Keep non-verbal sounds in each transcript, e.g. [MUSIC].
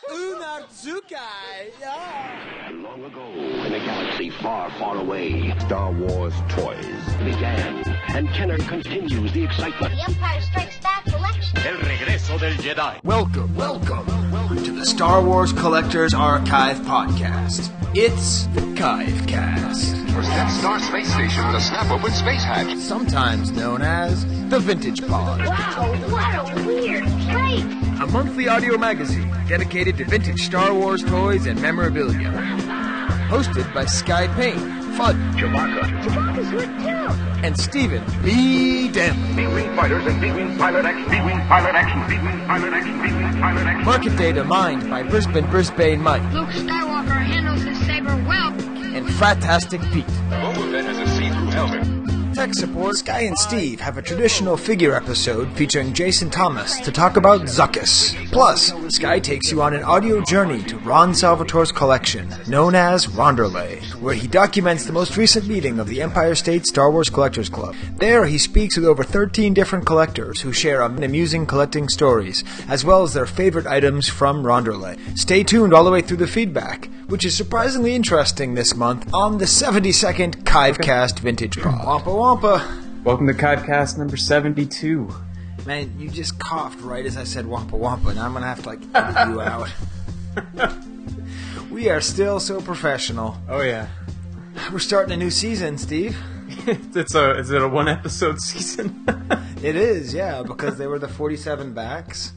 Unatsukai, yeah. Long ago, in a galaxy far, far away, Star Wars toys. began. And Kenner continues the excitement. The Empire Strikes Back collection. El regreso del Jedi. Welcome, welcome, welcome to the Star Wars Collectors Archive podcast. It's the Kivecast, First Death Star Space Station with a snap open space hatch. sometimes known as the Vintage Pod, Wow, what a weird place. a monthly audio magazine dedicated to vintage Star Wars toys and memorabilia. Hosted by Skye Payne, Fudd, Chewbacca's good too. and Stephen B. Denley. B-Wing fighters and B-Wing pilot action. B-Wing pilot action. B-Wing pilot action. B-Wing pilot action. Market data mined by Brisbane Brisbane Mike Luke Skywalker handles his saber well. and Fratastic Pete. Boba Fett has a see-through helmet. Tech Support, Skye and Steve have a traditional figure episode featuring Jason Thomas to talk about Zuckuss. Plus, Skye takes you on an audio journey to Ron Salvatore's collection, known as Ronderlay, where he documents the most recent meeting of the Empire State Star Wars Collectors Club. There, he speaks with over 13 different collectors who share amusing collecting stories, as well as their favorite items from Ronderlay. Stay tuned all the way through the feedback, which is surprisingly interesting this month on the 72nd Kivecast Vintage Pod. [CLEARS THROAT] Wampa! Welcome to Codcast number 72. Man, you just coughed right as I said Wampa Wampa. and I'm gonna have to like edit you [LAUGHS] out. we are still so professional. Oh yeah. We're starting a new season, Steve. [LAUGHS] it's a is it a one episode [LAUGHS] season? It is, yeah, because they were the 47 backs,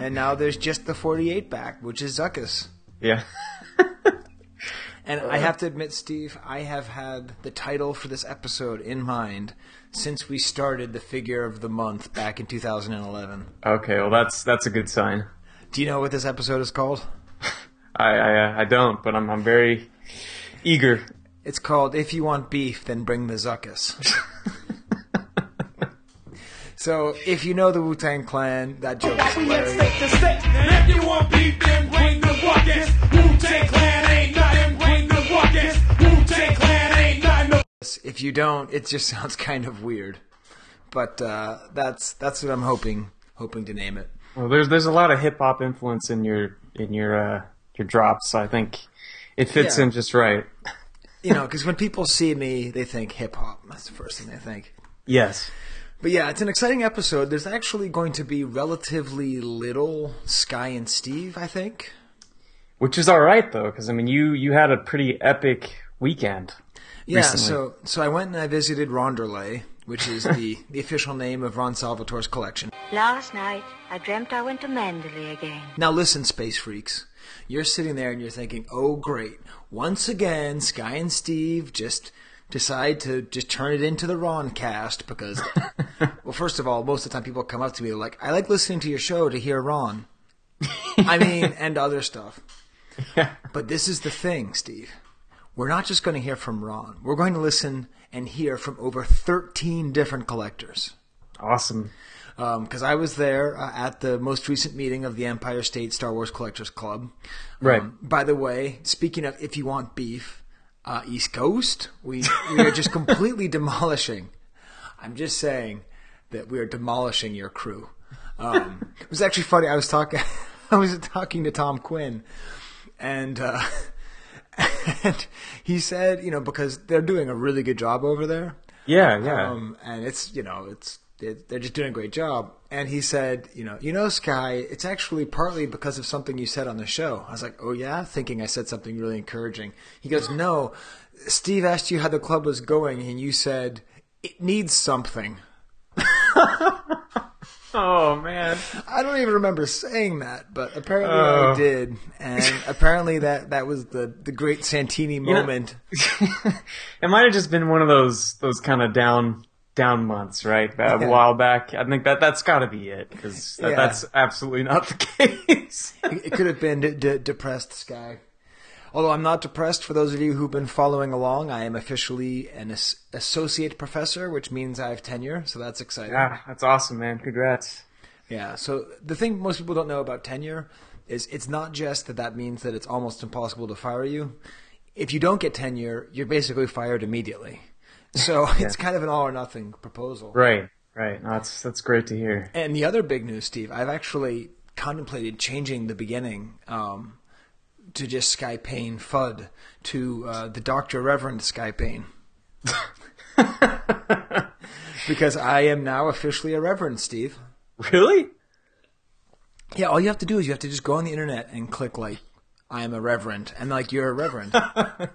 and now there's just the 48 back, which is Zuckuss. yeah. And I have to admit, Steve, I have had the title for this episode in mind since we started the figure of the month back in 2011. Okay, well that's that's a good sign. Do you know what this episode is called? [LAUGHS] I I, uh, I don't, but I'm I'm very eager. It's called If You Want Beef, Then Bring the Zuckuss. [LAUGHS] so, if you know the Wu Tang Clan, that joke is hilarious. If you want beef, then bring the ruckus. Wu-Tang Clan Wu-Tang Clan ain't nothing. If you don't, it just [LAUGHS] sounds kind of weird. But uh, that's that's what I'm hoping hoping to name it. Well, there's there's a lot of hip hop influence in your in your uh, your drops. So I think it fits Yeah. in just right. You know, because when people see me, they think hip hop. That's the first thing they think. Yes. But yeah, it's an exciting episode. There's actually going to be relatively little Skye and Steve, I think. Which is all right though, because I mean you you had a pretty epic weekend. Yeah, recently. so so I went and I visited Ronderlay, which is the, [LAUGHS] the official name of Ron Salvatore's collection. Last night, I dreamt I went to Manderley again. Now listen, space freaks. You're sitting there and you're thinking, oh great, once again, Skye and Steve just decide to just turn it into the Ron cast because, [LAUGHS] well, first of all, most of the time people come up to me like, I like listening to your show to hear Ron. I mean, [LAUGHS] and other stuff. But this is the thing, Steve. We're not just going to hear from Ron. We're going to listen and hear from over 13 different collectors. Awesome. Because I was there uh, at the most recent meeting of the Empire State Star Wars Collectors Club. Right. Um, by the way, speaking of if you want beef, uh, East Coast, we, we are just [LAUGHS] completely demolishing. I'm just saying that we are demolishing your crew. Um, it was actually funny. I was talking, [LAUGHS] I was talking to Tom Quinn, and uh, [LAUGHS] and he said, you know, because they're doing a really good job over there. Yeah, yeah. Um, and it's you know it's they're just doing a great job. And he said, you know, you know, Skye, it's actually partly because of something you said on the show. I was like, oh yeah, thinking I said something really encouraging. He goes, no, Steve asked you how the club was going, and you said it needs something. [LAUGHS] oh man. I don't even remember saying that, but apparently Oh. I did, and [LAUGHS] apparently that that was the the great Santini know- moment. [LAUGHS] it might have just been one of those those kind of down down months, right? A Yeah. while back. I think that that's got to be it because that, Yeah. that's absolutely not the [LAUGHS] case. it could have been d- d- depressed sky. Although I'm not depressed, for those of you who've been following along, I am officially an as- associate professor, which means I have tenure, so that's exciting. Yeah, that's awesome, man. Congrats. Yeah. So the thing most people don't know about tenure is it's not just that that means that it's almost impossible to fire you. If you don't get tenure, you're basically fired immediately. So [LAUGHS] it's kind of an all or nothing proposal. Right, right. No, that's that's great to hear. And the other big news, Steve, I've actually contemplated changing the beginning um, to just Skye Payne Fudd to uh, the Doctor Reverend Skye Payne. [LAUGHS] because I am now officially a Reverend, Steve. Really? Yeah, all you have to do is you have to just go on the internet and click like I am a reverend and like you're a reverend. [LAUGHS]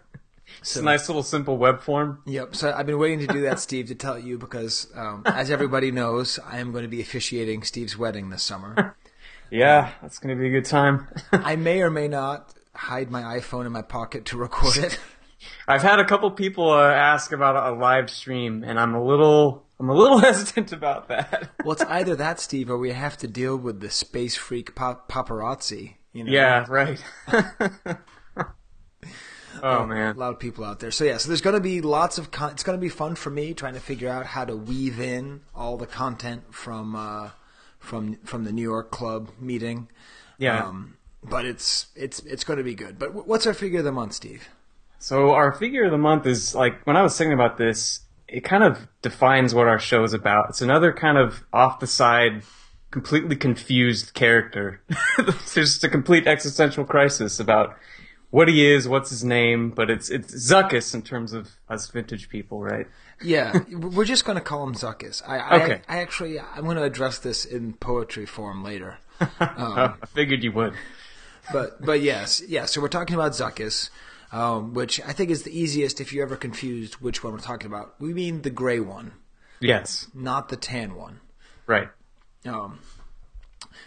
It's a nice little simple web form. yep. So I've been waiting to do that, Steve, to tell you because um, as everybody knows, I am going to be officiating Steve's wedding this summer. [LAUGHS] Yeah, that's gonna be a good time. I may or may not hide my iPhone in my pocket to record it. [LAUGHS] I've had a couple people uh, ask about a live stream, and I'm a little, I'm a little [LAUGHS] hesitant about that. [LAUGHS] Well, it's either that, Steve, or we have to deal with the space freak pap- paparazzi. You know? yeah, right. oh man. a lot of people out there. So yeah, so there's going to be lots of con- it's going to be fun for me trying to figure out how to weave in all the content from uh, from from the New York club meeting. Yeah. Um, but it's it's it's going to be good. But what's our figure of the month, Steve? So our figure of the month is like when I was thinking about this, it kind of defines what our show is about. It's another kind of off the side, completely confused character. [LAUGHS] There's just a complete existential crisis about what he is, what's his name, but it's it's Zuckuss in terms of us vintage people, right? Yeah, [LAUGHS] we're just going to call him Zuckuss. I, I, Okay. I actually I'm going to address this in poetry form later. [LAUGHS] Um, I figured you would. But but yes, yeah. So we're talking about Zuckuss, um, which I think is the easiest if you're ever confused which one we're talking about. We mean the gray one, Yes, not the tan one. right. Um,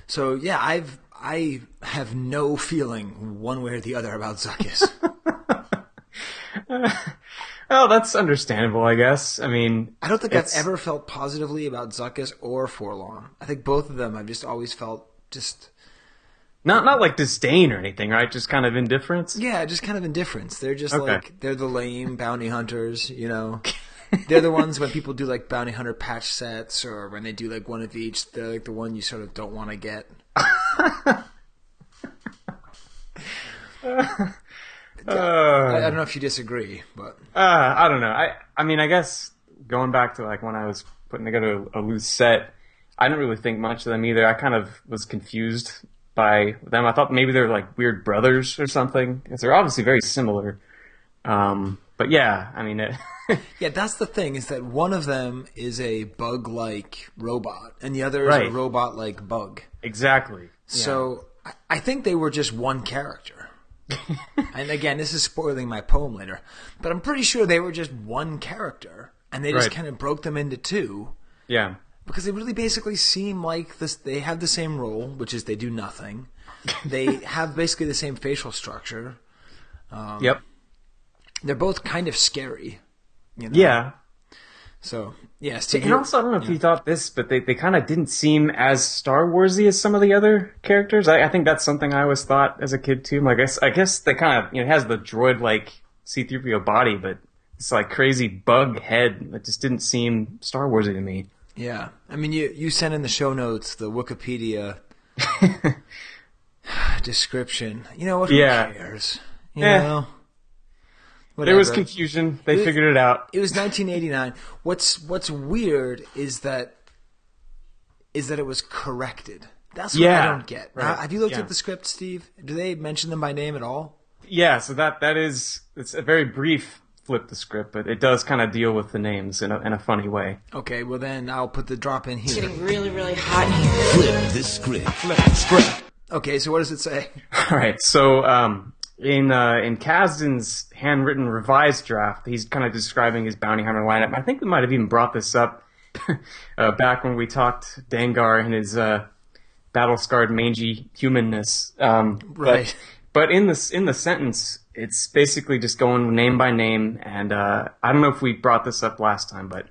so yeah, I've I have no feeling one way or the other about Zuckuss. [LAUGHS] Oh, that's understandable, I guess. I mean, I don't think it's- I've ever felt positively about Zuckuss or 4-LOM. I think both of them I've just always felt just not not like disdain or anything, right? Just kind of indifference. yeah, just kind of indifference. They're just Okay. like they're the lame bounty hunters, you know. [LAUGHS] they're the ones when people do like bounty hunter patch sets or when they do like one of each, they're like the one you sort of don't want to get. [LAUGHS] I, I don't know if you disagree, but Uh, I don't know. I I mean, I guess going back to like when I was putting together a, a loose set, I didn't really think much of them either. I kind of was confused by them. I thought maybe they're like weird brothers or something because they're obviously very similar. Um, but yeah, I mean, it, [LAUGHS] Yeah, that's the thing is that one of them is a bug-like robot, and the other is a robot-like bug. exactly. So I, I think they were just one character. [LAUGHS] and again, this is spoiling my poem later, but I'm pretty sure they were just one character, and they just Right. kind of broke them into two Yeah. Because they really basically seem like this. They have the same role, which is they do nothing. [LAUGHS] they have basically the same facial structure. Um, Yep. They're both kind of scary. You know? Yeah. So yes, to And also, I don't know if you thought this, but they, they kind of didn't seem as Star Warsy as some of the other characters. I, I think that's something I always thought as a kid too. Like, I guess, I guess they kind of, you know, has the droid like C-3PO body, but it's like crazy bug head that just didn't seem Star Warsy to me. Yeah, I mean, you you sent in the show notes the Wikipedia [LAUGHS] description. You know what? Who Yeah. cares? You Eh. know, There was confusion. They It- figured it out. It was 1989. What's What's weird is that is that it was corrected. That's what I don't get. right, Now, have you looked yeah. at the script, Steve? Do they mention them by name at all? Yeah, so that that is it's a very brief flip the script, but it does kind of deal with the names in a in a funny way. Okay, well then I'll put the drop in here. It's getting really, really hot in here. Flip the script. Flip the script. Okay, so what does it say? [LAUGHS] All right. So um, in uh, in Kasdan's handwritten revised draft, he's kind of describing his bounty hunter lineup. I think we might have even brought this up [LAUGHS] uh, back when we talked Dengar and his uh, battle scarred mangy humanness. Um, but- Right. But, in this in the sentence, it's basically just going name by name, and uh, I don't know if we brought this up last time, but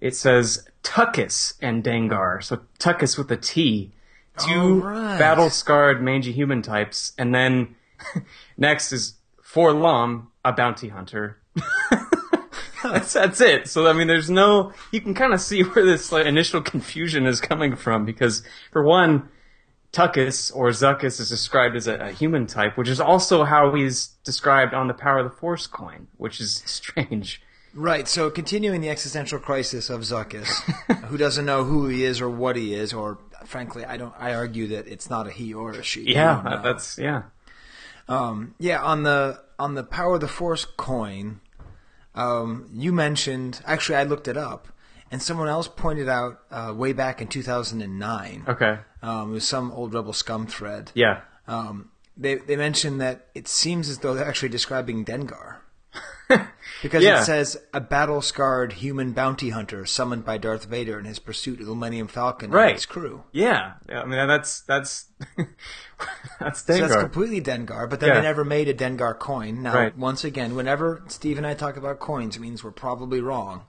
it says Tuckus and Dengar. So Tuckus with a T. Two right. battle scarred mangy human types, and then [LAUGHS] next is Forlom, a bounty hunter. that's [LAUGHS] that's it. So I mean, there's no. You can kind of see where this like, initial confusion is coming from because, for one, Tuckus or Zuckuss is described as a, a human type, which is also how he's described on the Power of the Force coin, which is [LAUGHS] strange. Right, so continuing the existential crisis of Zuckuss, [LAUGHS] who doesn't know who he is or what he is, or frankly, I don't. I argue that it's not a he or a she. Yeah, I don't know. that's yeah. Um, yeah, on the on the Power of the Force coin, um, you mentioned. Actually, I looked it up, and someone else pointed out uh, way back in 2009. Okay. Um, it was some old Rebel Scum thread. Yeah. Um, they they mentioned that it seems as though they're actually describing Dengar. [LAUGHS] Because Yeah. it says a battle scarred human bounty hunter summoned by Darth Vader in his pursuit of the Millennium Falcon Right. and his crew. Yeah. yeah I mean, that's that's [LAUGHS] that's So Dengar. that's completely Dengar, but then Yeah. they never made a Dengar coin. Now, Right. once again, whenever Steve and I talk about coins, it means we're probably wrong.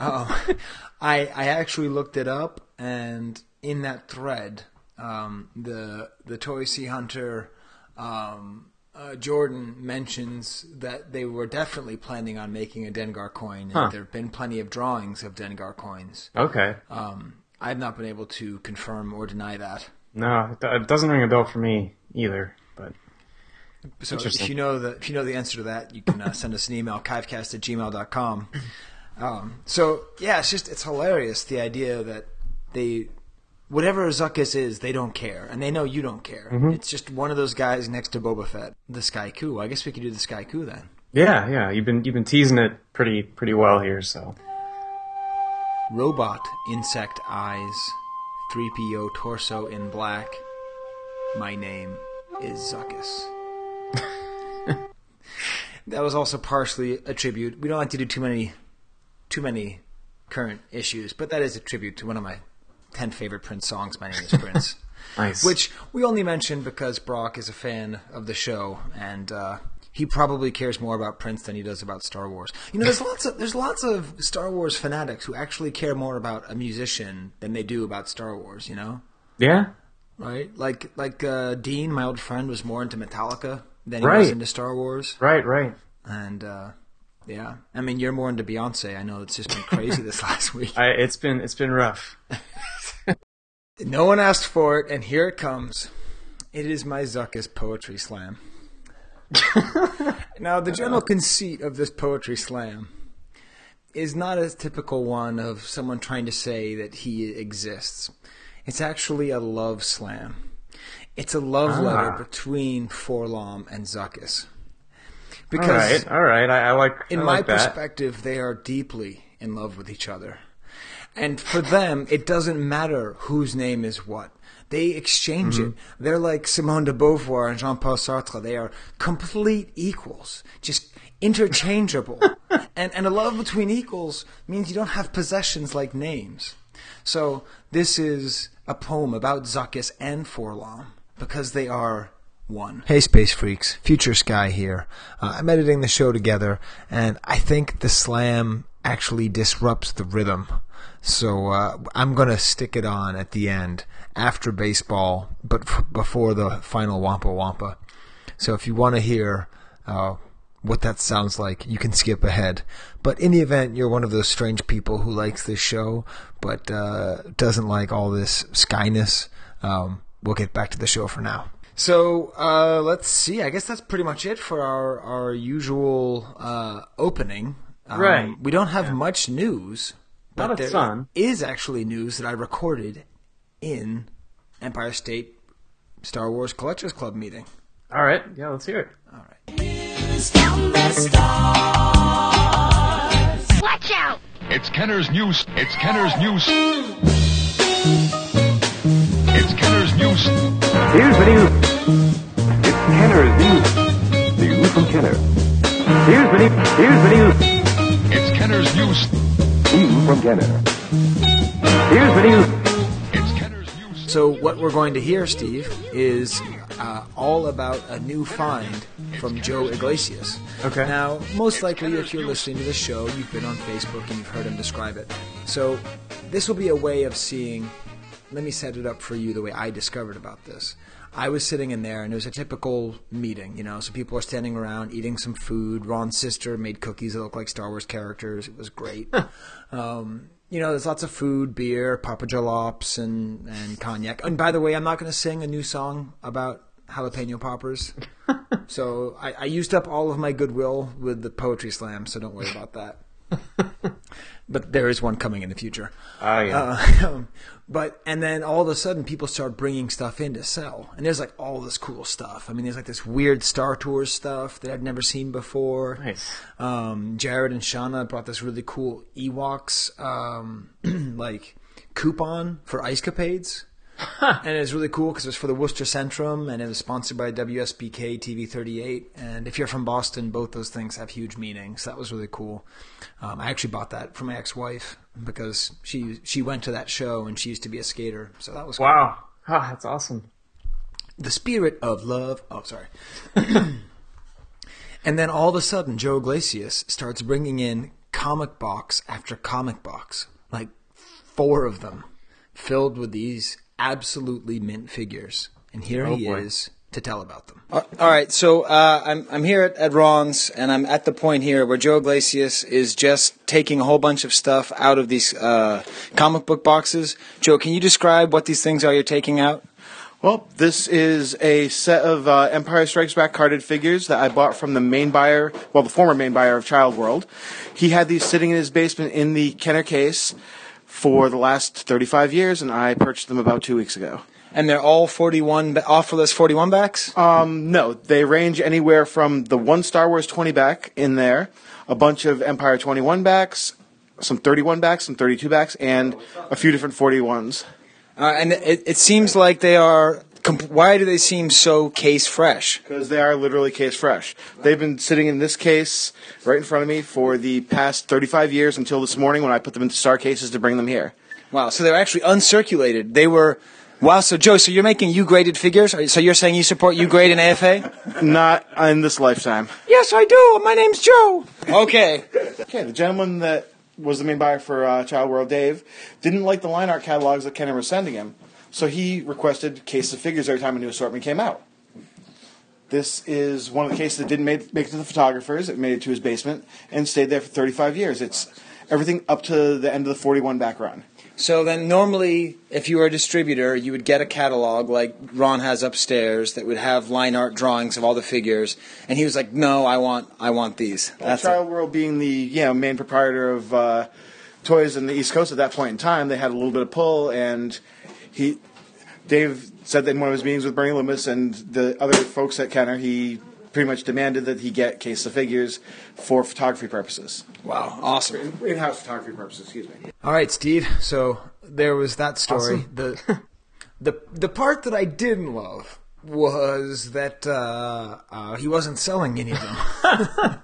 uh, [LAUGHS] I I actually looked it up, and in that thread, um, the the Toy Sea Hunter um, uh, Jordan mentions that they were definitely planning on making a Dengar coin, and Huh. there have been plenty of drawings of Dengar coins. okay. Um, I've not been able to confirm or deny that. No, it, doesn't ring a bell for me either. But So if you know the if you know the answer to that, you can uh, send us an email, kivecast at gmail.com. Um, so yeah, it's just it's hilarious the idea that they whatever Zuckuss is, they don't care, and they know you don't care. Mm-hmm. It's just one of those guys next to Boba Fett, the Sky Coup. I guess we could do the Sky Coup then. yeah, yeah, you've been you've been teasing it pretty pretty well here. So Robot insect eyes, 3PO torso in black. My name is Zuckuss. [LAUGHS] that was also partially a tribute. We don't like to do too many, too many current issues, but that is a tribute to one of my ten favorite Prince songs. My name is Prince. [LAUGHS] nice. Which we only mention because Brock is a fan of the show, and uh, he probably cares more about Prince than he does about Star Wars. You know, there's lots of there's lots of Star Wars fanatics who actually care more about a musician than they do about Star Wars. You know, yeah, right? Like like uh, Dean, my old friend, was more into Metallica than he was into Star Wars, right, right. and uh, yeah, I mean, you're more into Beyonce. I know it's just been crazy this [LAUGHS] last week. I, it's been it's been rough. [LAUGHS] No one asked for it, and here it comes. It is my Zuckuss poetry slam. [LAUGHS] now, the general conceit of this poetry slam is not a typical one of someone trying to say that he exists. It's actually a love slam. It's a love Ah. letter between 4-LOM and Zuckuss. All Because right, all right. I, I like in I my that. perspective, they are deeply in love with each other. And for them, it doesn't matter whose name is what. They exchange Mm-hmm. it. They're like Simone de Beauvoir and Jean Paul Sartre. They are complete equals, just interchangeable. [LAUGHS] and, and a love between equals means you don't have possessions like names. So this is a poem about Zuckuss and 4-LOM because they are one. Hey, Space Freaks. Future Skye here. Uh, I'm editing the show together, and I think the slam actually disrupts the rhythm. So uh, I'm going to stick it on at the end after baseball, but f- before the final Wampa Wampa. So if you want to hear uh, what that sounds like, you can skip ahead. But in the event you're one of those strange people who likes this show but uh, doesn't like all this skyness, um, we'll get back to the show for now. So uh, let's see. I guess that's pretty much it for our our usual uh, opening. Um, Right. We don't have much news. Not but a there ton. is actually news that I recorded in Empire State Star Wars Collectors Club meeting. All right, yeah, let's hear it. All right. Watch out! It's Kenner's news. It's Kenner's news. It's Kenner's news. Here's the news. It's Kenner's news. News from Kenner. Here's the news. Here's the news. It's Kenner's news. News from Kenner. Here's the news. It's Kenner's news. So what we're going to hear, Steve, is uh, all about a new find from Joe Iglesias. Okay. Now, most likely, if you're listening to the show, you've been on Facebook and you've heard him describe it. So this will be a way of seeing. Let me set it up for you the way I discovered about this. I was sitting in there, and it was a typical meeting. You know, so people are standing around eating some food. Ron's sister made cookies that look like Star Wars characters. It was great. um, you know, there's lots of food, beer, Papa Jalops, and and cognac. And by the way, I'm not going to sing a new song about jalapeno poppers. [LAUGHS] so I, I used up all of my goodwill with the poetry slam. So don't worry about that. [LAUGHS] but there is one coming in the future. Oh yeah. Uh, [LAUGHS] but and then all of a sudden, people start bringing stuff in to sell, and there's like all this cool stuff. I mean, there's like this weird Star Tours stuff that I'd never seen before. Nice. Um, Jared and Shauna brought this really cool Ewoks um, [CLEARS THROAT] like coupon for ice capades. [LAUGHS] and it was really cool because it was for the Worcester Centrum and it was sponsored by WSBK TV 38. And if you're from Boston, both those things have huge meanings. That was really cool. Um, I actually bought that for my ex-wife because she she went to that show and she used to be a skater. So that was cool. Wow. Oh, that's awesome. The spirit of love. Oh, sorry. [COUGHS] and then all of a sudden, Joe Iglesias starts bringing in comic box after comic box, like four of them, filled with these absolutely mint figures. And here Oh, he boy. is to tell about them. all right, so uh, I'm I'm here at, at Ron's, and I'm at the point here where Joe Iglesias is just taking a whole bunch of stuff out of these uh, comic book boxes. Joe, can you describe what these things are you're taking out? Well, this is a set of uh, Empire Strikes Back carded figures that I bought from the main buyer, well, the former main buyer of Child World. He had these sitting in his basement in the Kenner case for the last 35 years, and I purchased them about two weeks ago. And they're all 41 ba- offerless 41 backs. Um, no, they range anywhere from the one Star Wars 20 back in there, a bunch of Empire 21 backs, some 31 backs, some 32 backs, and a few different 41s. Uh, and it, it seems like they are. Why do they seem so case fresh? Because they are literally case fresh. They've been sitting in this case right in front of me for the past 35 years until this morning when I put them into star cases to bring them here. Wow, so they're actually uncirculated. They were. Wow, so Joe, so you're making U graded figures? So you're saying you support U grade and AFA? Not in this lifetime. Yes, I do. My name's Joe. Okay. Okay, the gentleman that was the main buyer for uh, Child World, Dave, didn't like the line art catalogs that Kenner was sending him, so he requested cases of figures every time a new assortment came out. This is one of the cases that didn't make, make it to the photographers. It made it to his basement and stayed there for 35 years. It's everything up to the end of the 41 back run. So then, normally, if you were a distributor, you would get a catalog like Ron has upstairs that would have line art drawings of all the figures, and he was like, "No, I want, I want these." That's That's it. Child World being the you know, main proprietor of uh, toys in the East Coast at that point in time, they had a little bit of pull, and he, Dave said that in one of his meetings with Bernie Loomis and the other folks at Kenner, he pretty much demanded that he get case of figures for photography purposes. Wow, awesome. In-house photography purposes, excuse me. All right, Steve. So there was that story. The the the part that I didn't love was that uh, uh, he wasn't selling any of them.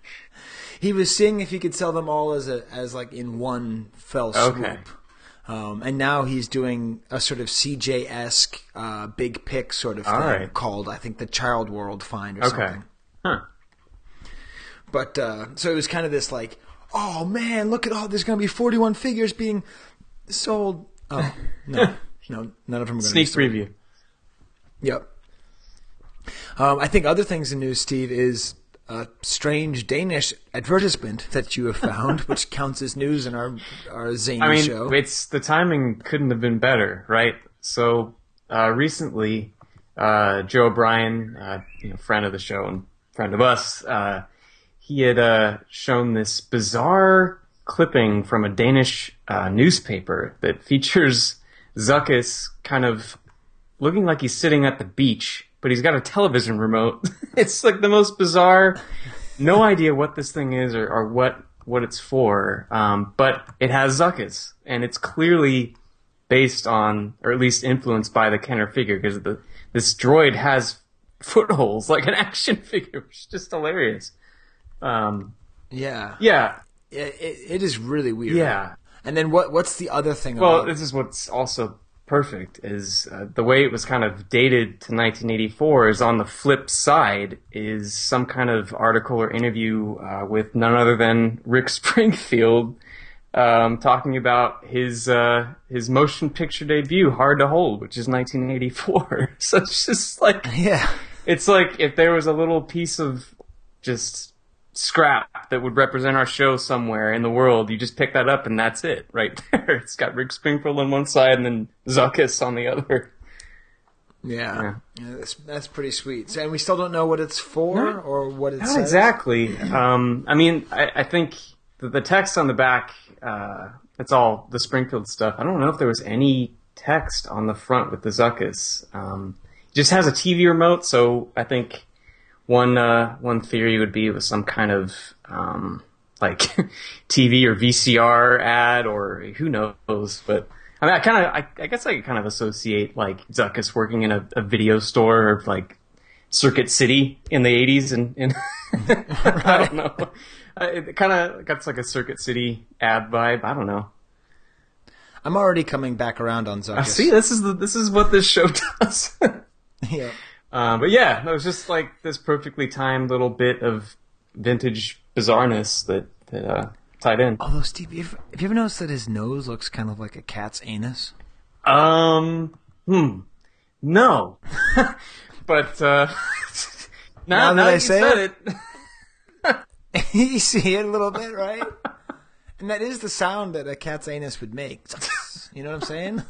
[LAUGHS] he was seeing if he could sell them all as a as like in one fell swoop. Okay. Um, and now he's doing a sort of CJ esque uh, big pick sort of thing All right. called I think the Child World Find or Okay. something. Huh. But uh, so it was kind of this like, oh man, look at all there's going to be 41 figures being sold. Oh [LAUGHS] no, no, none of them are going to be Sneak preview. Yep. Um, I think other things in news, Steve, is a strange Danish advertisement that you have found, [LAUGHS] which counts as news in our our zany I mean, show. it's the timing couldn't have been better, right? So uh, recently, uh, Joe O'Brien, uh, you know, friend of the show and friend of us, uh, he had uh, shown this bizarre clipping from a Danish uh, newspaper that features Zuckuss kind of looking like he's sitting at the beach, but he's got a television remote. [LAUGHS] it's like the most bizarre. No idea what this thing is or, or what what it's for. Um, but it has Zuckuss, and it's clearly based on, or at least influenced by the Kenner figure, because the this droid has footholds [LAUGHS] like an action figure, which is just hilarious. Um, yeah, yeah, it, it, it is really weird. Yeah. And then what? What's the other thing? Well, about this is what's also perfect is uh, the way it was kind of dated to 1984 is on the flip side is some kind of article or interview uh, with none other than Rick [LAUGHS] Springfield um, talking about his uh, his motion picture debut, Hard to Hold, which is 1984. [LAUGHS] so it's just like yeah, it's like if there was a little piece of just scrap that would represent our show somewhere in the world, you just pick that up and that's it right [LAUGHS] there. It's got Rick Springfield on one side and then Zuckuss on the other. Yeah, yeah that's, that's pretty sweet. So, and we still don't know what it's for No. or what it Not says. exactly. Um, I mean, I, I think the, the text on the back, uh, it's all the Springfield stuff. I don't know if there was any text on the front with the Zuckuss. Um, just has a TV remote, so I think one uh, one theory would be it was some kind of um, like [LAUGHS] TV or VCR ad, or who knows. But I mean, I kind of, I, I, guess I kind of associate like Zuckuss working in a, a video store of like Circuit City in the '80s, and, and [LAUGHS] I don't know. It kind of got like a Circuit City ad vibe. I don't know. I'm already coming back around on Zuckuss. I see. This is the, this is what this show [LAUGHS] does. yeah. Uh, but yeah, it was just like this perfectly timed little bit of vintage bizarreness that that uh, tied in. Although Steve, have you, ever, have you ever noticed that his nose looks kind of like a cat's anus? Um, hmm, no, [LAUGHS] but uh, [LAUGHS] now, now that I say it, it. [LAUGHS] you see it a little bit, right? And that is the sound that a cat's anus would make. You know what I'm saying?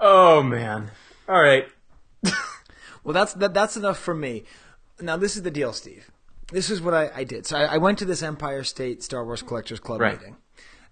oh man. All right. [LAUGHS] well, that's that, that's enough for me. Now this is the deal, Steve. This is what I, I did. So I, I, went to this Empire State Star Wars Collectors Club right. meeting,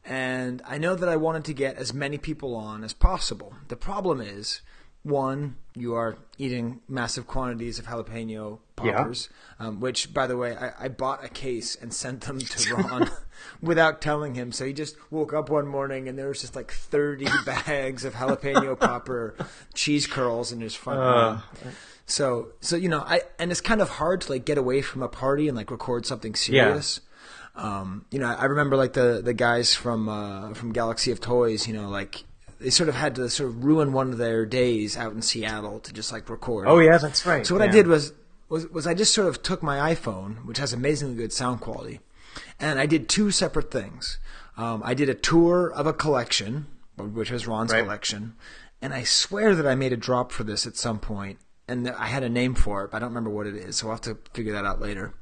and I know that I wanted to get as many people on as possible. The problem is one, you are eating massive quantities of jalapeno poppers, yeah. um, which, by the way, I, I, bought a case and sent them to [LAUGHS] Ron [LAUGHS] without telling him. So he just woke up one morning and there was just like 30 [LAUGHS] bags of jalapeno popper cheese curls in his front uh. room. So, so you know, I and it's kind of hard to like get away from a party and like record something serious. Yeah. Um, you know, I remember like the the guys from uh, from Galaxy of Toys. You know, like they sort of had to sort of ruin one of their days out in Seattle to just like record. Oh yeah, that's right. So what yeah. I did was, was was I just sort of took my iPhone, which has amazingly good sound quality, and I did two separate things. Um, I did a tour of a collection, which was Ron's right. collection, and I swear that I made a drop for this at some point, and I had a name for it, but I don't remember what it is, so I'll have to figure that out later.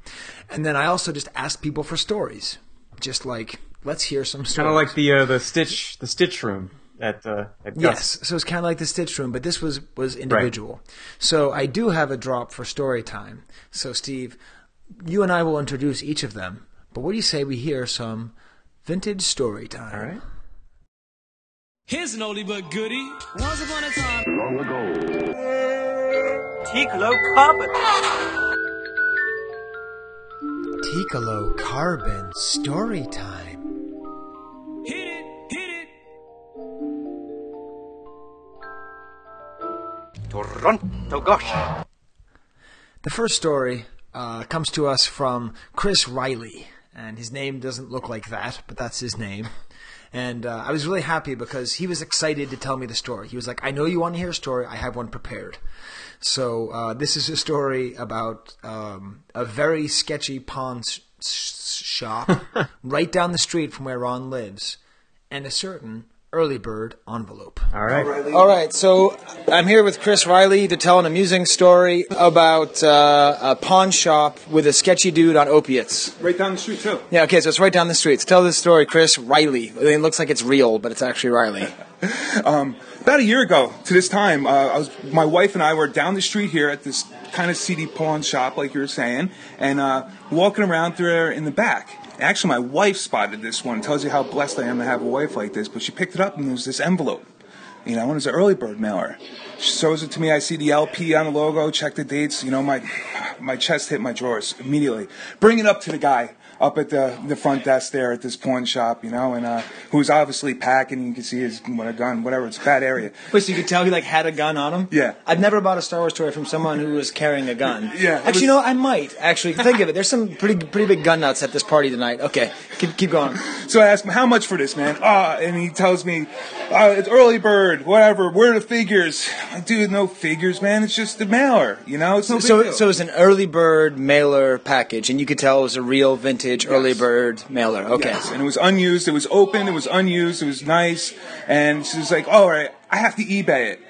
And then I also just asked people for stories, just like let's hear some stories. Kind of like the uh, the Stitch the Stitch room at, uh, at yes. So it's kind of like the Stitch Room, but this was was individual. Right. So I do have a drop for story time. So Steve, you and I will introduce each of them. But what do you say we hear some vintage story time? All right. Here's an oldie but goodie. Once upon a time, long ago, Ticolo Carbon. Ticolo Carbon story time. Toronto, gosh. The first story uh, comes to us from Chris Riley, and his name doesn't look like that, but that's his name. And uh, I was really happy because he was excited to tell me the story. He was like, "I know you want to hear a story. I have one prepared." So uh, this is a story about um, a very sketchy pawn s- shop [LAUGHS] right down the street from where Ron lives, and a certain early bird envelope. All right. All right. So I'm here with Chris Riley to tell an amusing story about uh, a pawn shop with a sketchy dude on opiates. Right down the street too. Yeah. Okay. So it's right down the street. So tell this story, Chris Riley. I mean, it looks like it's real, but it's actually Riley. [LAUGHS] um, about a year ago to this time, uh, I was my wife and I were down the street here at this kind of seedy pawn shop, like you were saying, and uh, walking around there in the back. Actually, my wife spotted this one. It tells you how blessed I am to have a wife like this. But she picked it up and there was this envelope. You know, and it was an early bird mailer. She shows it to me. I see the LP on the logo. Check the dates. You know, my my chest hit my drawers immediately. Bring it up to the guy up at the the front desk there at this pawn shop, you know, and uh, who's obviously packing. You can see his what a gun, whatever. It's a bad area. Wait, so you could tell he like had a gun on him? Yeah. I've never bought a Star Wars toy from someone who was carrying a gun. [LAUGHS] Yeah. Actually, you know, I might actually think of it. There's some pretty pretty big gun nuts at this party tonight. Okay, keep keep going. So I asked him how much for this, man. Ah, and he tells me uh, it's early bird, whatever. Where are the figures? I do no figures, man. It's just the mailer, you know. It's no so deal. so it's an early bird mailer package, and you could tell it was a real vintage early bird mailer. Okay. Yes, and it was unused. It was open. It was unused. It was nice. And she was like, "All right, I have to eBay it."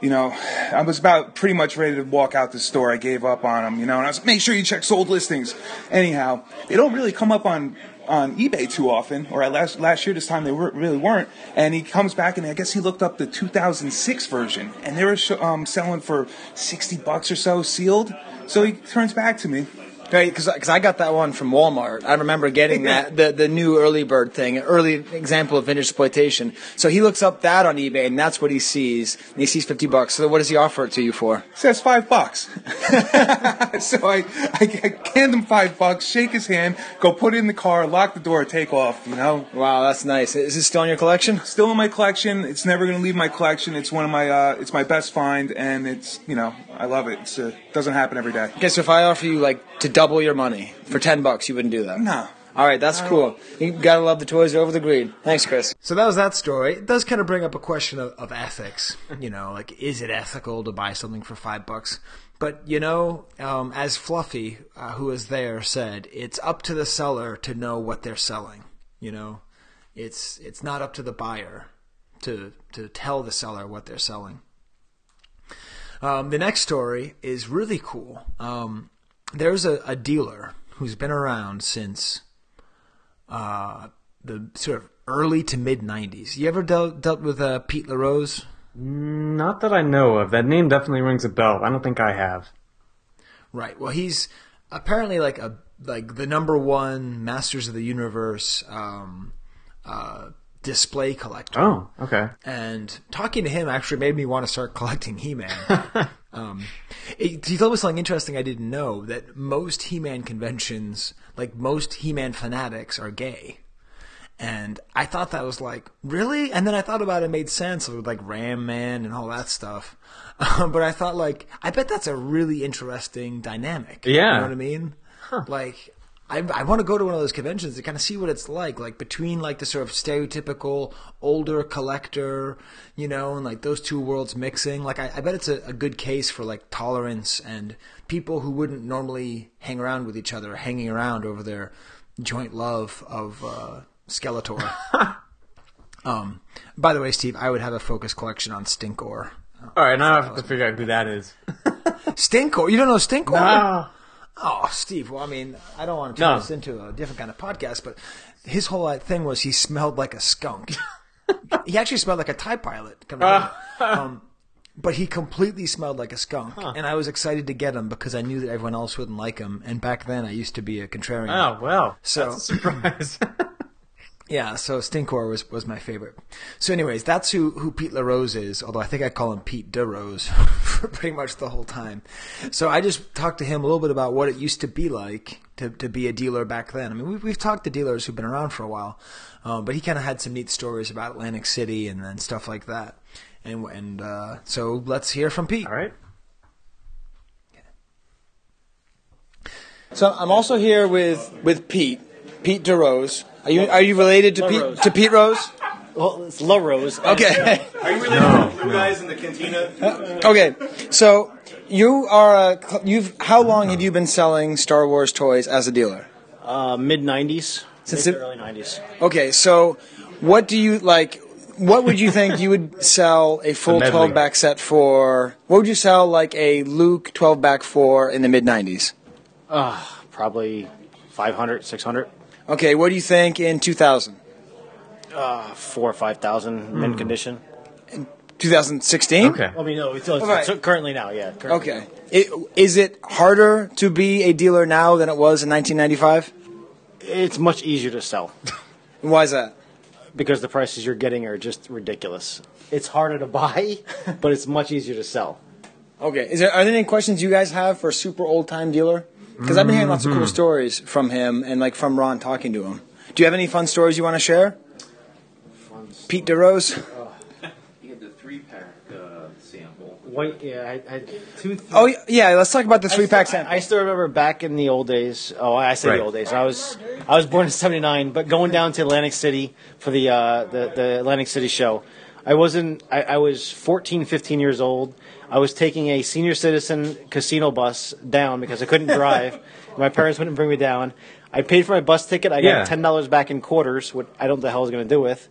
You know, I was about pretty much ready to walk out the store. I gave up on them. You know, and I was like, "Make sure you check sold listings." Anyhow, they don't really come up on on eBay too often, or at last last year this time they were, really weren't. And he comes back and I guess he looked up the 2006 version, and they were sh- um, selling for 60 bucks or so sealed. So he turns back to me, Right, because I got that one from Walmart. I remember getting [LAUGHS] that the the new early bird thing, early example of vintage exploitation. So he looks up that on eBay, and that's what he sees. And he sees fifty bucks. So what does he offer it to you for? Says five bucks. [LAUGHS] so I, I hand him five bucks, shake his hand, go put it in the car, lock the door, take off. You know. Wow, that's nice. Is it still in your collection? Still in my collection. It's never going to leave my collection. It's one of my uh, it's my best find, and it's you know I love it. It's, uh, it doesn't happen every day. Okay, so if I offer you like to double your money for ten bucks, you wouldn't do that. No. All right, that's cool. You gotta love the toys over the greed. Thanks, Chris. So that was that story. It does kind of bring up a question of, of ethics. You know, like is it ethical to buy something for five bucks? But you know, um, as Fluffy, uh, who was there, said, it's up to the seller to know what they're selling. You know, it's it's not up to the buyer to to tell the seller what they're selling. Um, the next story is really cool. Um, there's a, a dealer who's been around since uh, the sort of early to mid '90s. You ever dealt dealt with uh, Pete LaRose? Not that I know of. That name definitely rings a bell. I don't think I have. Right. Well, he's apparently like a like the number one Masters of the Universe um, uh, display collector. Oh, okay. And talking to him actually made me want to start [LAUGHS] collecting He-Man. [LAUGHS] um, it, he told me something interesting I didn't know that most He-Man conventions, like most He-Man fanatics, are gay. And I thought that was like, really? And then I thought about it, it made sense with like Ram Man and all that stuff. Um, [LAUGHS] but I thought like, I bet that's a really interesting dynamic. Yeah. You know what I mean? Like, I, I want to go to one of those conventions to kind of see what it's like, like between like the sort of stereotypical older collector, you know, and like those two worlds mixing. Like, I, I bet it's a, a good case for like tolerance and people who wouldn't normally hang around with each other, hanging around over their joint love of uh, Skeletor. [LAUGHS] um, by the way, Steve, I would have a focus collection on Stinkor. All right, now I have to figure out who that is. [LAUGHS] Stinkor? You don't know Stinkor? No. Oh, Steve. Well, I mean, I don't want to turn No. this into a different kind of podcast, but his whole uh, thing was he smelled like a skunk. [LAUGHS] he actually smelled like a TIE pilot. of [LAUGHS] um, but he completely smelled like a skunk, and I was excited to get him because I knew that everyone else wouldn't like him. And back then, I used to be a contrarian. Oh well, So- that's a surprise. [LAUGHS] Yeah, so Stinkor was, was my favorite. So, anyways, that's who, who Pete LaRose is, although I think I call him Pete DeRose [LAUGHS] for pretty much the whole time. So, I just talked to him a little bit about what it used to be like to, to be a dealer back then. I mean, we've, we've talked to dealers who've been around for a while, um, but he kind of had some neat stories about Atlantic City and, and stuff like that. And, and uh, so, let's hear from Pete. All right. So, I'm also here with, with Pete, Pete DeRose. Are you, are you related to Pete, to Pete Rose? Well, it's La Rose. Okay. Are you [LAUGHS] related to the guys in the cantina? Okay, so you are a, you've how long have you been selling Star Wars toys as a dealer? Uh, mid '90s, Since mid it- early '90s. Okay, so what do you like? What would you think you would sell a full medley. twelve back set for? What would you sell like a Luke twelve back for in the mid nineties? Uh, probably 500, 600, Okay, what do you think in two thousand? uh, four or five thousand mint condition. 2016? I mean, no, it's, it's, Right. it's currently now, yeah. Currently. Okay. It, is it harder to be a dealer now than it was in 1995? It's much easier to sell. [LAUGHS] Why is that? Because the prices you're getting are just ridiculous. It's harder to buy, [LAUGHS] but it's much easier to sell. Okay. Is there are there any questions you guys have for a super old time dealer? Because I've been hearing lots of cool Mhm. stories from him and like from Ron talking to him. Do you have any fun stories you want to share? Pete DeRose. You had the three pack uh, sample. White, yeah, I had two. Oh yeah, let's talk about the three pack sample. I still remember back in the old days. Oh, I say Right. the old days. I was I was born in '79, but going down to Atlantic City for the uh, the, the Atlantic City show, I wasn't. I, I was 14, 15 years old. I was taking a senior citizen casino bus down because I couldn't drive. [LAUGHS] my parents wouldn't bring me down. I paid for my bus ticket. I got Yeah. ten dollars back in quarters, which I don't know the hell I was going to do with,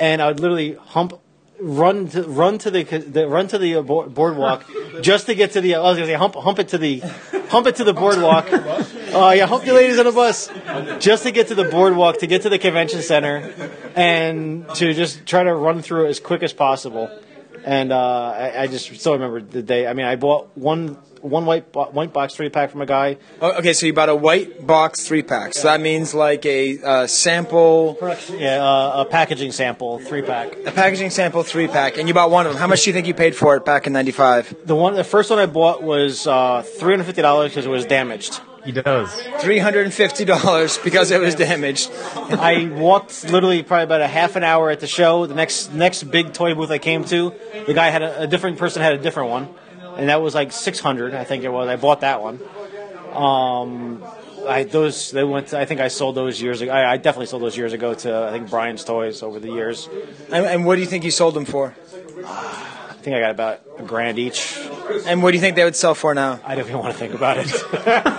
and I would literally hump. Run to run to the, the run to the uh, board- boardwalk just to get to the. I was gonna say hump hump it to the hump it to the boardwalk. Oh yeah, hump the ladies on the bus just to get to the boardwalk to get to the convention center and to just try to run through it as quick as possible. And uh, I, I just still remember the day. I mean, I bought one one white bo- white box three pack from a guy. Oh, okay, so you bought a white box three pack. So that means like a uh, sample, Yeah, uh, a packaging sample three pack. a packaging sample three pack, and you bought one of them. How much do you think you paid for it back in '95? The one, the first one I bought was uh, three hundred fifty dollars because it was damaged. He does. Three hundred and fifty dollars because it was damaged. I walked literally probably about a half an hour at the show. The next next big toy booth I came to, the guy had a, a different person had a different one, and that was like six hundred. I think it was. I bought that one. Um, I those they went. To, I think I sold those years ago. I, I definitely sold those years ago to I think Brian's Toys over the years. And, and what do you think you sold them for? [SIGHS] I think I got about a grand each. And what do you think they would sell for now? I don't even want to think about it.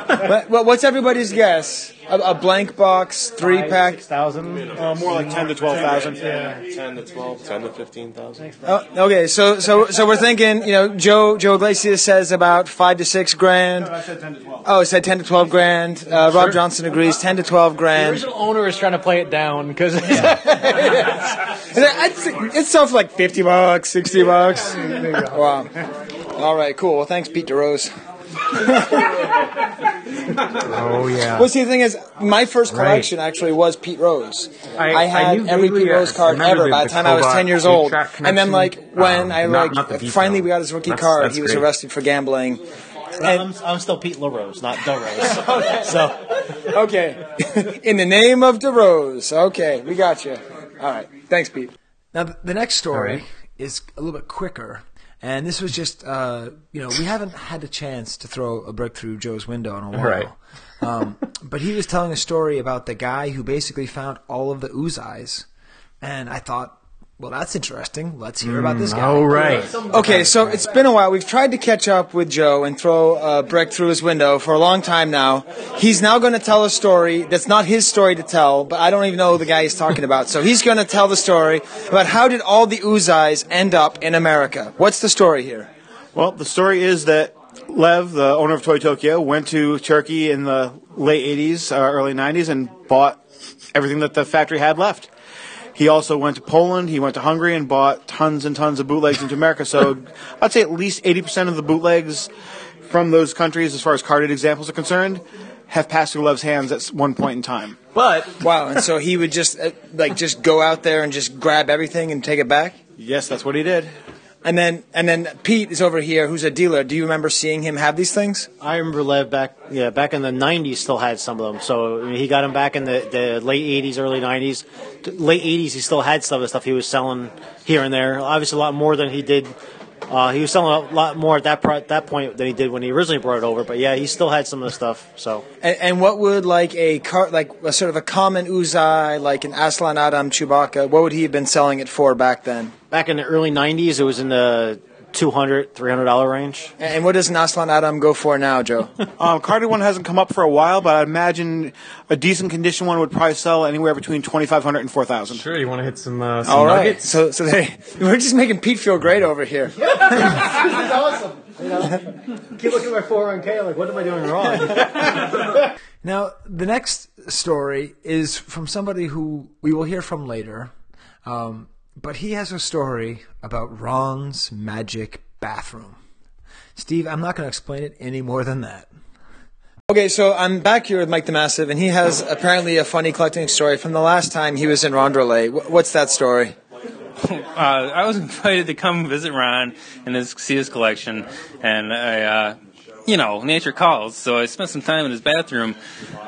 [LAUGHS] What- what- what's everybody's guess? A, a blank box three pack. Six thousand. Uh, more like ten to twelve thousand. Yeah, 10 to 12, 10 to 15,000. Oh, okay, so so so we're thinking, you know, Joe Joe Iglesias says about five to six grand. I said ten to twelve. Oh, he said ten to twelve grand. Uh, Rob Johnson agrees, ten to twelve grand. The grand. original owner is trying to play it down because [LAUGHS] [LAUGHS] It's sells for like fifty bucks, sixty bucks. Wow. All right, cool. Well, thanks, Pete DeRose. Oh yeah. Well, see, the thing is, my first Right. collection actually was Pete Rose. I- I, I had knew every Pete Rose card ever the- by the the time I was ten years old. And then, like when Um, I like not the detail. finally we got his rookie That's- card, that's he was great. arrested for gambling. I'm, I'm still Pete LaRose, not DeRose. so Okay, [LAUGHS] in the name of DeRose. Okay, we got you. All right, thanks, Pete. Now the next story All right. is a little bit quicker, and this was just uh, you know we haven't had a chance to throw a brick through Joe's window in a while. Right. um, but he was telling a story about the guy who basically found all of the Uzays, and I thought. Well, that's interesting. Let's hear about this guy. Oh right. Okay, so it's been a while. We've tried to catch up with Joe and throw a brick through his window for a long time now. He's now going to tell a story that's not his story to tell, but I don't even know the guy he's talking about. So he's going to tell the story about how did all the Uzays end up in America. What's the story here? Well, the story is that Lev, the owner of Toy Tokyo, went to Turkey in the late 80s, uh, early 90s, and bought everything that the factory had left. He also went to Poland, he went to Hungary, and bought tons and tons of bootlegs into America. So [LAUGHS] I'd say at least 80% of the bootlegs from those countries, as far as carded examples are concerned, have passed through Lev's hands at one point in time. But wow, and so he would just uh, like just go out there and just grab everything and take it back. Yes, that's what he did. And then and then Pete is over here, who's a dealer. Do you remember seeing him have these things? I remember Lev back, yeah, back in the '90s, still had some of them. So I mean, he got them back in the, the late '80s, early '90s. Late '80s, he still had some of the stuff he was selling here and there. Obviously, a lot more than he did. Uh, he was selling a lot more at that pro- that point than he did when he originally brought it over. But yeah, he still had some of the stuff. So And, and what would like a car, like a sort of a common Uzay, like an Aslan Adam Chewbacca, what would he have been selling it for back then? back in the early '90s, it was in the 200 300 dollar range. And what does an Aslan Adam go for now, Joe? [LAUGHS] Um, carded one hasn't come up for a while, but I imagine a decent condition one would probably sell anywhere between 2500 and 4000 Sure, you want to hit some, uh, some All right. nuggets? So, so they, [LAUGHS] we're just making Pete feel great over here. [LAUGHS] this is awesome. You know, keep looking at my 401k. Like, what am I doing wrong? Now, the next story is from somebody who we will hear from later, um, but he has a story about Ron's magic bathroom. Steve, I'm not going to explain it any more than that. Okay, so I'm back here with Mike the Massive, and he has apparently a funny collecting story from the last time he was in Ronderlay. What's that story? [LAUGHS] uh, I was [LAUGHS] invited to come visit Ron and his, see his collection, and I, uh, you know, nature calls. So I spent some time in his bathroom,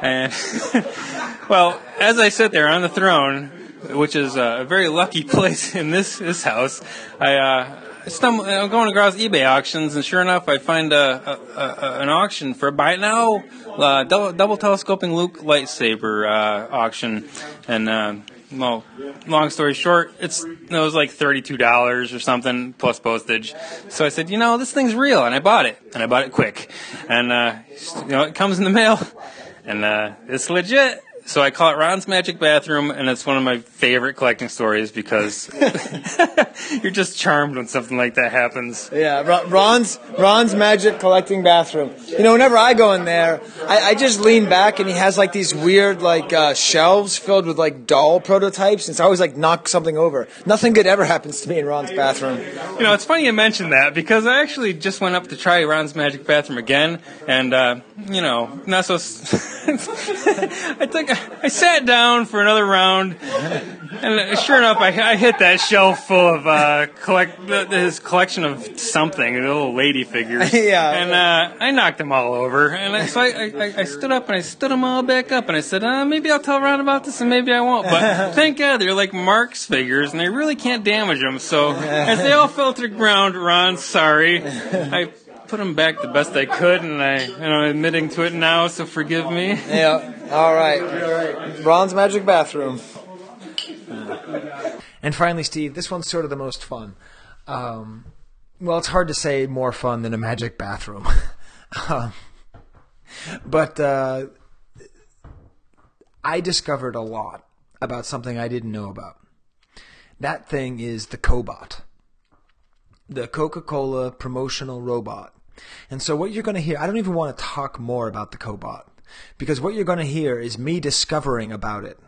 and [LAUGHS] well, as I sit there on the throne, which is a very lucky [LAUGHS] place in this this house, I. Uh, stumble, I'm going across eBay auctions, and sure enough, I find a, a, a, an auction for buy it now, uh, double, double telescoping Luke lightsaber uh, auction, and uh, well, long story short, it's it was like thirty-two dollars or something plus postage. So I said, you know, this thing's real, and I bought it, and I bought it quick, and uh, you know, it comes in the mail, and uh, it's legit. So I call it Ron's Magic Bathroom, and it's one of my favorite collecting stories because [LAUGHS] you're just charmed when something like that happens. Yeah, Ron's Ron's magic collecting bathroom. You know, whenever I go in there, I, I just lean back and he has like these weird like uh, shelves filled with like doll prototypes, and so I always like knock something over. Nothing good ever happens to me in Ron's bathroom. You know, it's funny you mentioned that because I actually just went up to try Ron's Magic Bathroom again, and uh, you know, not so. [LAUGHS] I took, [LAUGHS] I sat down for another round, and sure enough, I, I hit that shelf full of uh, collect his collection of something, little lady figures. [LAUGHS] Yeah. And uh, I knocked them all over, and I, so I, I, I stood up and I stood them all back up, and I said, uh, maybe I'll tell Ron about this, and maybe I won't. But [LAUGHS] thank God they're like Mark's figures, and they really can't damage them. So as they all fell to the ground, Ron, sorry, I put them back the best I could, and I, you know, admitting to it now, so forgive me. Yeah. All right. Ron's magic bathroom. And finally, Steve, this one's sort of the most fun. Um, well, it's hard to say more fun than a magic bathroom. [LAUGHS] um, but uh, I discovered a lot about something I didn't know about. That thing is the Cobot, the Coca Cola promotional robot. And so, what you're going to hear, I don't even want to talk more about the Cobot because what you're going to hear is me discovering about it.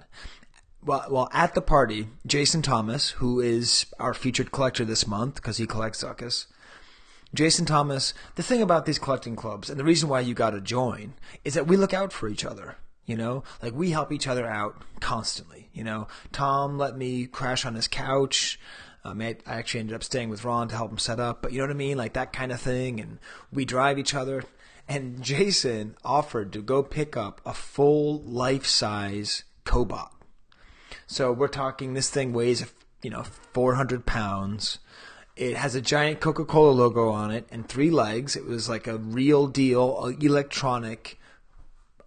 Well, well, at the party, Jason Thomas, who is our featured collector this month because he collects Zuckuss, Jason Thomas, the thing about these collecting clubs and the reason why you got to join is that we look out for each other. You know, like we help each other out constantly. You know, Tom let me crash on his couch. Um, I I actually ended up staying with Ron to help him set up, but you know what I mean? Like that kind of thing. And we drive each other. And [LAUGHS] Jason offered to go pick up a full life size Cobot. So we're talking this thing weighs, you know, 400 pounds. It has a giant Coca Cola logo on it and three legs. It was like a real deal electronic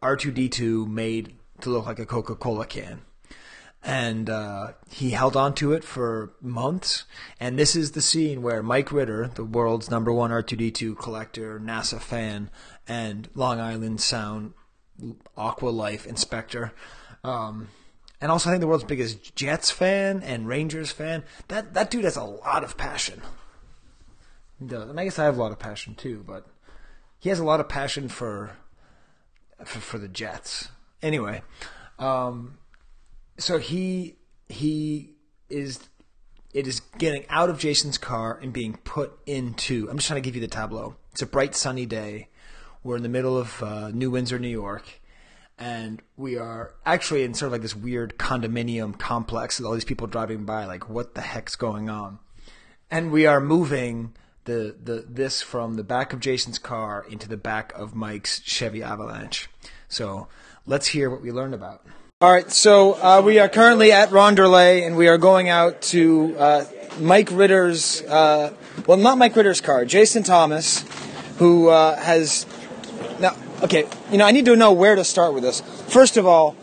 R2D2 made to look like a Coca Cola can. And uh, he held on to it for months. And this is the scene where Mike Ritter, the world's number one R2D2 collector, NASA fan, and Long Island Sound Aqua Life inspector, um, and also I think the world's biggest Jets fan and Rangers fan. That that dude has a lot of passion. He does. And I guess I have a lot of passion too, but he has a lot of passion for for, for the Jets. Anyway, um, so he he is it is getting out of Jason's car and being put into. I'm just trying to give you the tableau. It's a bright sunny day. We're in the middle of uh, New Windsor, New York, and we are actually in sort of like this weird condominium complex with all these people driving by. Like, what the heck's going on? And we are moving the the this from the back of Jason's car into the back of Mike's Chevy Avalanche. So let's hear what we learned about. All right, so uh, we are currently at Ronderlay, and we are going out to uh, Mike Ritter's, uh, well, not Mike Ritter's car, Jason Thomas, who uh, has. Now, okay, you know, I need to know where to start with this. First of all,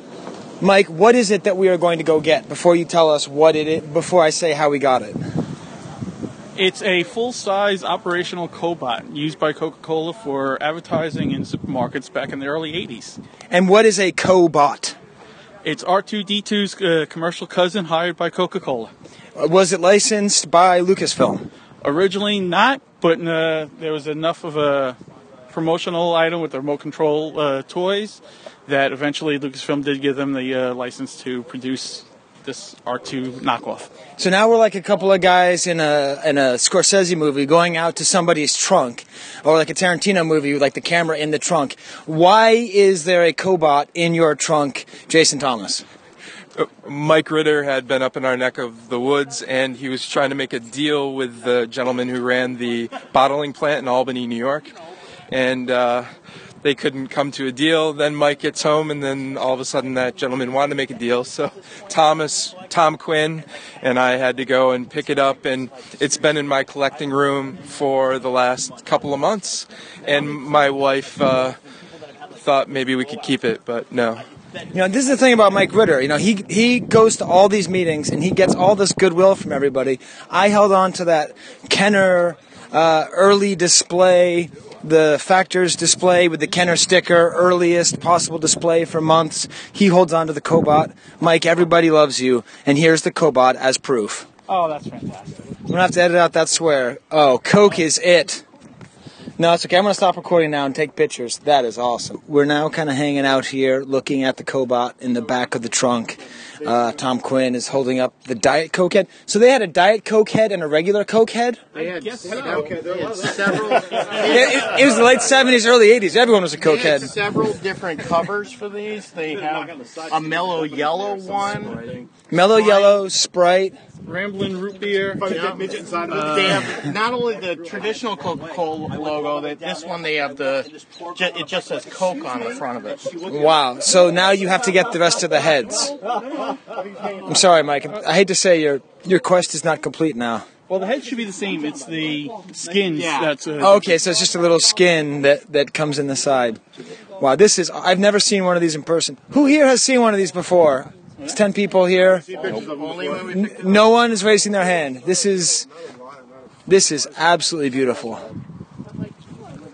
Mike, what is it that we are going to go get before you tell us what it is, before I say how we got it? It's a full-size operational cobot used by Coca-Cola for advertising in supermarkets back in the early 80s. And what is a cobot? It's R2D2's uh, commercial cousin hired by Coca-Cola. Uh, Was it licensed by Lucasfilm? Originally not, but uh, there was enough of a promotional item with the remote control uh, toys that eventually Lucasfilm did give them the uh, license to produce this R2 knockoff. So now we're like a couple of guys in a in a Scorsese movie going out to somebody's trunk, or like a Tarantino movie with like the camera in the trunk. Why is there a cobot in your trunk, Jason Thomas? Mike Ritter had been up in our neck of the woods, and he was trying to make a deal with the gentleman who ran the bottling plant in Albany, New York, and uh, they couldn't come to a deal. Then Mike gets home, and then all of a sudden that gentleman wanted to make a deal. So Thomas, Tom Quinn, and I had to go and pick it up, and it's been in my collecting room for the last couple of months. And my wife uh, thought maybe we could keep it, but no. You know, this is the thing about Mike Ritter. You know, he he goes to all these meetings and he gets all this goodwill from everybody. I held on to that Kenner uh, early display the factors display with the Kenner sticker, earliest possible display for months. He holds on to the Cobot. Mike, everybody loves you, and here's the Cobot as proof. Oh, that's fantastic. I'm gonna have to edit out that swear. Oh, Coke is it. No, it's okay. I'm gonna stop recording now and take pictures. That is awesome. We're now kind of hanging out here, looking at the Cobot in the back of the trunk. Uh, Tom Quinn is holding up the Diet Coke head. So they had a Diet Coke head and a regular Coke head. They had, so. they had several. [LAUGHS] It, it- it was the late 70s, early 80s. Everyone was a Coke They had head. several different covers for these. They have a mellow yellow one. Mellow yellow, Sprite. Ramblin' root beer. Yeah. they have not only the traditional Coca-Cola logo. That this one they have the. It just says Coke on the front of it. Wow. So now you have to get the rest of the heads. I'm sorry, Mike. I hate to say your your quest is not complete now. Well, the head should be the same. It's the skins that's. Uh, Okay, so it's just a little skin that, that comes in the side. Wow, this is. I've never seen one of these in person. Who here has seen one of these before? It's 10 people here. No one is raising their hand. This is. This is absolutely beautiful.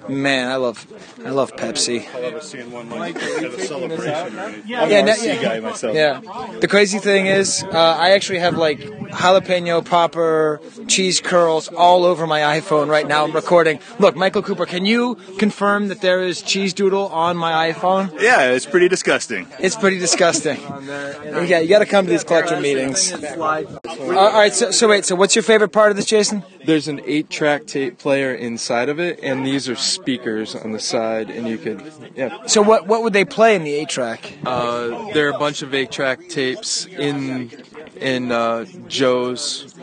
Man, I love, I love Pepsi. I've ever seen one like at a celebration. Right? Yeah, I'm an no- RC yeah. guy myself. Yeah. The crazy thing is, uh, I actually have like jalapeno popper cheese curls all over my iPhone right now. I'm recording. Look, Michael Cooper, can you confirm that there is cheese doodle on my iPhone? Yeah, it's pretty disgusting. It's pretty disgusting. Yeah, you got to come to these collector meetings. Uh, all right, so, so wait, so what's your favorite part of this, Jason? There's an eight-track tape player inside of it, and these are speakers on the side, and you could, yeah. So what what would they play in the eight track? Uh, there are a bunch of eight-track tapes in in uh, Joe's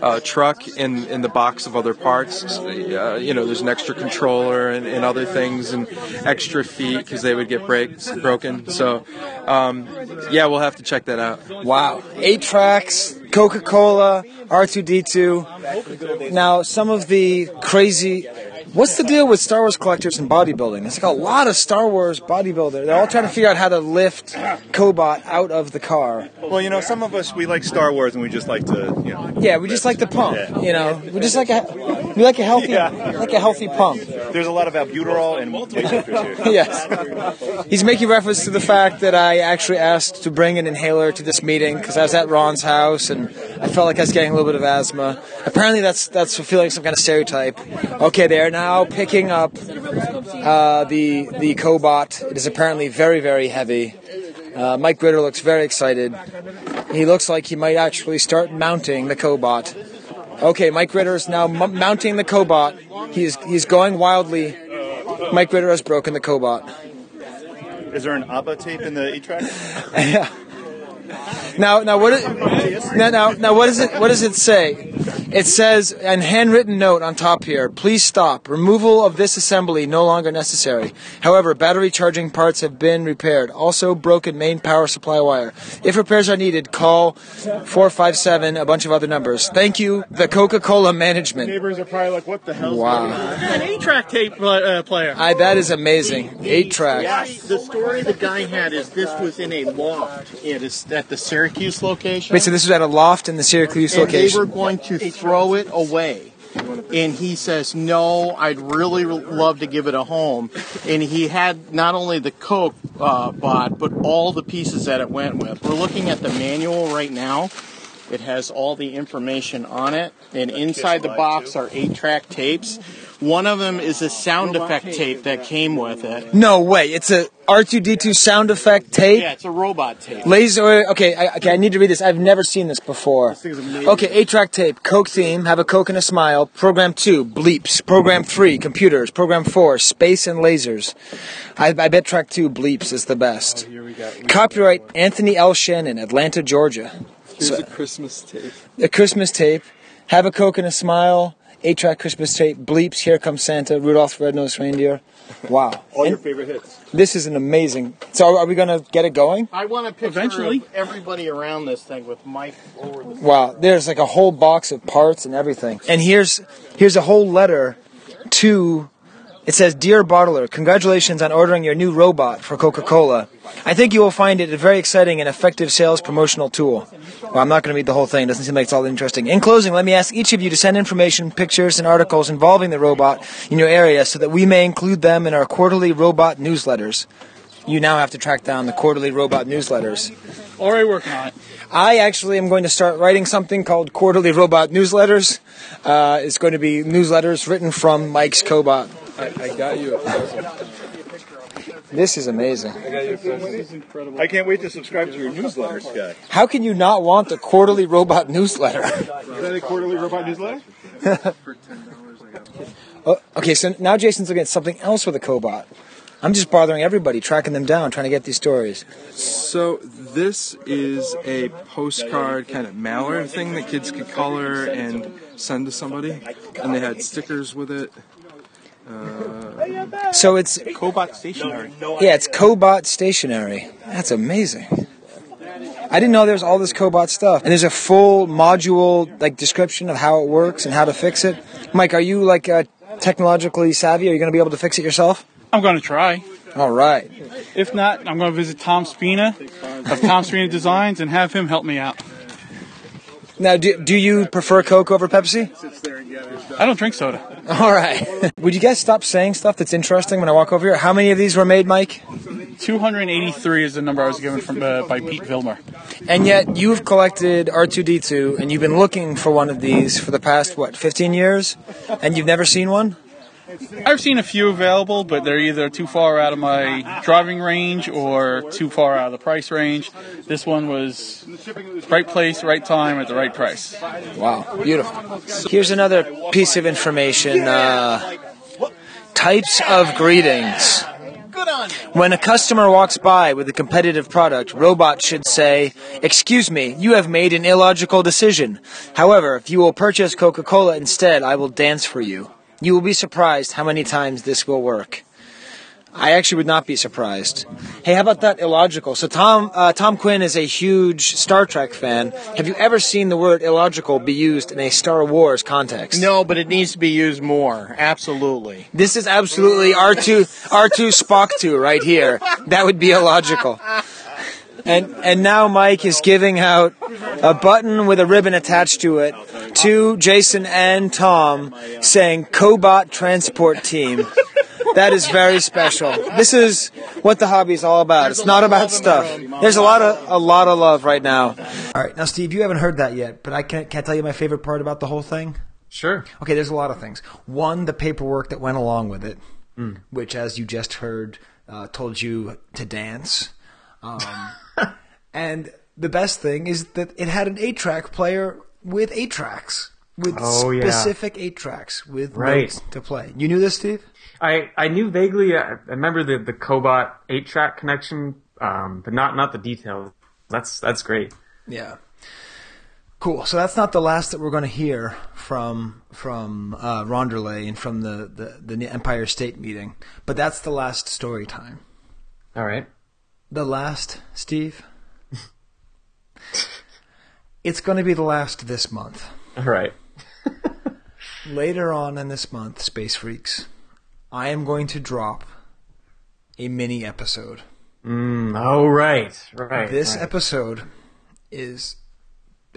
uh, truck in in the box of other parts. Uh, you know, there's an extra controller and, and other things, and extra feet because they would get breaks broken. So, um, yeah, we'll have to check that out. Wow, eight tracks, Coca Cola, R2D2. Now, some of the crazy. What's the deal with Star Wars collectors and bodybuilding? There's like a lot of Star Wars bodybuilder. They're all trying to figure out how to lift Cobot out of the car. Well, you know, some of us we like Star Wars and we just like to, you know. Yeah, we just like the pump. Yeah. You know, we just like a we like a healthy like a healthy pump. There's a lot of albuterol and here. [LAUGHS] yes. He's making reference to the fact that I actually asked to bring an inhaler to this meeting because I was at Ron's house and I felt like I was getting a little bit of asthma. Apparently, that's that's fulfilling some kind of stereotype. Okay, they are now picking up uh, the the Cobot. It is apparently very very heavy. Uh, Mike Ritter looks very excited. He looks like he might actually start mounting the Cobot. Okay, Mike Ritter is now m- mounting the Cobot. He's he's going wildly. Mike Ritter has broken the Cobot. Is there an ABBA tape in the eight-track? yeah. [LAUGHS] Now, now what? Is, now, now, now, what does it? What does it say? It says, a handwritten note on top here. Please stop. Removal of this assembly no longer necessary. However, battery charging parts have been repaired. Also, broken main power supply wire. If repairs are needed, call four five seven. A bunch of other numbers. Thank you, the Coca-Cola management. Neighbors are probably like, "What the hell?" Wow. An eight-track tape uh, player. I, that is amazing. Eight track. The story the guy had is this was in a loft at, his, at the Syracuse location. Wait, so this was at a loft in the Syracuse and location. they were going to throw it away. And he says, "No, I'd really love to give it a home." And he had not only the Coke uh, bought, but all the pieces that it went with. We're looking at the manual right now. It has all the information on it, and inside the box are eight-track tapes. One of them is a sound effect tape that came with it. No way. It's a R2D2 sound effect tape. Yeah, it's a robot tape. Laser. Okay, I, okay. I need to read this. I've never seen this before. Okay, eight-track tape. Coke theme. Have a Coke and a smile. Program two. Bleeps. Program three. Computers. Program four. Space and lasers. I, I bet track two. Bleeps is the best. Copyright Anthony L. Shannon, Atlanta, Georgia. Here's So- a Christmas tape. a Christmas tape. Have a Coke and a smile. Eight-track Christmas tape. Bleeps. Here comes Santa. Rudolph the Red-Nosed Reindeer. Wow. All your favorite hits. this is an amazing. So are we going to get it going? I want a picture Eventually. of everybody around this thing with Mike over the Wow, there's like a whole box of parts and everything. And here's here's a whole letter to It says, Dear Bottler, congratulations on ordering your new robot for Coca Cola. I think you will find it a very exciting and effective sales promotional tool. Well, I'm not going to read the whole thing. It doesn't seem like it's all interesting. In closing, let me ask each of you to send information, pictures, and articles involving the robot in your area so that we may include them in our quarterly robot newsletters. You now have to track down the quarterly robot newsletters. Already working on it. I actually am going to start writing something called Quarterly Robot Newsletters. Uh, it's going to be newsletters written from Mike's Cobot. I, I got you. This is amazing. I can't wait to subscribe to your newsletter, Skye. How can you not want the Quarterly Robot Newsletter? [LAUGHS] Is that a quarterly robot newsletter? Oh, okay, so now Jason's looking at something else with a Cobot. I'm just bothering everybody, tracking them down, trying to get these stories. So this is a postcard kind of mailer thing that kids could color and send to somebody, and they had stickers with it. Uh, So it's Cobot stationary. yeah, it's Cobot stationary. That's amazing. I didn't know there was all this Cobot stuff, and there's a full module like description of how it works and how to fix it. Mike, are you like uh, technologically savvy? Are you going to be able to fix it yourself? I'm going to try. All right. If not, I'm going to visit Tom Spina of Tom Spina Designs and have him help me out. Now, do, do you prefer Coke over Pepsi? I don't drink soda. [LAUGHS] All right. [LAUGHS] Would you guys stop saying stuff that's interesting when I walk over here? How many of these were made, Mike? 283 is the number I was given from uh, by Pete Vilmur. And yet you've collected R2D2 and you've been looking for one of these for the past, what, 15 years? And you've never seen one? I've seen a few available, but they're either too far out of my driving range or too far out of the price range. This one was right place, right time, at the right price. Wow, beautiful. Here's another piece of information uh, types of greetings. When a customer walks by with a competitive product, robots should say, Excuse me, you have made an illogical decision. However, if you will purchase Coca Cola instead, I will dance for you. You will be surprised how many times this will work. I actually would not be surprised. Hey, how about that illogical? So Tom uh, Tom Quinn is a huge Star Trek fan. Have you ever seen the word illogical be used in a Star Wars context? No, but it needs to be used more. Absolutely. This is absolutely R2 R2 Spock 2 right here. That would be illogical. And and now Mike is giving out a button with a ribbon attached to it to Jason and Tom saying Cobot Transport Team. That is very special. This is what the hobby is all about. It's not about stuff. There's a lot of a lot of love right now. All right, now Steve, you haven't heard that yet, but I can't, can't tell you my favorite part about the whole thing. Sure. Okay, there's a lot of things. One, the paperwork that went along with it, Mm. which, as you just heard, uh, told you to dance. Um, and the best thing is that it had an eight-track player with eight tracks, with Oh, yeah. specific eight tracks with Right. notes to play. You knew this, Steve? I, I knew vaguely. I, I remember the the Cobot eight track connection, um, but not not the details. That's that's great. Yeah. Cool. So that's not the last that we're going to hear from from uh, Ronderlay and from the, the the Empire State meeting, but that's the last story time. All right. The last, Steve. It's going to be the last this month. All right. [LAUGHS] Later on in this month, Space Freaks, I am going to drop a mini episode. Mm, oh right, right. This right. episode is.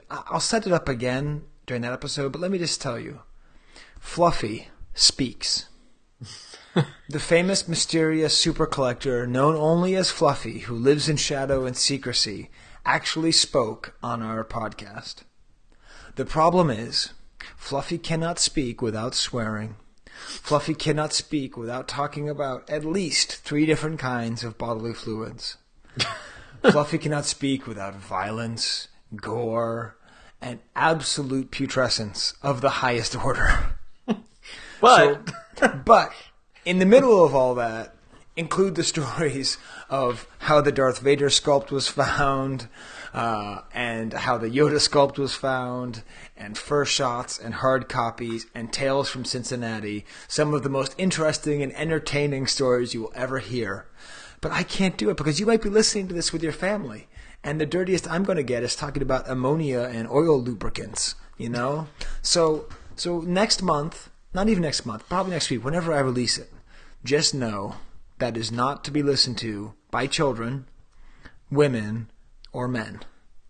I'll set it up again during that episode, but let me just tell you Fluffy speaks. [LAUGHS] the famous, mysterious super collector, known only as Fluffy, who lives in shadow and secrecy, actually spoke on our podcast. The problem is, Fluffy cannot speak without swearing. Fluffy cannot speak without talking about at least three different kinds of bodily fluids. [LAUGHS] Fluffy cannot speak without violence, gore, and absolute putrescence of the highest order. [LAUGHS] But So- but in the middle of all that, include the [LAUGHS] stories of how the Darth Vader sculpt was found, uh, and how the Yoda sculpt was found, and first shots and hard copies and tales from Cincinnati. Some of the most interesting and entertaining stories you will ever hear. But I can't do it because you might be listening to this with your family. And the dirtiest I'm going to get is talking about ammonia and oil lubricants, you know? So, so next month, not even next month, probably next week, whenever I release it, just know that is not to be listened to by children, women, or men.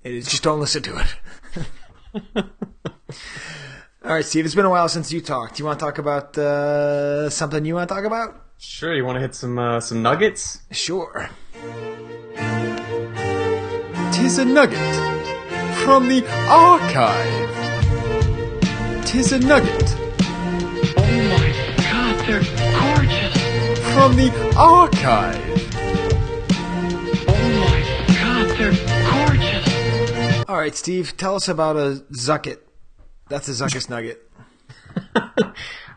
It is just don't listen to it. [LAUGHS] All right, Steve. It's been a while since you talked. Do You want to talk about uh, something you want to talk about? Sure. You want to hit some uh, some nuggets? Sure. Tis a nugget from the archive. Tis a nugget Oh my god, they're gorgeous. From the archive. Oh my god, they're gorgeous. All right, Steve. Tell us about a Zucket. That's a Zuckuss nugget. [LAUGHS]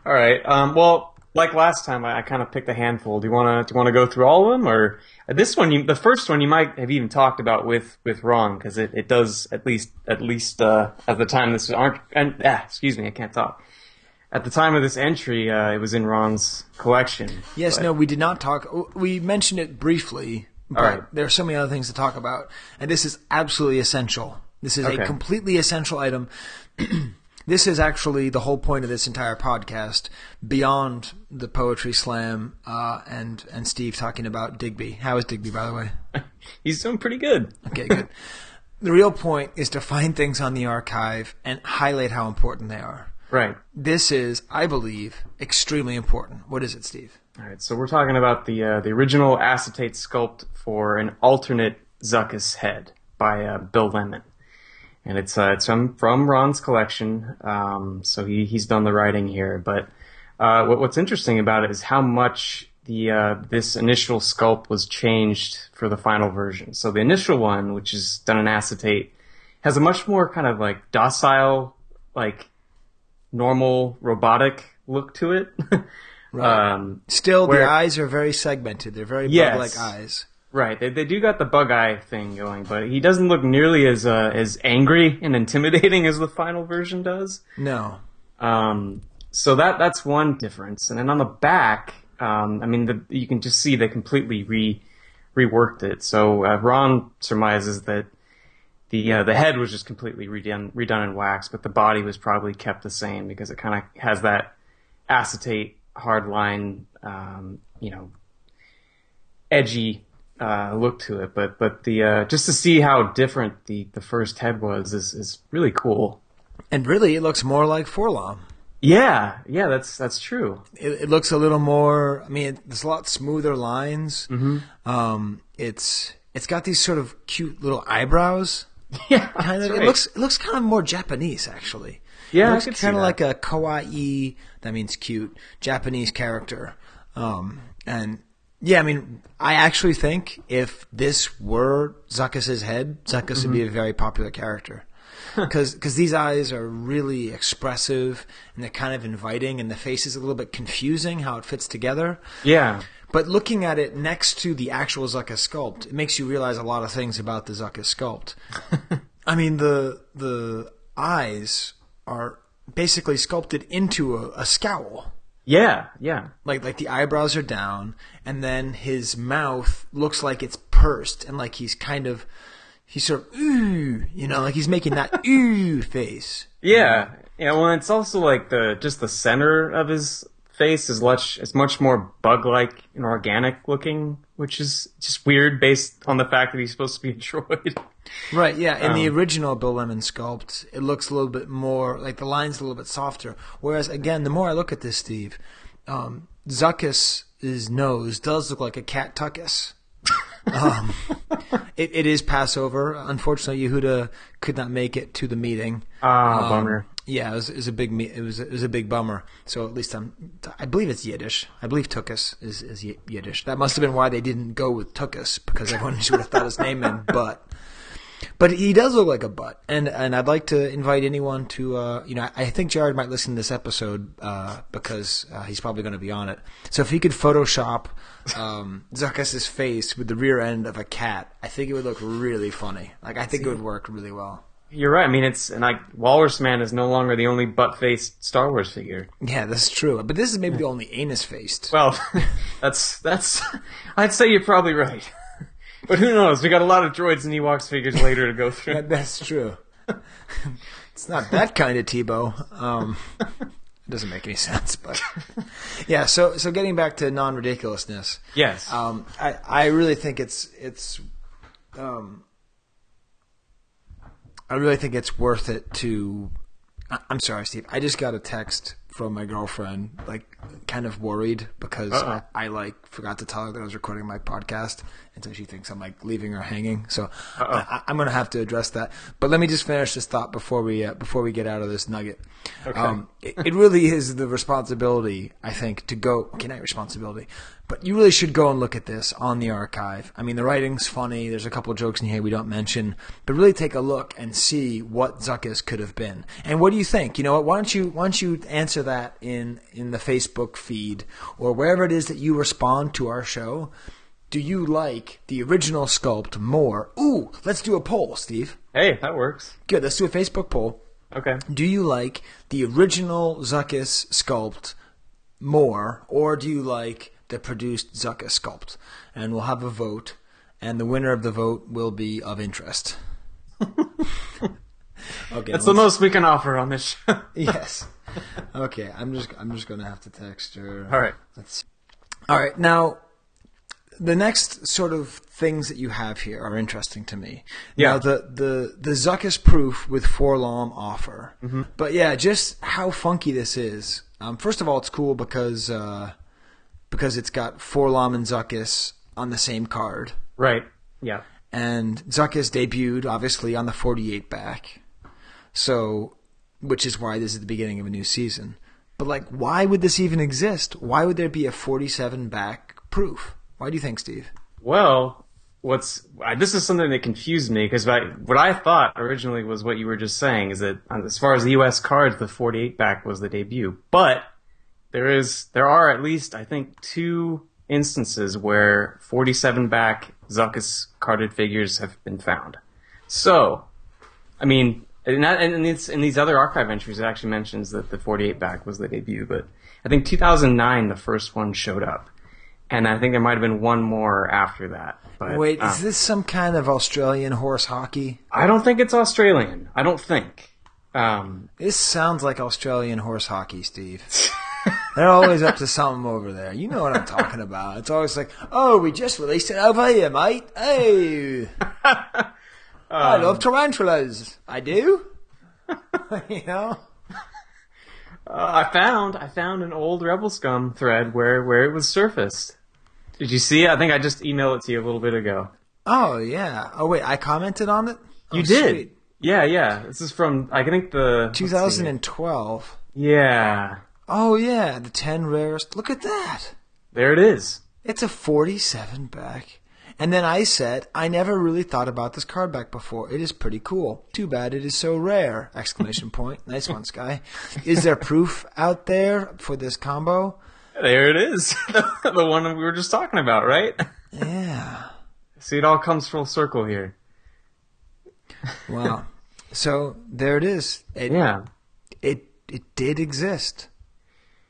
All right. Um, well, like last time, I, I kind of picked a handful. Do you want to do you want to go through all of them, or uh, this one? You, the first one you might have even talked about with with Ron because it, it does at least at least uh, at the time this aren't and ah, excuse me, I can't talk. At the time of this entry, uh, it was in Ron's collection. Yes, but- no, we did not talk. We mentioned it briefly, but right. there are so many other things to talk about, and this is absolutely essential. This is Okay. a completely essential item. [CLEARS THROAT] this is actually the whole point of this entire podcast, beyond the poetry slam uh, and and Steve talking about Digby. How is Digby, by the way? [LAUGHS] He's doing pretty good. Okay, good. [LAUGHS] the real point is to find things on the archive and highlight how important they are. Right. This is, I believe, extremely important. What is it, Steve? All right, so we're talking about the uh, the original acetate sculpt for an alternate Zuckuss head by uh, Bill Lemon, and it's uh, it's from from Ron's collection. Um, so he he's done the writing here. But uh, what, what's interesting about it is how much the uh, this initial sculpt was changed for the final version. So the initial one, which is done in acetate, has a much more kind of like docile, like normal robotic look to it. [LAUGHS] Right. Um, Still, where- the eyes are very segmented. They're very Yes. bug-like eyes. Right, they, they do got the bug eye thing going, but he doesn't look nearly as uh, as angry and [LAUGHS] intimidating as the final version does. No. Um, so that that's one difference, and then on the back, um, I mean, the, you can just see they completely re reworked it. So uh, Ron surmises that the uh, the head was just completely redone redone in wax, but the body was probably kept the same because it kind of has that acetate hard line, um, you know, edgy uh, look to it. But but the uh, just to see how different the the first head was is is really cool. And really, it looks more like 4-LOM. Yeah, yeah, that's that's true. It, it looks a little more. I mean, there's a lot smoother lines. Mhm. Um, it's it's got these sort of cute little eyebrows. [LAUGHS] Yeah, kind of. that's It looks it looks kind of more Japanese actually. Yeah, it looks kind of like a kawaii. That means cute Japanese character. Um, and yeah, I mean, I actually think if this were Zuckuss's head, Zuckuss would be Mhm. a very popular character. Because these eyes are really expressive and they're kind of inviting, and the face is a little bit confusing how it fits together. Yeah. But looking at it next to the actual Zuckuss sculpt, it makes you realize a lot of things about the Zuckuss sculpt. [LAUGHS] I mean, the the eyes are basically sculpted into a, a scowl. Yeah, yeah. Like like the eyebrows are down, and then his mouth looks like it's pursed, and like he's kind of he's sort of ooh, you know, like he's making that [LAUGHS] ooh face. Yeah, yeah. Well, it's also like the just the center of his face is much it's much more bug-like and organic looking, which is just weird based on the fact that he's supposed to be a [LAUGHS] droid. Right, yeah. In the Um, original Bill Lemon sculpt, it looks a little bit more like the lines a little bit softer. Whereas again, the more I look at this, Steve, um, Zuckuss's nose does look like a cat tuckus. [LAUGHS] um, it, it is Passover. Unfortunately, Yehuda could not make it to the meeting. Ah, Um, bummer. Yeah, it was, it was a big it was it was a big bummer. So at least I'm I believe it's Yiddish. I believe Tukas is is Yiddish. That must have been why they didn't go with Tukas because everyone just [LAUGHS] would have thought his name meant butt. But he does look like a butt, and and I'd like to invite anyone to uh, you know I, I think Jared might listen to this episode uh, because uh, he's probably going to be on it. So if he could Photoshop um, Zuckuss's face with the rear end of a cat, I think it would look really funny. Like I think it would work really well. You're right. I mean, it's and like Walrus Man is no longer the only butt-faced Star Wars figure. Yeah, that's true. But this is maybe the only anus faced. Well, [LAUGHS] that's that's. I'd say you're probably right. [LAUGHS] But who knows? We got a lot of droids and Ewoks figures later to go [LAUGHS] through. That, that's true. it's not that kind of Tebow. Um, it doesn't make any sense, but yeah. So so getting back to non ridiculousness. Yes. Um, I I really think it's it's um, I really think it's worth it to. I'm sorry, Steve. I just got a text from my girlfriend, like kind of worried because I, I like forgot to tell her that I was recording my podcast, so she thinks I'm like leaving her hanging. So I, I'm going to have to address that. But let me just finish this thought before we uh, before we get out of this nugget. Okay. Um, it, it really is the responsibility, I think, to go. Okay, not responsibility, but you really should go and look at this on the archive. I mean, the writing's funny. There's a couple of jokes in here we don't mention, but really take a look and see what Zuckuss could have been. And what do you think? You know what? Why don't you why don't you answer that in in the Facebook feed or wherever it is that you respond to our show? Do you like the original sculpt more? Ooh, let's do a poll, Steve. Hey, that works. Good. Let's do a Facebook poll. Okay. Do you like the original Zuckuss sculpt more, or do you like the produced Zuckuss sculpt? And we'll have a vote, and the winner of the vote will be of interest. [LAUGHS] okay, That's the most we can offer on this show. [LAUGHS] yes. Okay, I'm just I'm just gonna have to text her. All right. Let's. All right, now the next sort of things that you have here are interesting to me. Yeah. Now, the the the Zuckuss proof with four 4-LOM offer, Mhm. but yeah, just how funky this is. Um, first of all, it's cool because uh, because it's got 4-LOM and Zuckuss on the same card. Right. Yeah. And Zuckuss debuted obviously on the 48 back. So, which is why this is the beginning of a new season. But like, why would this even exist? Why would there be a 47 back proof? Why do you think, Steve? Well, what's this is something that confused me because what I thought originally was what you were just saying is that um, as far as the U.S. cards, the 48 back was the debut, but there is there are at least I think two instances where 47 back Zuckuss carded figures have been found. So, I mean, and, that, and in, in these other archive entries, it actually mentions that the 48 back was the debut, but I think 2009 the first one showed up, and I think there might have been one more after that. But, Wait, um, is this some kind of Australian horse hockey? I don't think it's Australian. I don't think. Um, This sounds like Australian horse hockey, Steve. [LAUGHS] They're always up to something over there. You know what I'm talking about. It's always like, oh, we just released it over here, mate. Hey. [LAUGHS] I Um, love tarantulas. I do. [LAUGHS] you know? Uh, I found I found an old Rebel Scum thread where where it was surfaced. Did you see? it? I think I just emailed it to you a little bit ago. Oh, yeah. Oh, wait, I commented on it? You Oh, did. sweet. Yeah, yeah. This is from I think the 2012. Yeah, Oh, yeah, the 10 rarest. Look at that. there it is. It's a 47 back. And then I said, I never really thought about this card back before. It is pretty cool. Too bad it is so rare! Exclamation point. Nice one, Skye. [LAUGHS] Is there proof out there for this combo? There it is. [LAUGHS] the one we were just talking about, right? Yeah. See, it all comes full circle here. Wow. so there it is. It, Yeah. It it did exist.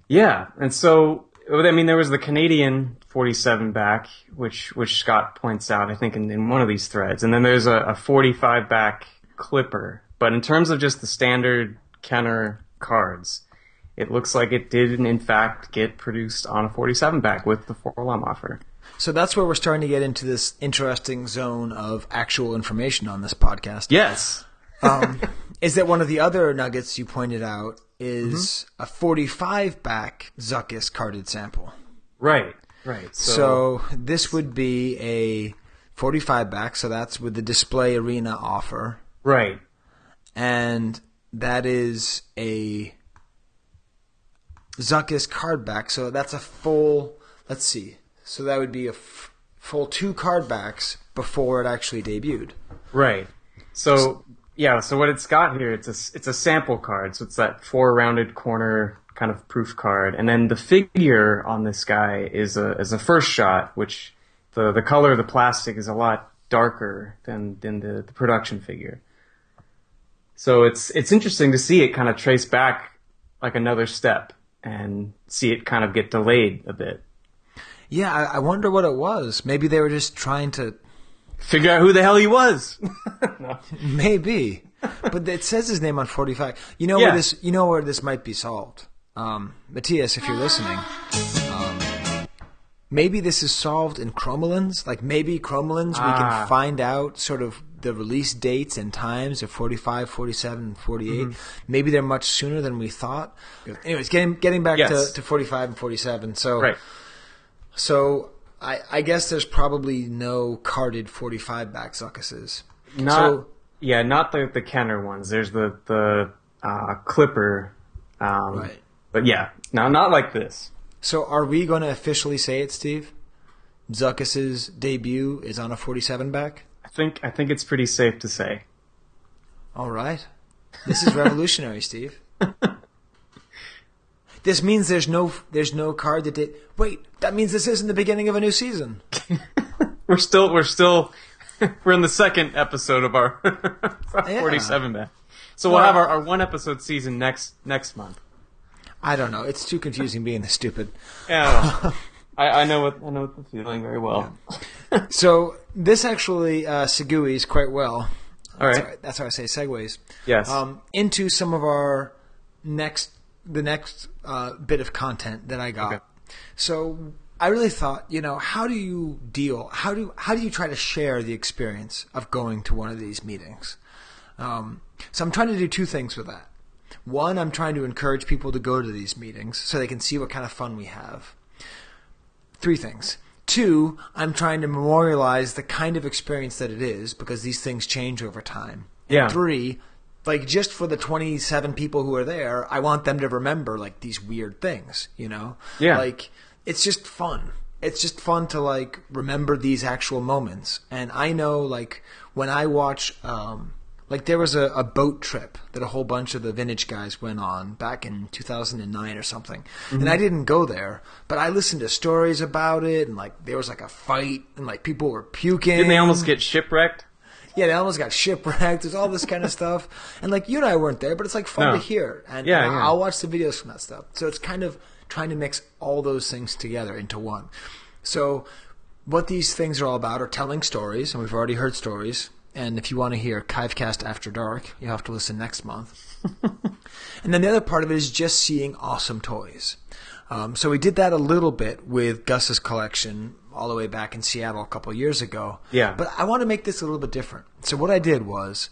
Yeah, and so I mean, there was the Canadian 47 back, which which Scott points out, I think, in, in one of these threads, and then there's a, a 45 back Clipper. But in terms of just the standard Kenner cards, it looks like it did in fact get produced on a 47 back with the 4-LOM offer. So that's where we're starting to get into this interesting zone of actual information on this podcast. Yes. um, [LAUGHS] is that one of the other nuggets you pointed out is a 45 back Zuckuss carded sample. Right. Right. So, this would be a 45 back, so that's with the display arena offer. Right. And that is a Zuckuss card back, so that's a full, let's see. So that would be a f- full two card backs before it actually debuted. Right. So yeah, so what it's got here, it's a it's a sample card. So it's that four rounded corner kind of proof card, and then the figure on this guy is a is a first shot, which the the color of the plastic is a lot darker than than the, the production figure. So it's it's interesting to see it kind of trace back like another step and see it kind of get delayed a bit. Yeah, I, I wonder what it was. Maybe they were just trying to Figure out who the hell he was. [LAUGHS] Maybe, but it says his name on forty-five. You know Yeah. where this? You know where this might be solved. um, Matthias, if you're listening, um, maybe this is solved in Chromalins. Like maybe Chromalins, we Ah. can find out sort of the release dates and times of 45, 47, and 48. Mhm. Maybe they're much sooner than we thought. Anyways, getting getting back Yes. to, to 45 and 47. So Right. So I, I guess there's probably no carded 45 back Zuckusses. Not So- yeah, not the the Kenner ones. There's the the uh, Clipper. Um, Right. But yeah, no, not like this. So are we going to officially say it, Steve? Zuckuss's debut is on a 47 back? I think I think it's pretty safe to say. All right. This is revolutionary, Steve. [LAUGHS] This means there's no there's no card that did. Wait, that means this isn't the beginning of a new season. [LAUGHS] We're still we're still [LAUGHS] we're in the second episode of our Yeah. 47 back. So we'll Well- have our, our one episode season next next month. I don't know. It's too confusing being this stupid. Yeah, I, I know what I know what the feeling very well. So this actually uh, segues quite well. All right. That's how, that's how I say segues. Yes. Um, into some of our next, the next uh, bit of content that I got. So I really thought, you know, how do you deal? How do how do you try to share the experience of going to one of these meetings? Um, so I'm trying to do two things with that. One, I'm trying to encourage people to go to these meetings so they can see what kind of fun we have. Three things. Two, I'm trying to memorialize the kind of experience that it is because these things change over time. And Yeah. Three, like just for the 27 people who are there, I want them to remember like these weird things, you know? Yeah. Like it's just fun. It's just fun to like remember these actual moments. And I know like when I watch um like there was a, a boat trip that a whole bunch of the vintage guys went on back in 2009 or something. Mhm. And I didn't go there, but I listened to stories about it and like there was like a fight and like people were puking. Didn't they almost get shipwrecked? Yeah, they almost got shipwrecked. There's all this kind of stuff. And like you and I weren't there, but it's like fun No. to hear. And, Yeah, and yeah. I'll watch the videos from that stuff. So it's kind of trying to mix all those things together into one. So what these things are all about are telling stories, and we've already heard stories. And if you want to hear Kivecast After Dark, you'll have to listen next month. [LAUGHS] and then the other part of it is just seeing awesome toys. Um, so we did that a little bit with Gus's collection all the way back in Seattle a couple of years ago. Yeah. But I want to make this a little bit different. So what I did was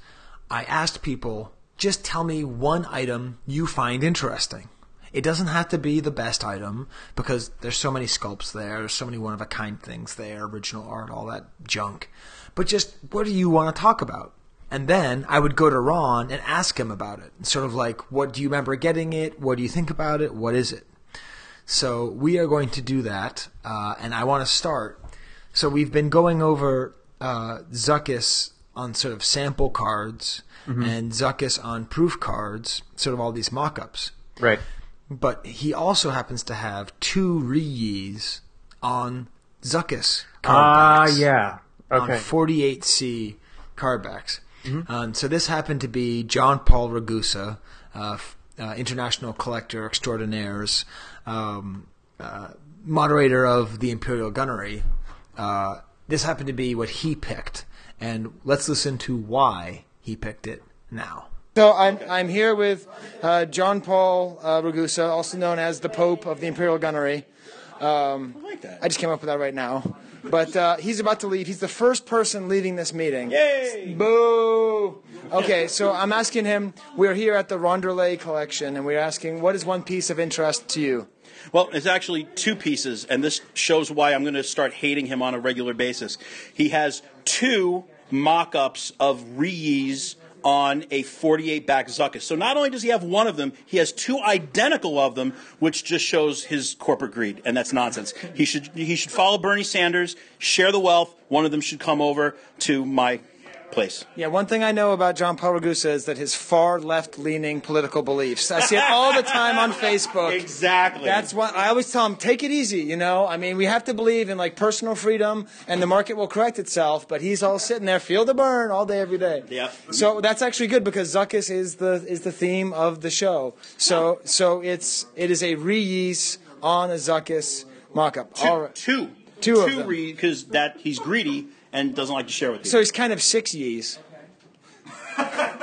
I asked people, just tell me one item you find interesting. It doesn't have to be the best item because there's so many sculpts there, there's so many one of a kind things there, original art, all that junk. But just what do you want to talk about? And then I would go to Ron and ask him about it. Sort of like, what do you remember getting it? What do you think about it? What is it? So we are going to do that, uh, and I want to start. So we've been going over uh, Zuckuss on sort of sample cards Mhm. and Zuckuss on proof cards, sort of all these mock-ups. Right. But he also happens to have two Ree-Yees on Zuckuss Ah, backs. yeah. Okay. On 48C card backs. Mhm. Um, so this happened to be John Paul Ragusa, uh, uh, international collector extraordinaires, um, uh, moderator of the Imperial Gunnery. Uh, this happened to be what he picked, and let's listen to why he picked it now. So I'm I'm here with uh, John Paul uh, Ragusa, also known as the Pope of the Imperial Gunnery. Um, I like that. I just came up with that right now. But uh, he's about to leave. He's the first person leaving this meeting. Yay! Boo! Okay, so I'm asking him. We're here at the Ronderlay collection, and we're asking, what is one piece of interest to you? Well, it's actually two pieces, and this shows why I'm going to start hating him on a regular basis. He has two mock ups of Ree-Yees on a 48 back Zuckuss. So not only does he have one of them, he has two identical of them, which just shows his corporate greed, and that's nonsense. He should, he should follow Bernie Sanders, share the wealth. One of them should come over to my place. Yeah, one thing I know about John Paul Ragusa is that his far left leaning political beliefs. I see it all the time on [LAUGHS] Facebook. Exactly. That's what I always tell him take it easy, you know? I mean, we have to believe in like personal freedom and the market will correct itself, but he's all sitting there, feel the burn all day, every day. Yep. So that's actually good because Zuckuss is the is the theme of the show. So so it's it is a Ree-Yees on a Zuckuss mock-up. Two, all right. two, Two of two them. because that he's greedy and doesn't like to share with you. So he's kind of six yees. [LAUGHS]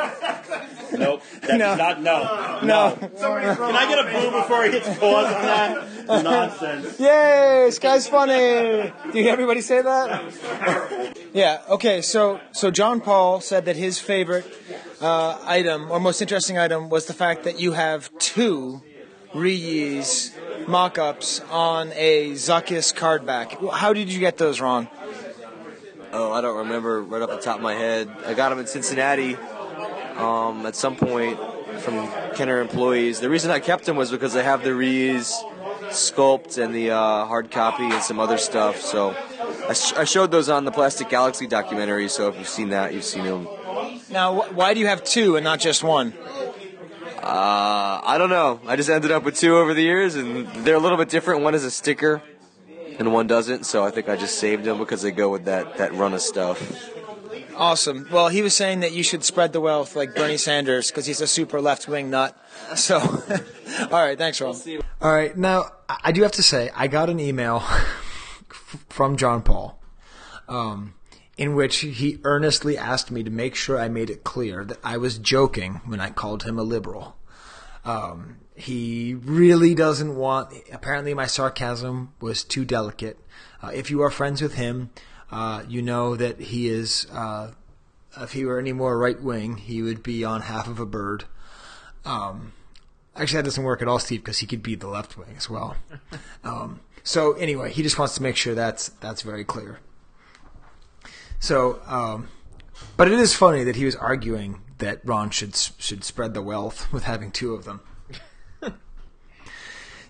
Nope. That No. is not no. No. Can I get a boo before he hits pause on that? Nonsense. [LAUGHS] Yay, Skye's funny. Do you hear everybody say that? yeah. Okay. So so John Paul said that his favorite uh, item or most interesting item was the fact that you have two Ree-Yees mock-ups on a Zuckuss card back. How did you get those, Ron? Oh, I don't remember right off the top of my head. I got them in Cincinnati um, at some point from Kenner employees. The reason I kept them was because they have the Ree-Yees sculpt and the uh, hard copy and some other stuff. So I, sh- I showed those on the Plastic Galaxy documentary. So if you've seen that, you've seen them. Now, wh- why do you have two and not just one? Uh, I don't know. I just ended up with two over the years, and they're a little bit different. One is a sticker, and one doesn't. So I think I just saved them because they go with that that run of stuff. Awesome. Well, he was saying that you should spread the wealth like Bernie Sanders because he's a super left-wing nut. [LAUGHS] So, [LAUGHS] all right, thanks, Ron. All right, now I I do have to say I got an email [LAUGHS] from John Paul, um, in which he earnestly asked me to make sure I made it clear that I was joking when I called him a liberal. Um, he really doesn't want. Apparently, my sarcasm was too delicate. Uh, if you are friends with him, uh, you know that he is. Uh, if he were any more right wing, he would be on half of a bird. Um, actually, that doesn't work at all, Steve, because he could be the left wing as well. [LAUGHS] Um, so anyway, he just wants to make sure that's that's very clear. So, um, but it is funny that he was arguing that Ron should should spread the wealth with having two of them.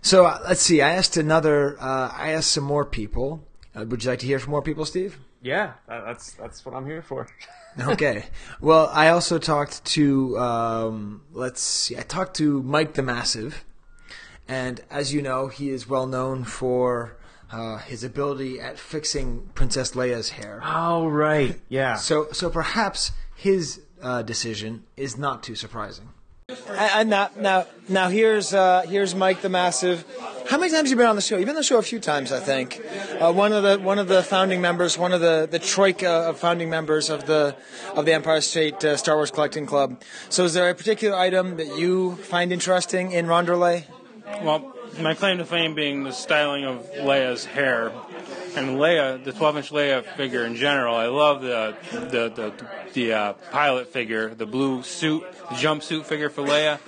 So uh, let's see. I asked another. Uh, I asked some more people. Uh, would you like to hear from more people, Steve? Yeah, that's that's what I'm here for. [LAUGHS] okay. Well, I also talked to um, let's see. I talked to Mike the Massive, and as you know, he is well known for uh, his ability at fixing Princess Leia's hair. Oh right, yeah. So so perhaps his uh, decision is not too surprising. And, now, now, now here's uh, here's Mike the Massive. How many times have you been on the show? You've been on the show a few times, I think. Uh, one of the one of the founding members, one of the the troika of founding members of the of the Empire State uh, Star Wars Collecting Club. So, is there a particular item that you find interesting in Ronderlay? Well, my claim to fame being the styling of Leia's hair. And Leia, the 12-inch Leia figure in general, I love the the the, the uh, pilot figure, the blue suit, the jumpsuit figure for Leia.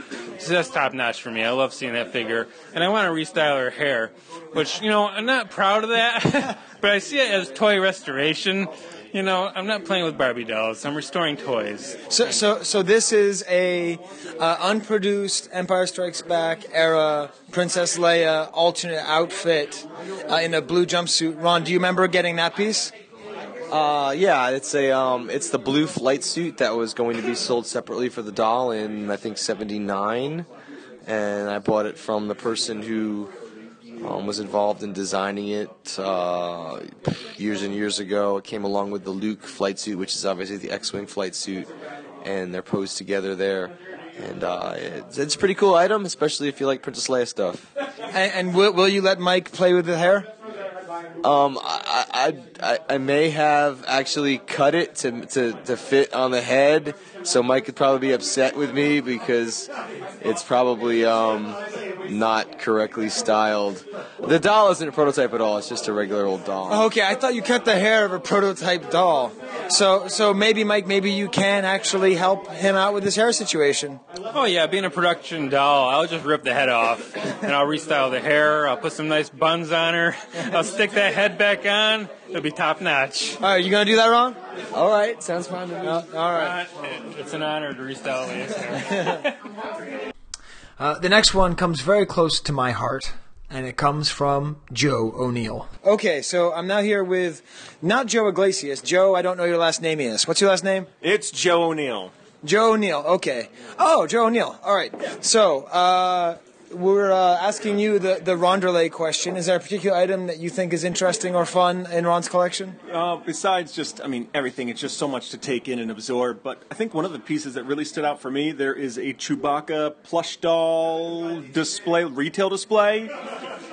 So that's top notch for me. I love seeing that figure, and I want to restyle her hair, which you know I'm not proud of that, [LAUGHS] but I see it as toy restoration. You know, I'm not playing with Barbie dolls. I'm restoring toys. So, so, so this is a uh, unproduced Empire Strikes Back era Princess Leia alternate outfit uh, in a blue jumpsuit. Ron, do you remember getting that piece? Uh, yeah, it's a um, it's the blue flight suit that was going to be sold separately for the doll in I think '79, and I bought it from the person who um, was involved in designing it uh, years and years ago. It came along with the Luke flight suit, which is obviously the X-wing flight suit, and they're posed together there. And uh, it's, it's a pretty cool item, especially if you like Princess Leia stuff. And, and will, will you let Mike play with the hair? Um, I, I, I, I may have actually cut it to, to, to fit on the head, so Mike could probably be upset with me because it's probably um, not correctly styled. The doll isn't a prototype at all; it's just a regular old doll. Oh, okay, I thought you cut the hair of a prototype doll. So, so maybe Mike, maybe you can actually help him out with his hair situation. Oh yeah, being a production doll, I'll just rip the head off and I'll restyle the hair. I'll put some nice buns on her. I'll stick that head back on. It'll be top notch. All right, you gonna do that, Ron? All right, sounds fine to me. all right. It's an honor to restyle Leia's hair. [LAUGHS] Uh, the next one comes very close to my heart, and it comes from Joe O'Neill. Okay, so I'm now here with not Joe Iglesias. Joe, I don't know your last name is. What's your last name? It's Joe O'Neill. Joe O'Neill. Okay. Oh, Joe O'Neill. All right. So, uh, we're uh, asking you the, the Ronderlay question. Is there a particular item that you think is interesting or fun in Ron's collection? Uh, besides just, I mean, everything, it's just so much to take in and absorb. But I think one of the pieces that really stood out for me, there is a Chewbacca plush doll display, retail display.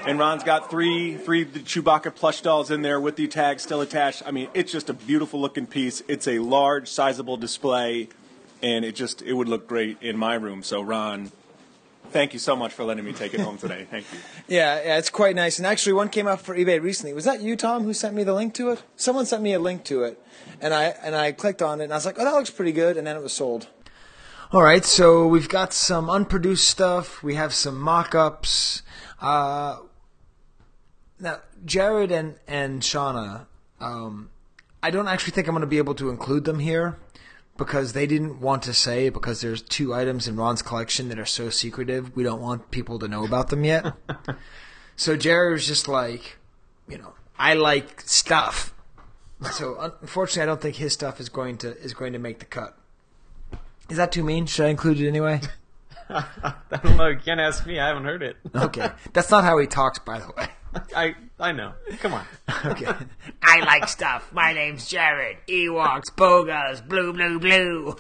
And Ron's got three, three Chewbacca plush dolls in there with the tag still attached. I mean, it's just a beautiful looking piece. It's a large, sizable display. and it just it would look great in my room. So Ron, thank you so much for letting me take it home today. Thank you. [LAUGHS] Yeah, yeah, it's quite nice. And actually, one came up for eBay recently. Was that you, Tom, who sent me the link to it? Someone sent me a link to it, and I and I clicked on it, and I was like, "Oh, that looks pretty good," and then it was sold. All right, so we've got some unproduced stuff. We have some mock-ups. Uh, now, Jared and and Shauna, um, I don't actually think I'm going to be able to include them here because they didn't want to say because there's two items in Ron's collection that are so secretive. We don't want people to know about them yet. [LAUGHS] so Jared was just like, you know, I like stuff. So unfortunately, I don't think his stuff is going to is going to make the cut. Is that too mean? Should I include it anyway? [LAUGHS] I don't know. You can't ask me. I haven't heard it. Okay, that's not how he talks, by the way. [LAUGHS] [LAUGHS] I I know. Come on. [LAUGHS] Okay. I like stuff. My name's Jared. Ewoks, bogas, blue, blue, blue.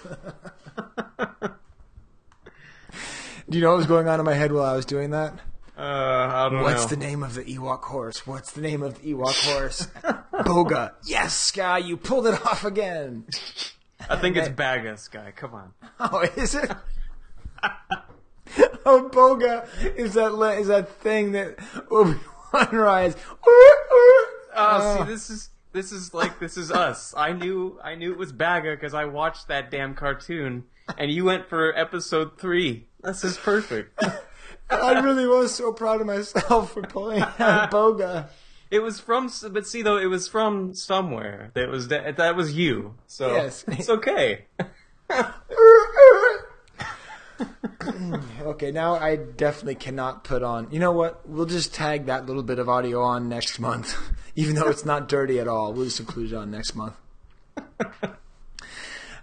[LAUGHS] Do you know what was going on in my head while I was doing that? Uh, I don't What's know. the name of the Ewok horse? What's the name of the Ewok horse? Boga. Yes, Skye, you pulled it off again. I think it's Bagus guy. Come on. Oh, is it? oh, Boga is that le- is that thing that Obi Wan rides. [LAUGHS] Uh, oh, see, this is this is like this is us. I knew I knew it was Baga because I watched that damn cartoon, and you went for episode three. This is perfect. [LAUGHS] I really was so proud of myself for pulling [LAUGHS] out Boga. It was from, but see though, it was from somewhere. That was that, that was you. So Yes. it's okay. [LAUGHS] okay, now I definitely cannot put on. You know what? We'll just tag that little bit of audio on next month, [LAUGHS] even though it's not dirty at all. We'll just include it on next month. [LAUGHS]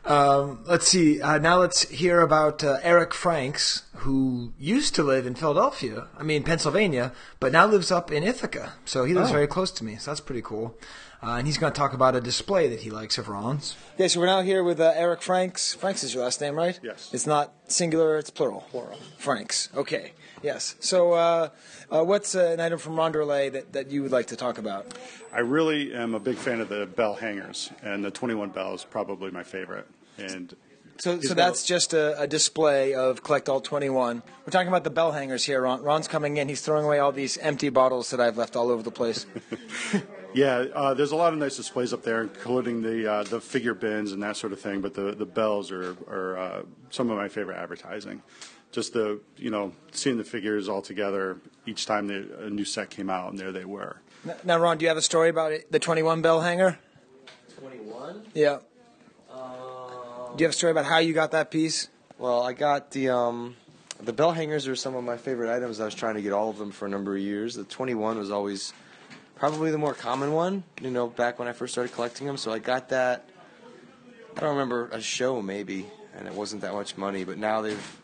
Um, let's see. Uh, now let's hear about uh, Eric Franks, who used to live in Philadelphia. I mean Pennsylvania, but now lives up in Ithaca. So he lives Oh. very close to me. So that's pretty cool. Uh, and he's going to talk about a display that he likes of Ron's. Okay, so we're now here with uh, Eric Franks. Franks is your last name, right? Yes. It's not singular; it's plural. Plural. Franks. Okay. Yes. So, uh, uh, what's uh, an item from Ronderlay that, that you would like to talk about? I really am a big fan of the bell hangers, and the 21 bell is probably my favorite. And So, so that's just a, a display of Collect All 21. We're talking about the bell hangers here. Ron, Ron's coming in. He's throwing away all these empty bottles that I've left all over the place. [LAUGHS] yeah, uh, there's a lot of nice displays up there, including the uh, the figure bins and that sort of thing. But the, the bells are are uh, some of my favorite advertising. Just the you know seeing the figures all together each time the, a new set came out, and there they were. Now, Ron, do you have a story about it, the 21 bell hanger? 21? Yeah. Do you have a story about how you got that piece? Well, I got the um, the bell hangers are some of my favorite items. I was trying to get all of them for a number of years. The 21 was always probably the more common one, you know, back when I first started collecting them. So I got that. I don't remember a show maybe, and it wasn't that much money. But now they've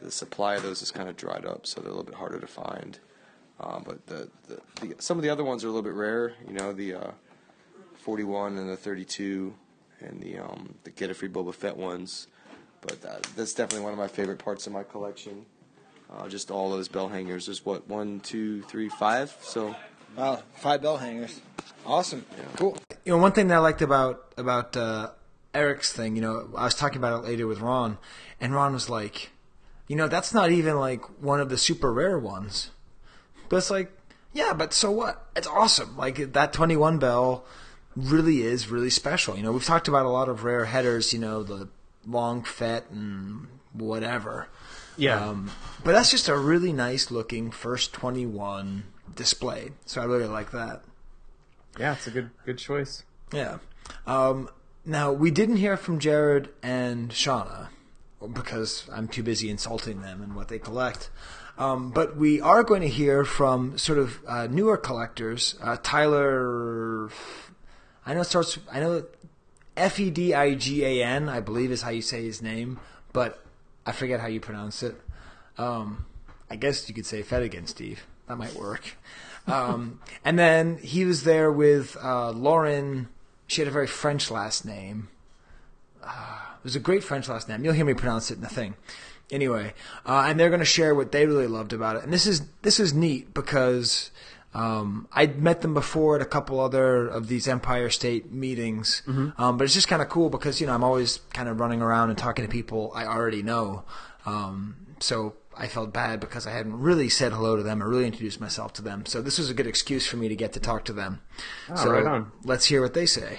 the supply of those has kind of dried up, so they're a little bit harder to find. Uh, but the, the, the some of the other ones are a little bit rare. You know, the uh, 41 and the 32 and the um, the Get a Free Boba Fett ones. But uh, that's definitely one of my favorite parts of my collection. Uh, just all those bell hangers. There's what one, two, three, five. So Wow, five bell hangers. Awesome. Cool. You know, one thing that I liked about about uh, Eric's thing, you know, I was talking about it later with Ron, and Ron was like, you know, that's not even like one of the super rare ones. But it's like, yeah, but so what? It's awesome. Like that 21 bell really is really special. You know, we've talked about a lot of rare headers, you know, the long fet and whatever. Yeah. Um, but that's just a really nice looking first 21 display. So I really like that. Yeah, it's a good good choice. Yeah. Um, now we didn't hear from Jared and Shauna because I'm too busy insulting them and what they collect. Um, but we are going to hear from sort of uh, newer collectors. Uh, Tyler, I know it starts. I know F E D I G A N. I believe is how you say his name, but I forget how you pronounce it. Um, I guess you could say Fedigan, Steve. That might work. Um, and then he was there with uh, Lauren. She had a very French last name. Uh, it was a great French last name. You'll hear me pronounce it in the thing. Anyway, uh, and they're going to share what they really loved about it. And this is this is neat because Um, I'd met them before at a couple other of these Empire State meetings, Mhm. um, but it's just kind of cool because you know I'm always kind of running around and talking to people I already know. Um, so I felt bad because I hadn't really said hello to them or really introduced myself to them. So this was a good excuse for me to get to talk to them. Oh, so right on. let's hear what they say.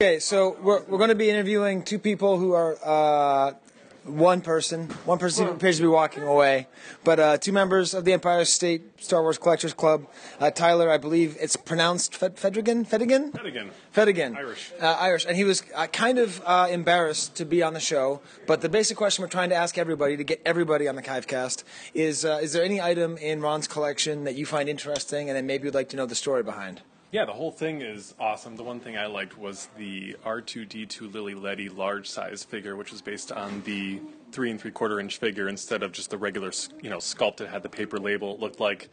Okay, so we're, we're going to be interviewing two people who are uh, one person. One person appears to be walking away, but uh, two members of the Empire State Star Wars Collectors Club. Uh, Tyler, I believe it's pronounced Fed- Fedrigan. Fedigan. Fedigan. Fedigan. Irish. Uh, Irish, and he was uh, kind of uh, embarrassed to be on the show. But the basic question we're trying to ask everybody to get everybody on the Kivecast is: uh, Is there any item in Ron's collection that you find interesting, and then maybe you'd like to know the story behind? Yeah, the whole thing is awesome. The one thing I liked was the R2D2 Lili Ledy large size figure, which was based on the three and three quarter inch figure instead of just the regular, you know, sculpted had the paper label. It looked like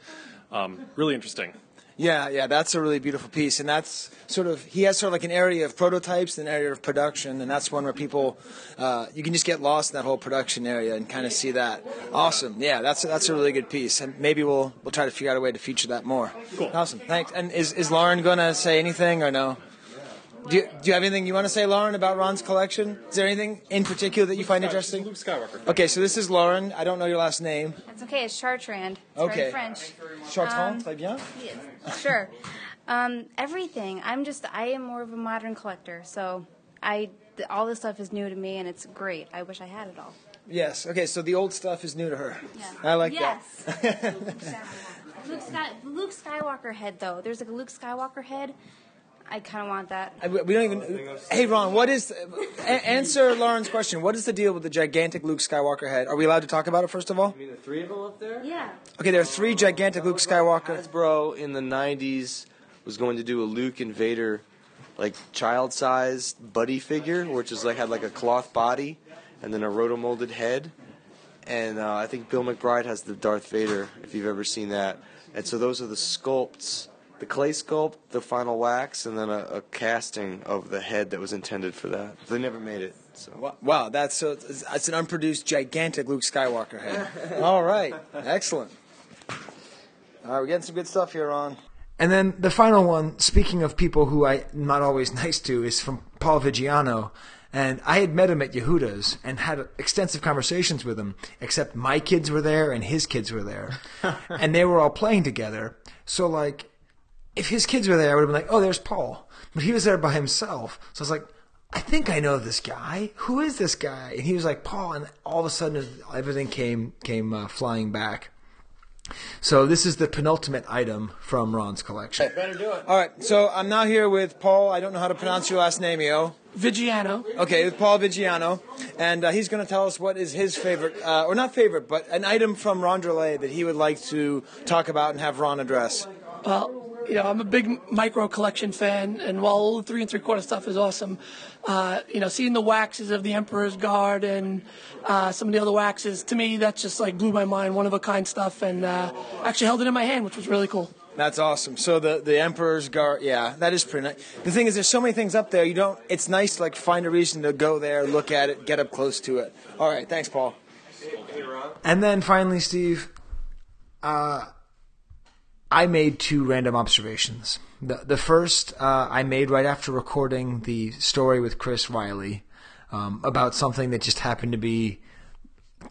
um, really interesting. Yeah, yeah, that's a really beautiful piece, and that's sort of he has sort of like an area of prototypes, and an area of production, and that's one where people uh, you can just get lost in that whole production area and kind of see that. Awesome, yeah, that's that's a really good piece, and maybe we'll we'll try to figure out a way to feature that more. Cool. Awesome, thanks. And is is Lauren gonna say anything or no? Do you, do you have anything you want to say, Lauren, about Ron's collection? Is there anything in particular that you find interesting? Luke Skywalker. Okay, so this is Lauren. I don't know your last name. It's okay. It's Chartrand. It's Okay. French. Chartrand, Um, très bien. yes, sure. Um, everything. I'm just. I am more of a modern collector, so I all this stuff is new to me, and it's great. I wish I had it all. Yes. Okay, so the old stuff is new to her. Yeah. I like yes. that. [LAUGHS] Luke, Sky, Luke Skywalker head though. There's like a Luke Skywalker head. I kind of want that. I- we don't even. Hey, Ron, what is? a- answer Lauren's question. What is the deal with the gigantic Luke Skywalker head? Are we allowed to talk about it first of all? You mean the three of them up there? Yeah. Okay, there are three gigantic Luke Skywalker. Hasbro in the 90s was going to do a Luke and Vader like child-sized buddy figure, which is like had like a cloth body and then a rotomolded head. And uh, I think Bill McBride has the Darth Vader, if you've ever seen that. And so those are the sculpts, the clay sculpt, the final wax, and then a, a casting of the head that was intended for that. They never made it. So. Wa- Wow, that's so. It's it's an unproduced gigantic Luke Skywalker head. [LAUGHS] all right, excellent. All right, we're getting some good stuff here, Ron. And then the final one, speaking of people who I'm not always nice to, is from Paul Vigiano. And I had met him at Yehuda's and had extensive conversations with him, except my kids were there and his kids were there. [LAUGHS] and they were all playing together. So, like, if his kids were there, I would have been like, oh, there's Paul. But he was there by himself. So I was like, I think I know this guy. Who is this guy? And he was like, Paul. And all of a sudden, everything came, came uh, flying back. So this is the penultimate item from Ron's collection. Better do it. All right, so I'm now here with Paul. I don't know how to pronounce your last name, yo. Vigiano. Okay, with Paul Vigiano, and uh, he's going to tell us what is his favorite, uh, or not favorite, but an item from Ronderlay that he would like to talk about and have Ron address. Well, you know, I'm a big micro collection fan, and while all the three and three quarter stuff is awesome, uh, you know, seeing the waxes of the Emperor's Guard and uh, some of the other waxes, to me, that just like blew my mind. One of a kind stuff, and uh, actually held it in my hand, which was really cool. That's awesome. So the the Emperor's Guard, yeah, that is pretty nice. The thing is, there's so many things up there. You don't. It's nice to like find a reason to go there, look at it, get up close to it. All right, thanks, Paul. And then finally, Steve, uh, I made two random observations. The the first uh, I made right after recording the story with Chris Riley um, about something that just happened to be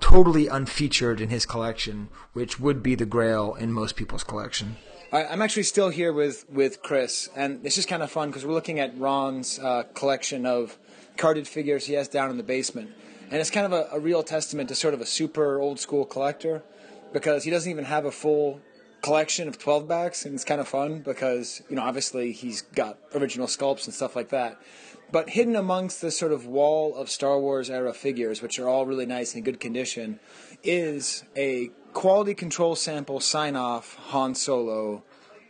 totally unfeatured in his collection, which would be the Grail in most people's collection. I'm actually still here with, with Chris, and it's just kind of fun because we're looking at Ron's uh, collection of carded figures he has down in the basement. And it's kind of a, a real testament to sort of a super old school collector because he doesn't even have a full collection of 12 backs, and it's kind of fun because, you know, obviously he's got original sculpts and stuff like that. But hidden amongst this sort of wall of Star Wars era figures, which are all really nice and in good condition, is a quality control sample sign off Han Solo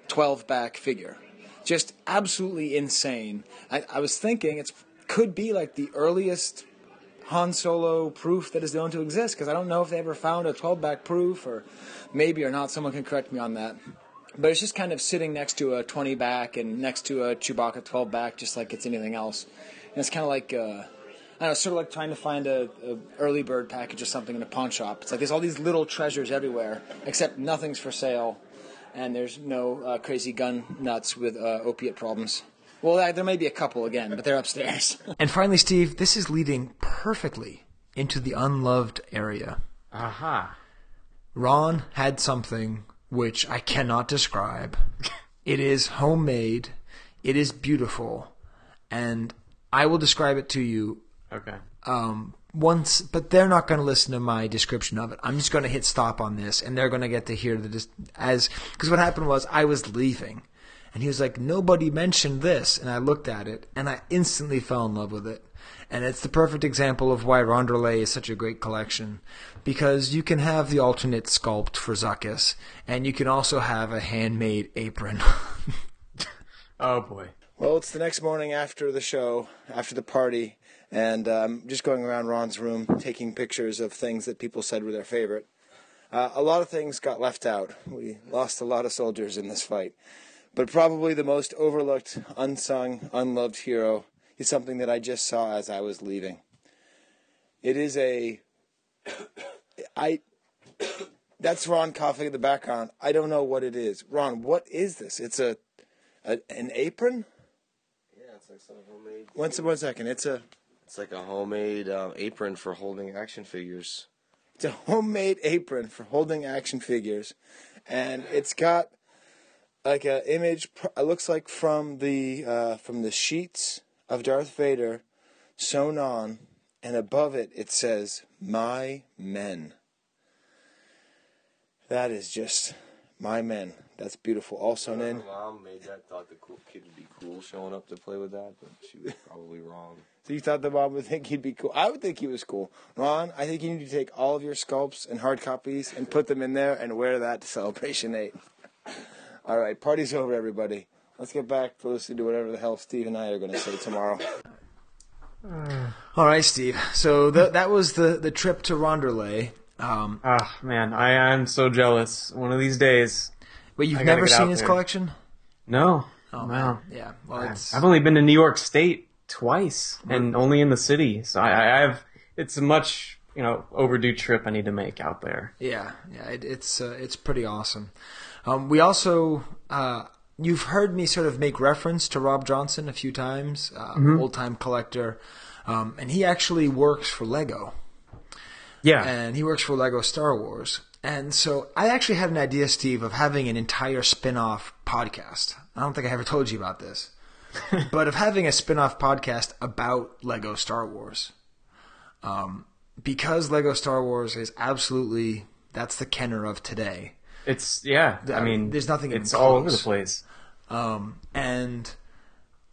12 back figure. Just absolutely insane. I, I was thinking it could be like the earliest Han Solo proof that is known to exist because I don't know if they ever found a 12 back proof or maybe or not. Someone can correct me on that. But it's just kind of sitting next to a 20 back and next to a Chewbacca 12 back, just like it's anything else. And it's kind of like, uh, I don't know, sort of like trying to find a, a early bird package or something in a pawn shop. It's like there's all these little treasures everywhere, except nothing's for sale. and there's no uh, crazy gun nuts with uh, opiate problems. Well, there may be a couple again, but they're upstairs. [LAUGHS] And finally, Steve, this is leading perfectly into the unloved area. Aha. Ron had something which I cannot describe. [LAUGHS] it is homemade, it is beautiful, and I will describe it to you Okay. um, once, but they're not going to listen to my description of it. I'm just going to hit stop on this, and they're going to get to hear the dis- as because what happened was I was leaving, and he was like, "Nobody mentioned this," and I looked at it, and I instantly fell in love with it. And it's the perfect example of why Ronderlay is such a great collection, because you can have the alternate sculpt for Zuckuss, and you can also have a handmade apron. [LAUGHS] oh boy. Well, it's the next morning after the show, after the party, and uh, I'm just going around Ron's room taking pictures of things that people said were their favorite. Uh, a lot of things got left out. We lost a lot of soldiers in this fight. But probably the most overlooked, unsung, unloved hero is something that I just saw as I was leaving. It is a. [COUGHS] I. That's Ron coughing in the background. I don't know what it is. Ron, what is this? It's a, a an apron. Yeah, it's like some homemade. One, one second. It's a It's like a homemade um, apron for holding action figures. it's a homemade apron for holding action figures, and it's got like a image. It looks like from the uh, from the sheets of Darth Vader sewn on, and above it it says "My Men." That is just my men. That's beautiful. Sewn in. Mom made that. Thought the cool kid would be cool showing up to play with that, but she was [LAUGHS] probably wrong. So you thought the mom would think he'd be cool? I would think he was cool. Ron, I think you need to take all of your sculpts and hard copies and put them in there and wear that to Celebration 8. [LAUGHS] all right, party's over, everybody. Let's get back to listening to whatever the hell Steve and I are going to say tomorrow. All right, Steve. So th- that was the, the trip to Ronderlay. Um, Ah, man, I am so jealous. One of these days. But you've I never seen his there. collection? No. Oh, wow. man. Yeah. Well, I- it's- I've only been to New York State twice, and only in the city. So I, I have. It's a much you know overdue trip I need to make out there. Yeah, yeah, it, it's uh, it's pretty awesome. Um, we also uh, you've heard me sort of make reference to Rob Johnson a few times, uh, Mhm. old time collector, um, and he actually works for Lego. Yeah. and he works for Lego Star Wars. And so I actually had an idea, Steve, of having an entire spin-off podcast. I don't think I ever told you about this. [LAUGHS] but of having a spin-off podcast about Lego Star Wars. Um, because Lego Star Wars is absolutely that's the Kenner of today. It's yeah. I mean, there's nothing. It's all over the place. Um, and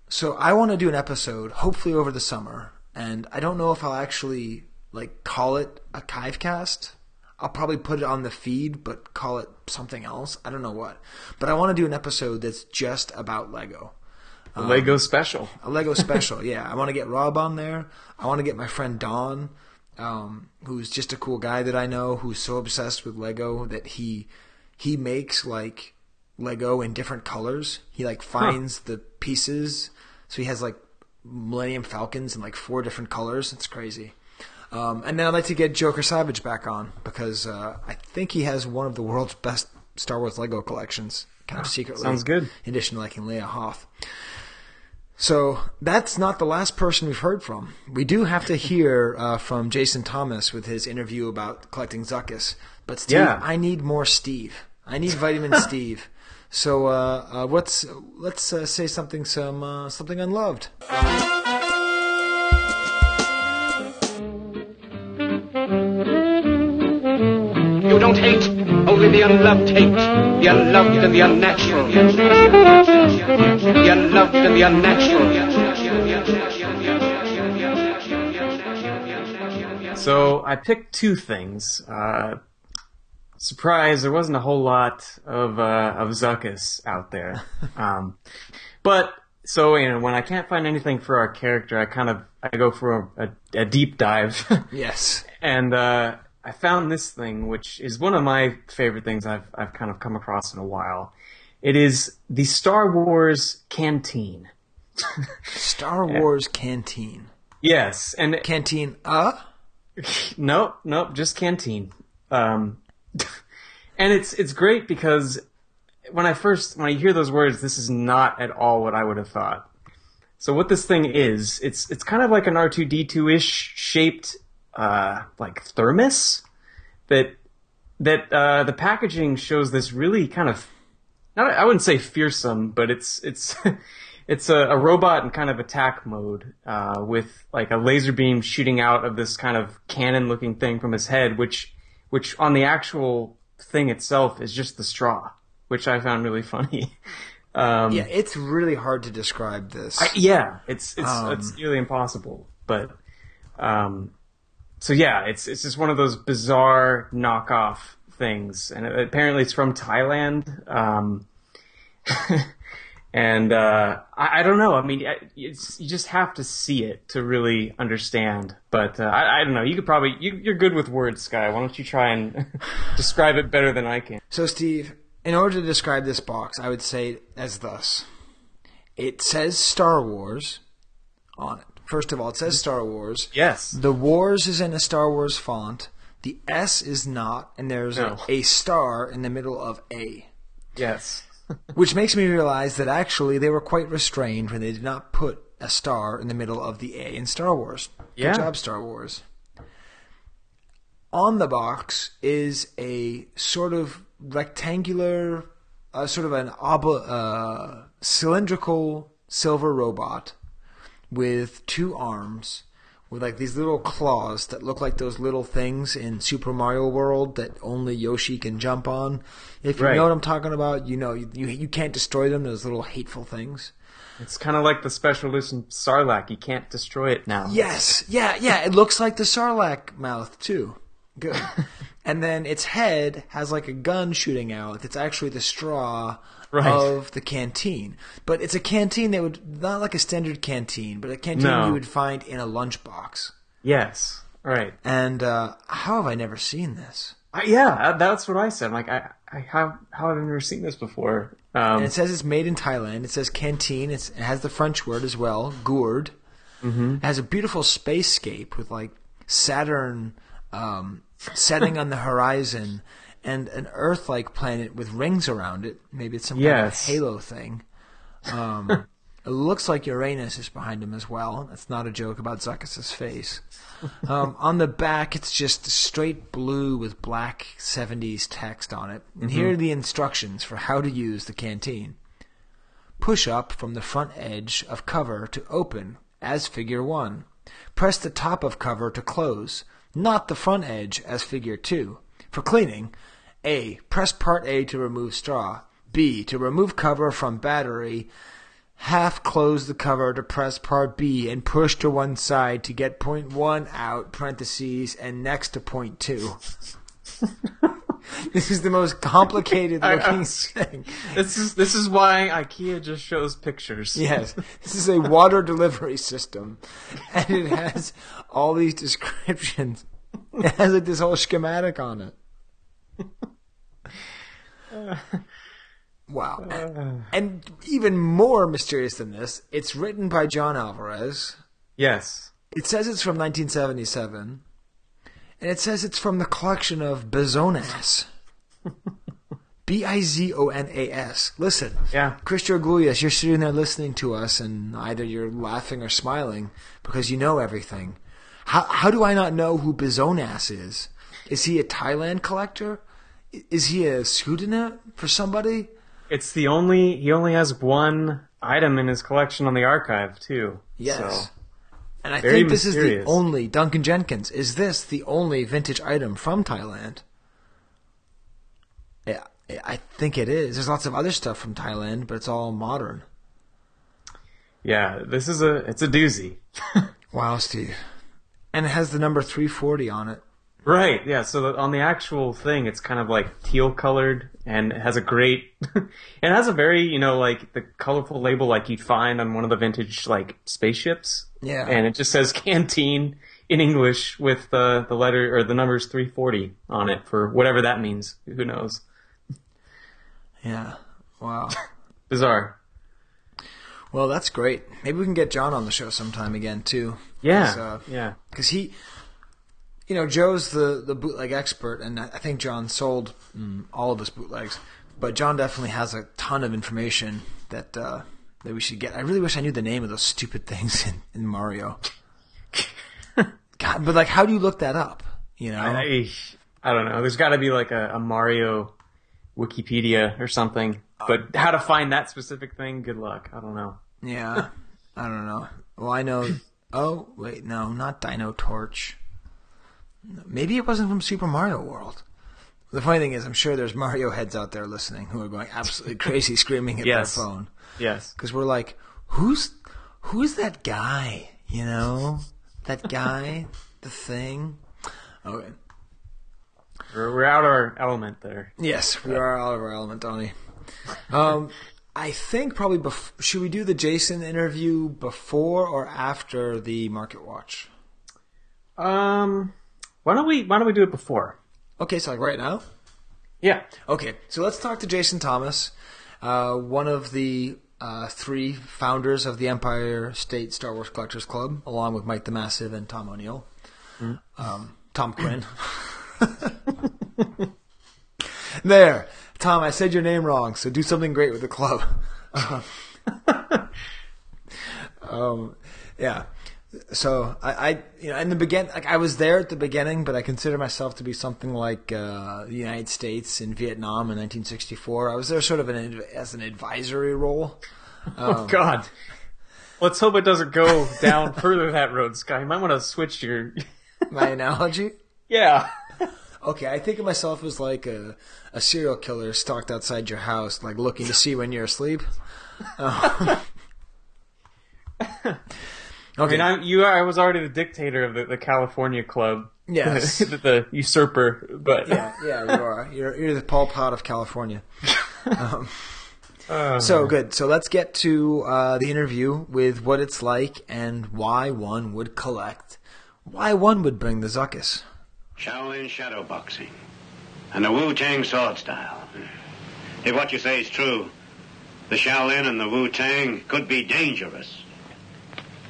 so I want to do an episode, hopefully over the summer. And I don't know if I'll actually like call it a Kivecast. I'll probably put it on the feed, but call it something else. I don't know what. But I want to do an episode that's just about Lego. A Lego special. A Lego special, yeah. I want to get Rob on there. I want to get my friend Don, um, who's just a cool guy that I know, who's so obsessed with Lego that he he makes like Lego in different colors. He like finds the pieces, so he has like Millennium Falcons in like four different colors. It's crazy. Um, and then I'd like to get Joker Savage back on because uh, I think he has one of the world's best Star Wars Lego collections, kind of Ah, secretly. sounds good. In addition to liking Leia Hoth. So that's not the last person we've heard from. We do have to hear uh, from Jason Thomas with his interview about collecting Zuckuss. But Steve, Yeah. I need more Steve. I need Vitamin [LAUGHS] Steve. So uh, uh, what's let's uh, say something some uh, something unloved. You don't hate, only the unloved hate. The unloved and the unnatural. The unloved and the unnatural. So I picked two things. Surprise, there wasn't a whole lot of uh, of Zuckuss out there. [LAUGHS] Um, but so you know, when I can't find anything for our character, I kind of I go for a, a, a deep dive. [LAUGHS] Yes. and uh, I found this thing, which is one of my favorite things I've I've kind of come across in a while. It is the Star Wars canteen. [LAUGHS] Star Wars Canteen. Yes, and Canteen. Uh. nope, nope, just canteen. Um, [LAUGHS] and it's it's great because when I first when I hear those words, this is not at all what I would have thought. So what this thing is, it's it's kind of like an R two D two ish shaped uh, like thermos that that uh, the packaging shows this really kind of not I wouldn't say fearsome, but it's it's [LAUGHS] it's a, a robot in kind of attack mode uh, with like a laser beam shooting out of this kind of cannon looking thing from his head, which which on the actual thing itself is just the straw, which I found really [LAUGHS] funny. Um, yeah, it's really hard to describe this. I, yeah, it's it's Um, it's nearly impossible. But um, so yeah, it's it's just one of those bizarre knockoff things, and apparently it's from Thailand. [LAUGHS] And uh, I, I don't know. I mean, I- you just have to see it to really understand. But uh, I, I don't know. You could probably you, you're good with words, Skye. Why don't you try and [LAUGHS] describe it better than I can? So, Steve, in order to describe this box, I would say as thus: it says Star Wars on it. First of all, it says Star Wars. Yes. The Wars is in a Star Wars font. The S is not, and there's No. a, a star in the middle of A. Yes. Which makes me realize that actually they were quite restrained when they did not put a star in the middle of the A in Star Wars. Yeah. Good job, Star Wars. On the box is a sort of rectangular, uh, sort of an obli- uh, cylindrical silver robot with two arms with like these little claws that look like those little things in Super Mario World that only Yoshi can jump on. If you Right. know what I'm talking about, you know you, you you can't destroy them. Those little hateful things. It's kind of like the special edition Sarlacc. You can't destroy it now. Yes, yeah, yeah. It looks like the Sarlacc mouth too. Good. [LAUGHS] and then its head has like a gun shooting out. It's actually the straw Right. of the canteen, but it's a canteen that would not like a standard canteen, but a canteen No. you would find in a lunchbox. Yes. Right. And uh, how have I never seen this? I, yeah, that's what I said. I'm like, I, I how how have I never seen this before? Um, and it says it's made in Thailand. It says canteen. It's, it has the French word as well, gourd. Mhm. It has a beautiful spacescape with like Saturn um, setting on the horizon and an Earth-like planet with rings around it. Maybe it's some Yes. kind of halo thing. Um, [LAUGHS] it looks like Uranus is behind him as well. That's not a joke about Zuckuss's face. Um, [LAUGHS] on the back, it's just straight blue with black 70s text on it. And here are the instructions for how to use the canteen. Push up from the front edge of cover to open, as figure 1. Press the top of cover to close, not the front edge, as figure 2. For cleaning, A. Press part A to remove straw. B. To remove cover from battery, half close the cover to press part B and push to one side to get point 1 out, parentheses, and next to point 2. [LAUGHS] this is the most complicated I- I looking was- thing. This is this is why IKEA just shows pictures. Yes, this is a water delivery system, and it has all these descriptions. It has like this whole schematic on it. Wow. Uh. And even more mysterious than this, it's written by John Alvarez. Yes. It says it's from 1977, and it says it's from the collection of Bizonas. [LAUGHS] B I Z O N A S. Listen, Yeah. Christo Agulias, you're sitting there listening to us, and either you're laughing or smiling because you know everything. How how do I not know who Bizonas is? Is he a Thailand collector? Is he a pseudonym for somebody? It's the only he only has one item in his collection on the archive too. Yes. So, And I very think this is the only Duncan Jenkins. Is this the only vintage item from Thailand? Yeah, I think it is. There's lots of other stuff from Thailand, but it's all modern. Yeah, this is a it's a doozy. [LAUGHS] Wow, Steve. And it has the number 340 on it. Right, yeah. So the, on the actual thing, it's kind of like teal colored, and it has a great. [LAUGHS] it has a very, you know, like the colorful label like you'd find on one of the vintage like spaceships. Yeah. And it just says canteen in English with the the letter or the numbers three forty on it for whatever that means. Who knows? Yeah. Wow. [LAUGHS] Bizarre. Well, that's great. Maybe we can get John on the show sometime again too. Yeah, 'Cause, uh, yeah. Because he, you know, Joe's the the bootleg expert, and I think John sold mm, all of his bootlegs. but John definitely has a ton of information that uh, that we should get. I really wish I knew the name of those stupid [LAUGHS] things in, in Mario. [LAUGHS] God, but like, how do you look that up? You know, I, I don't know. There's got to be like a, a Mario Wikipedia or something. But how to find that specific thing? Good luck. I don't know. Yeah, I don't know. Well, I know. Oh wait, no, not Dino Torch. Maybe it wasn't from Super Mario World. The funny thing is, I'm sure there's Mario heads out there listening who are going absolutely crazy, [LAUGHS] screaming at Yes. their phone. Yes. because we're like, who's who's that guy? You know, that guy, [LAUGHS] the thing. Okay. We're, we're out of our element there. Yes, we are out of our element, Donnie. Um, [LAUGHS] I think probably bef- should we do the Jason interview before or after the Market Watch? Um, why don't we why don't we do it before? Okay, so like right now. Yeah. Okay, so let's talk to Jason Thomas, uh, one of the uh, three founders of the Empire State Star Wars Collectors Club, along with Mike the Massive and Tom O'Neill, um, Tom Quinn. [LAUGHS] there, Tom, I said your name wrong, so do something great with the club. [LAUGHS] [LAUGHS] um, yeah. So I, I, you know, in the begin, like I was there at the beginning, but I consider myself to be something like uh, the United States in Vietnam in 1964. I was there sort of an, as an advisory role. [LAUGHS] Oh Um, God. Let's hope it doesn't go down [LAUGHS] further that road, Skye. You might want to switch your. [LAUGHS] my analogy. Yeah. Okay, I think of myself as like a, a serial killer stalked outside your house, like looking to see when you're asleep. Um, I mean, I, you, I was already the dictator of the, the California Club. Yes. the, [LAUGHS] the usurper, but yeah, yeah, you are. You're, you're the Pol Pot of California. [LAUGHS] Um, Uh, so good. So let's get to uh, the interview with what it's like and why one would collect, why one would bring the Zuckuss. Shaolin shadow boxing. And the Wu Tang sword style. If what you say is true, the Shaolin and the Wu Tang could be dangerous.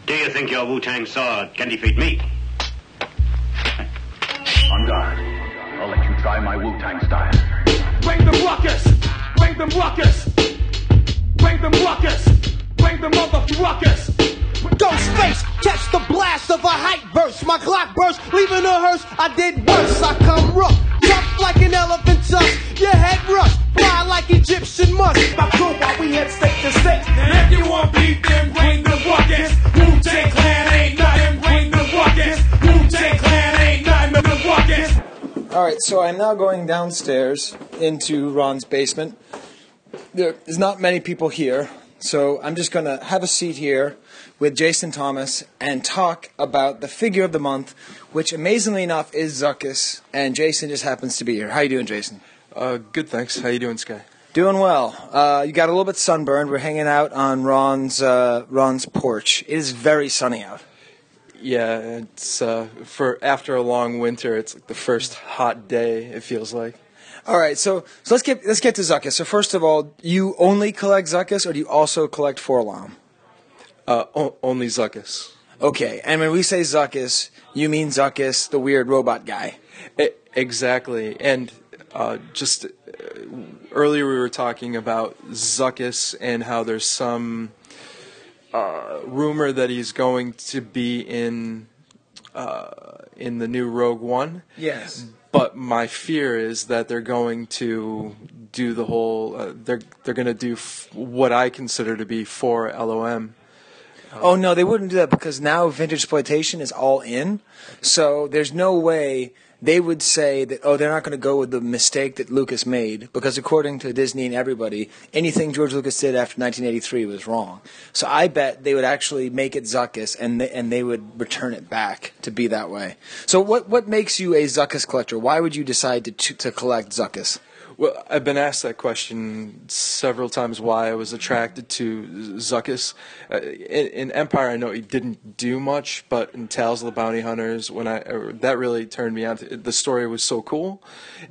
Do you think your Wu Tang sword can defeat me? On guard. I'll let you try my Wu-Tang style. Bring the ruckus! Bring them ruckus! Bring them ruckus! Bring the mother ruckus! Ghost face, catch the blast of a hype burst. My clock burst, leaving a hearse. I did worse. I come rough, tough like an elephant tusk. Your head rush, fly like Egyptian musk. Now cool while we head state to state. And if you want beat, then bring the ruckus. Wu-Tang Clan ain't nothing. Bring the ruckus. Wu-Tang Clan ain't nothing. but The ruckus. All right, so I'm now going downstairs into Ron's basement. There is not many people here, so I'm just going to have a seat here with Jason Thomas and talk about the figure of the month, which amazingly enough is Zuckuss, and Jason just happens to be here. How you doing, Jason? Uh, good, thanks. How you doing, Skye? Doing well. Uh, you got a little bit sunburned. We're hanging out on Ron's uh, Ron's porch. It is very sunny out. Yeah, it's uh, for after a long winter. It's like the first hot day. It feels like. All right, so so let's get let's get to Zuckuss. So first of all, you only collect Zuckus, or do you also collect 4-LOM? Uh, only Zuckuss. Okay, and when we say Zuckuss, you mean Zuckuss, the weird robot guy. E- exactly, and uh, just uh, earlier we were talking about Zuckuss and how there's some uh, rumor that he's going to be in uh, in the new Rogue One. Yes. But my fear is that they're going to do the whole. Uh, they're they're going to do f- what I consider to be 4-LOM. Oh no, they wouldn't do that because now vintage exploitation is all in. So there's no way they would say that oh they're not going to go with the mistake that Lucas made because according to Disney and everybody, anything George Lucas did after 1983 was wrong. So I bet they would actually make it Zuckuss and they, and they would return it back to be that way. So what what makes you a Zuckuss collector? Why would you decide to to, to collect Zuckuss? Well, I've been asked that question several times. Why I was attracted to Zuckuss uh, in, in Empire, I know he didn't do much, but in Tales of the Bounty Hunters, when I uh, that really turned me on. The story was so cool,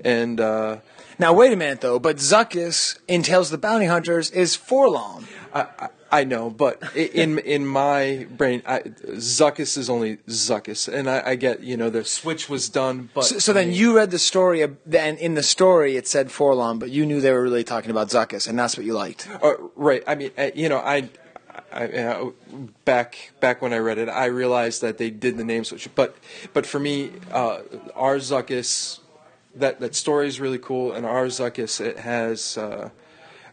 and uh, Now wait a minute though, but Zuckuss in Tales of the Bounty Hunters is 4-LOM. I, I, know, but in in my brain, I, Zuckuss is only Zuckuss, and I, I get you know the switch was done, but so, so then you read the story, and in the story it said 4-LOM, but you knew they were really talking about Zuckuss, and that's what you liked. Uh, right. I mean, uh, you know, I, I uh, back back when I read it, I realized that they did the name switch. But but for me, uh, our Zuckuss, that that story is really cool, and our Zuckuss it has, uh,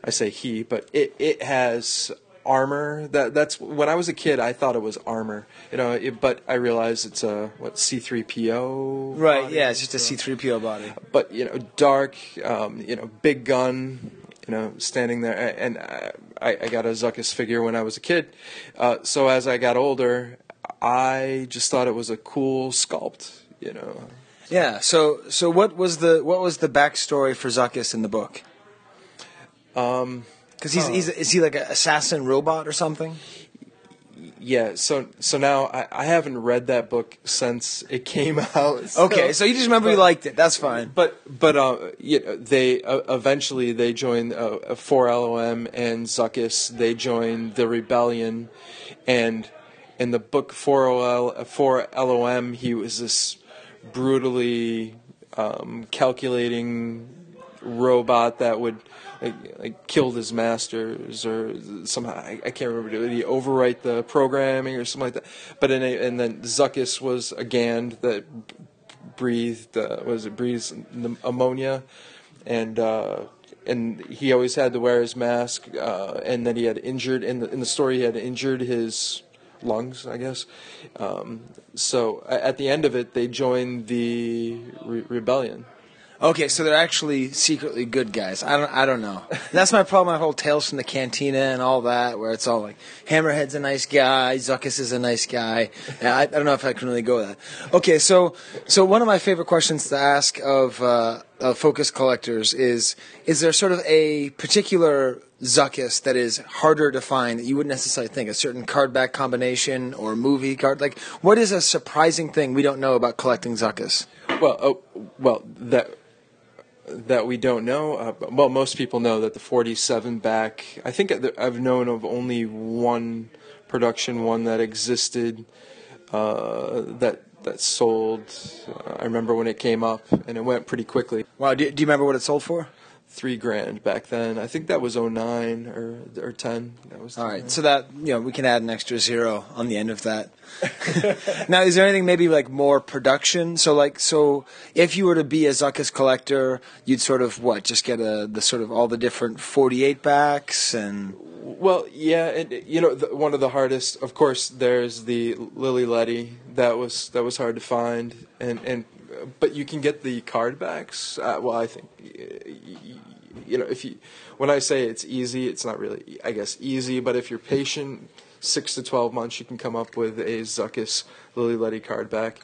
I say he, but it it has armor. That that's when I was a kid, I thought it was armor. You know, it, but I realized it's a what C three PO. Right? Yeah, it's just a C three PO body. But you know, dark. Um, you know, big gun. You know, standing there, and I, I got a Zuckuss figure when I was a kid. Uh, so as I got older, I just thought it was a cool sculpt. You know, Yeah. So so what was the what was the backstory for Zuckuss in the book? Um, because he's, he's is he like an assassin robot or something? yeah. So so now I, I haven't read that book since it came [LAUGHS] out. Okay, so you just remember you liked it. That's fine. But but uh, you know, they uh, eventually they joined uh, 4-LOM and Zuckuss. They joined the rebellion, and in the book for OL, 4-LOM, he was this brutally um, calculating robot that would like, like killed his masters or somehow I, I can't remember did he overwrite the programming or something like that? But in a, and then Zuckuss was a Gand that breathed uh, was it breathes ammonia. And uh, and he always had to wear his mask uh, and then he had injured in the in the story he had injured his lungs I guess. Um, so at the end of it they joined the re- rebellion Okay, so they're actually secretly good guys. I don't I don't know. [LAUGHS] That's my problem. My whole tales from the cantina and all that, where it's all like Hammerhead's a nice guy, Zuckuss is a nice guy. [LAUGHS] Yeah, I, I don't know if I can really go with that. Okay, so so one of my favorite questions to ask of uh, of focus collectors is is there sort of a particular Zuckuss that is harder to find that you wouldn't necessarily think a certain card back combination or movie card like what is a surprising thing we don't know about collecting Zuckuss? Well, oh, well, that that we don't know. Uh, well, most people know that the 47 back. I think I've known of only one production, one that existed uh, that that sold. Uh, I remember when it came up, and it went pretty quickly. Wow, do, do you remember what it sold for? Three grand back then. I think that was 09 or or 10. That was All right, so that you know we can add an extra zero on the end of that. [LAUGHS] now, is there anything maybe like more production? So, like, so if you were to be a Zuckuss collector, you'd sort of what? Just get a the sort of all the different forty-eight backs and. Well, yeah, and you know, the, one of the hardest, of course, there's the Lili Ledy. That was that was hard to find, and and but you can get the card backs. Uh, well, I think you know if you when I say it's easy, it's not really, I guess, easy. But if you're patient, six to twelve months, you can come up with a Zuckuss Lili Ledy card back.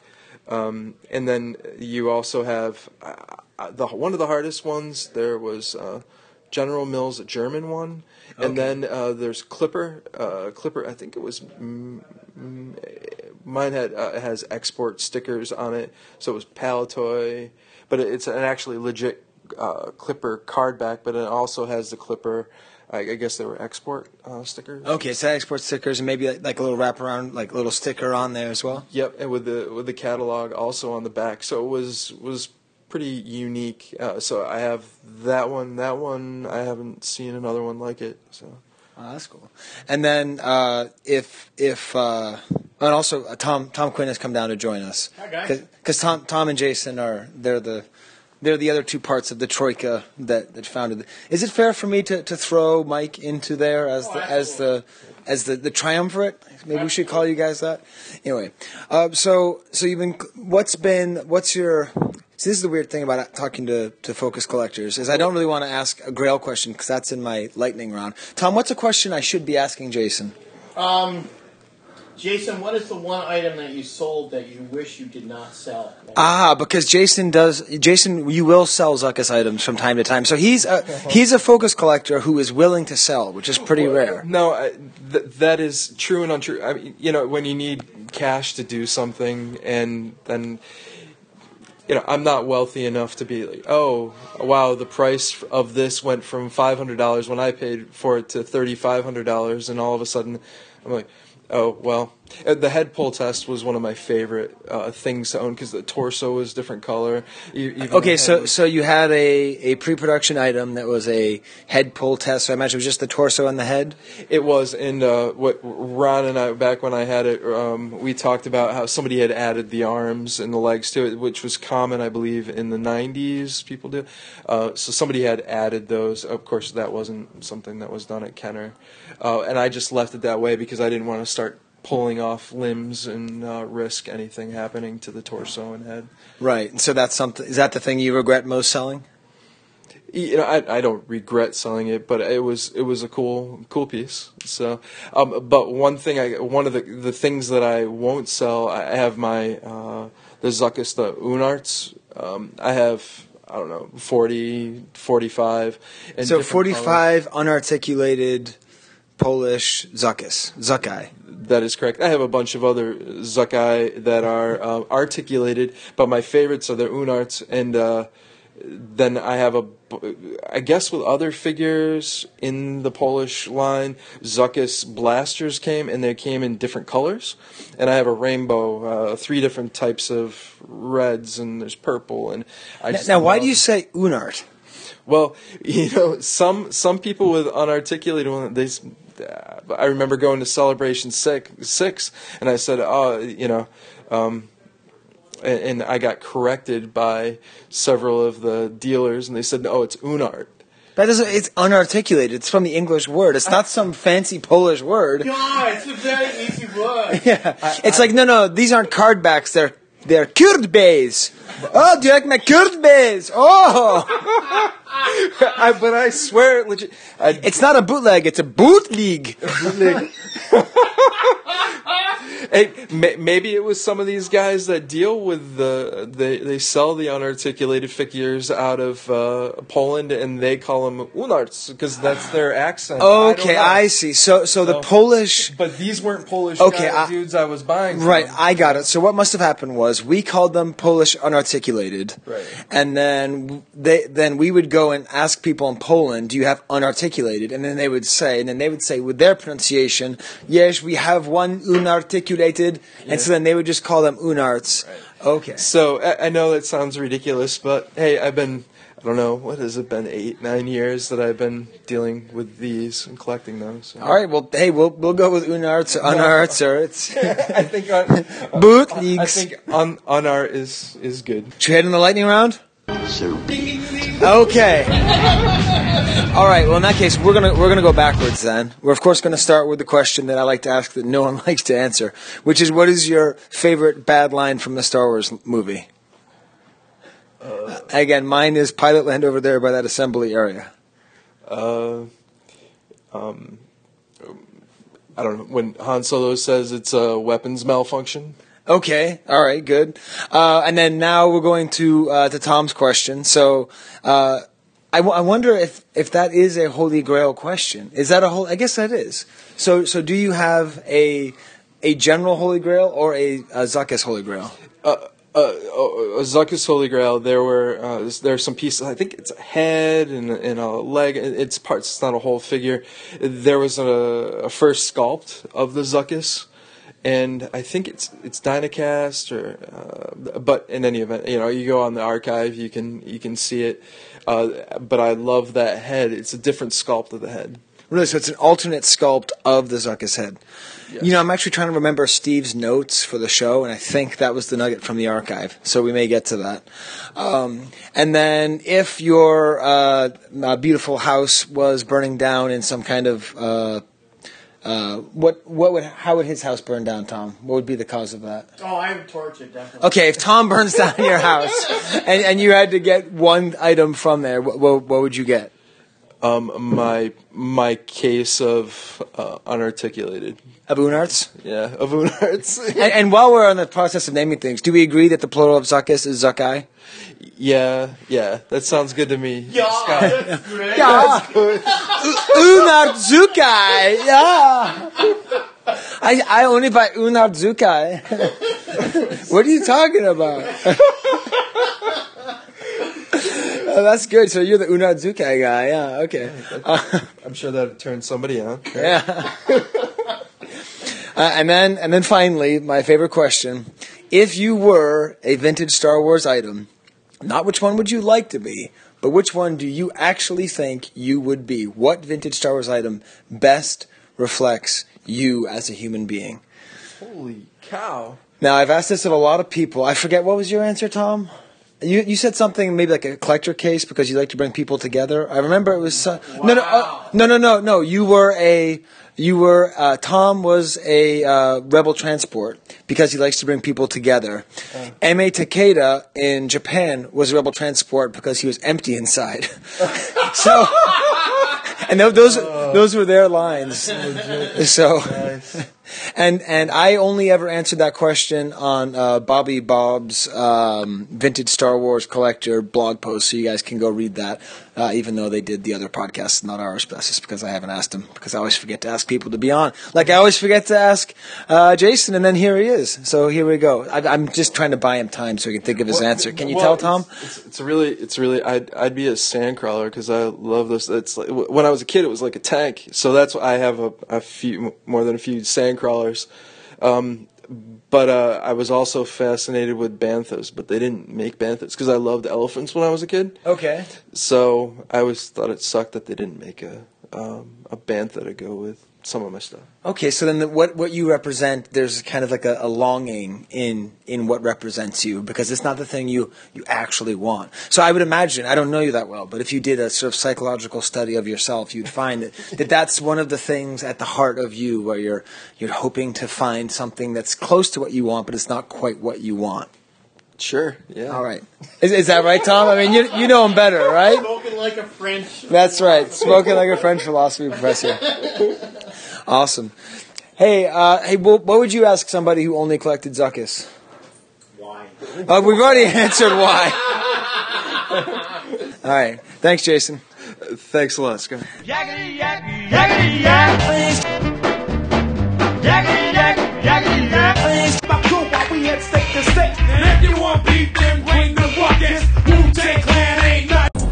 Um, and then you also have uh, uh, the one of the hardest ones. There was uh, General Mills, a German one, and then uh, there's Clipper. Uh, Clipper, I think it was. Mine had uh, has export stickers on it, so it was Palitoy, but it's an actually legit uh, Clipper card back. But it also has the Clipper. I, I guess they were export uh, stickers. Okay, so export stickers and maybe like, like a little wraparound, like a little sticker on there as well. Yep, and with the with the catalog also on the back, so it was was pretty unique. Uh, so I have that one. That one I haven't seen another one like it. So Oh, that's cool. And then uh, if if uh, and also uh, Tom Tom Quinn has come down to join us because Tom Tom and Jason are they're the they're the other two parts of the troika that, that founded. Is it fair for me to, to throw Mike into there as the as the as the, the triumvirate? Maybe we should call you guys that. Anyway, uh, so so you've been what's been what's your See, this is the weird thing about talking to, to focus collectors is I don't really want to ask a Grail question because that's in my lightning round. Tom, what's a question I should be asking Jason? Um, Jason, what is the one item that you sold that you wish you did not sell? Ah, because Jason does. Jason, you will sell Zuckuss items from time to time. So he's a he's a focus collector who is willing to sell, which is pretty rare. No, I, th- that is true and untrue. I mean, you know, when you need cash to do something, and then you know, I'm not wealthy enough to be like, oh, wow, the price of this went from $500 when I paid for it to $3,500, and all of a sudden, I'm like, oh, well, the head pull test was one of my favorite uh, things to own because the torso was different color. Even Okay, so was- so you had a, a pre-production item that was a head pull test. So I imagine it was just the torso and the head. It was, and uh, what Ron and I back when I had it, um, we talked about how somebody had added the arms and the legs to it, which was common, I believe, in the '90s. People do. Uh, so somebody had added those. Of course, that wasn't something that was done at Kenner, uh, and I just left it that way because I didn't want to start pulling off limbs and uh, risk anything happening to the torso and head. Right. And so that's something. Is that the thing you regret most selling? you know, I, I don't regret selling it, but it was it was a cool cool piece. So, um, but one thing I one of the the things that I won't sell, I have my uh, the Zuckuss the Unarts. Um, I have I don't know 40, 45. and so different forty-five unarticulated Polish Zuckuss Zuckai. That is correct. I have a bunch of other Zuckai that are uh, articulated, but my favorites are the Unarts, and uh, then I have a, I guess with other figures in the Polish line, Zuckuss blasters came, and they came in different colors, and I have a rainbow, uh, three different types of reds, and there's purple, and I Now, now why do you say Unart? well, [LAUGHS] you know, some some people with unarticulated they. S- Uh, I remember going to Celebration Six, six and I said, "Oh, you know," um, and, and I got corrected by several of the dealers, and they said, "Oh, it's Unart." That doesn't. It's unarticulated. It's from the English word. It's not some fancy Polish word. God, it's a very easy word. [LAUGHS] Yeah. it's like no, no. These aren't card backs. They're they're curd bays. Oh, do you like my curd bays? Oh. [LAUGHS] I, but I swear, legit, I, it's not a bootleg. It's a bootleg. bootleg. [LAUGHS] Hey, maybe it was some of these guys that deal with the they they sell the unarticulated figures out of uh, Poland and they call them unarts because that's their accent. Okay, I, I, see. So, so the Polish. But these weren't Polish Okay, I- dudes I was buying. From. Right, I got it. So what must have happened was we called them Polish unarticulated, Right. and then they then we would go and ask people in Poland, "Do you have unarticulated?" And then they would say, and then they would say with their pronunciation, "Yes, we have one unarticulated," and so then they would just call them unarts. Okay. So I, I know that sounds ridiculous, but hey, I've been. I don't know what has it been eight nine years that I've been dealing with these and collecting them. So. All right. Well, hey, we'll we'll go with unarts [LAUGHS] or unarts or it's [LAUGHS] I think uh, [LAUGHS] on, boot I think on on art is is good. Should we head in the lightning round? Okay. All right. Well, in that case, we're gonna we're gonna go backwards. Then we're of course gonna start with the question that I like to ask that no [LAUGHS] one likes to answer, which is, what is your favorite bad line from the Star Wars movie? Again, mine is pilot land over there by that assembly area. Uh, um, I don't know when Han Solo says it's a weapons malfunction. Okay. All right. Good. Uh, and then now we're going to uh, to Tom's question. So. Uh, I, w- I wonder if, if that is a Holy Grail question. Is that a whole? I guess that is. So so do you have a a general Holy Grail or a, a Zuckuss Holy Grail? Uh, uh, uh, Zuckuss Holy Grail. There were uh, there are some pieces. I think it's a head and, and a leg. It's parts. It's not a whole figure. There was a, a first sculpt of the Zuckuss. And I think it's it's Dynacast, or uh, but in any event, you know, you go on the archive, you can you can see it. Uh, but I love that head. It's a different sculpt of the head. Really? So it's an alternate sculpt of the Zuckuss head. You know, I'm actually trying to remember Steve's notes for the show, and I think that was the nugget from the archive. So we may get to that. Um, and then, if your uh, uh, beautiful house was burning down in some kind of uh, what what would how would his house burn down, Tom? What would be the cause of that? Oh, I would torch it definitely. Okay, if Tom burns down your house [LAUGHS] and, and you had to get one item from there, what, what, what would you get? Um, my my case of uh, unarticulated. Of Unarts? Yeah, of Unarts. and, and while we're on the process of naming things, do we agree that the plural of Zuckuss is Zuckai? Yeah, yeah, that sounds good to me. Yeah, Scott. that's [LAUGHS] great. Yeah. Unart Zuckai! Yeah! I, I only buy Unart Zuckai. [LAUGHS] what are you talking about? [LAUGHS] Oh, that's good. So you're the Unazukai guy. Yeah. Okay. Uh, I'm sure that turned somebody on. yeah. uh, and then, and then finally, my favorite question: If you were a vintage Star Wars item, not which one would you like to be, but which one do you actually think you would be? What vintage Star Wars item best reflects you as a human being? Holy cow! Now, I've asked this of a lot of people. I forget what was your answer, Tom. You you said something maybe like a collector case because you like to bring people together. I remember it was so, no no uh, no no no no. You were a you were uh, Tom was a uh, rebel transport because he likes to bring people together. M A Takeda in Japan was a rebel transport because he was empty inside. [LAUGHS] so and tho- those those were their lines. So, and and I only ever answered that question on uh, Bobby Bob's um, vintage Star Wars collector blog post, so you guys can go read that. Uh, even though they did the other podcasts, not ours, but that's just because I haven't asked them because I always forget to ask people to be on. Like I always forget to ask uh, Jason, and then here he is. So here we go. I, I'm just trying to buy him time so he can think of his answer. Can you Well, tell, Tom? It's, it's, it's really, it's really. I'd, I'd be a sandcrawler because I love this. It's like when I was a kid, it was like a tank. So that's why I have a, a few more than a few sandcrawlers. Um, but uh, I was also fascinated with banthas, but they didn't make banthas because I loved elephants when I was a kid. Okay. So I always thought it sucked that they didn't make a um, a bantha to go with some of my stuff. Okay, so then the, what what you represent, there's kind of like a, a longing in in what represents you because it's not the thing you you actually want. So I would imagine, I don't know you that well, but if you did a sort of psychological study of yourself, you'd find that, [LAUGHS] that that's one of the things at the heart of you where you're you're hoping to find something that's close to what you want, but it's not quite what you want. Sure. Yeah. All right. Is, is that right, Tom? I mean, you you know him better, right? Spoken like a French. That's right. Spoken like a French philosophy professor. Awesome. Hey, uh, hey, what, what would you ask somebody who only collected Zuckuss? Why? Uh, we've already [LAUGHS] answered why. All right. Thanks, Jason. Thanks a lot, Scott. Yakety yak, yakety yak, please. Yakety yak, yakety yak, please. My crew while we head state. And if you want beef, then bring the ruckus. Wu-Tang Clan ain't nothing.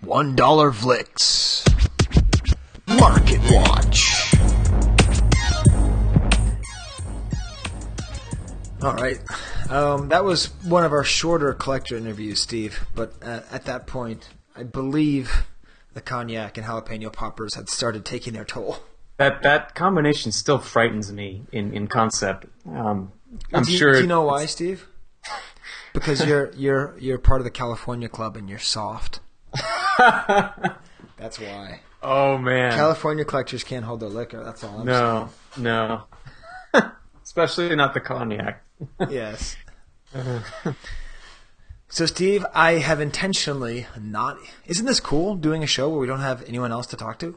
One dollar Vlix. Market Watch. All right. Um, that was one of our shorter collector interviews, Steve. But uh, at that point, I believe the cognac and jalapeno poppers had started taking their toll. That that combination still frightens me in in concept. Um, I'm do you, sure. Do you know why, Steve? Because you're you're you're part of the California Club and you're soft. [LAUGHS] That's why. Oh man. California collectors can't hold their liquor. That's all I'm no, no. [LAUGHS] Especially not the cognac. saying. [LAUGHS] Yes. So, Steve, I have intentionally not. Isn't this cool doing a show where we don't have anyone else to talk to?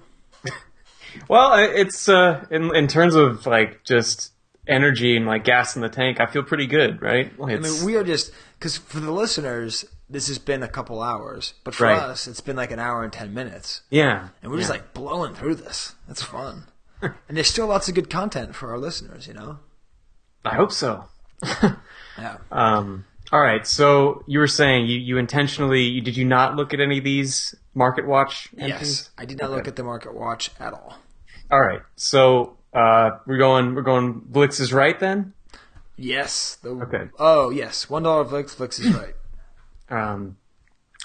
Well, it's uh, in in terms of like just energy and like gas in the tank. I feel pretty good, right? Like, I mean, we are just because for the listeners, this has been a couple hours, but for Right. us, it's been like an hour and ten minutes. Yeah, and we're just like blowing through this. That's fun, and there's still lots of good content for our listeners. You know. I hope so. [LAUGHS] Yeah. [LAUGHS] Um, all right. So you were saying you, you intentionally you, did you not look at any of these Market Watch? Yes. I did not Okay. look at the market watch at all. All right. So uh, we're going we're going Blix is right then. Yes. The, Okay. Oh yes, one dollar Flix. Flix is right. [CLEARS THROAT] Um,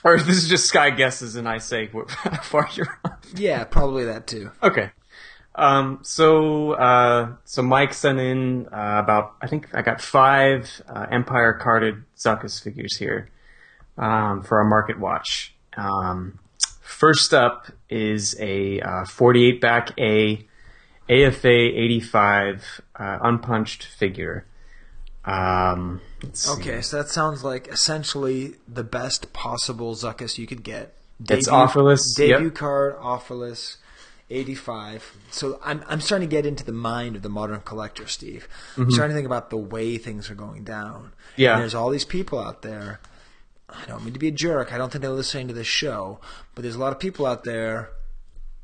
or this is just Skye guesses and I say [LAUGHS] how far you're off. Yeah, probably that too. Okay. Um, so, uh, so Mike sent in, uh, about, I think I got five, uh, Empire carded Zuckuss figures here, um, for our market watch. Um, first up is a, uh, 48 back A, AFA 85, uh, unpunched figure. Um, see. Okay, so that sounds like essentially the best possible Zuckuss you could get. It's offerless, Debut yep. card, offerless, 85. So I'm, I'm starting to get into the mind of the modern collector, Steve. I'm Mhm. starting to think about the way things are going down. Yeah. And there's all these people out there. I don't mean to be a jerk. I don't think they're listening to this show, but there's a lot of people out there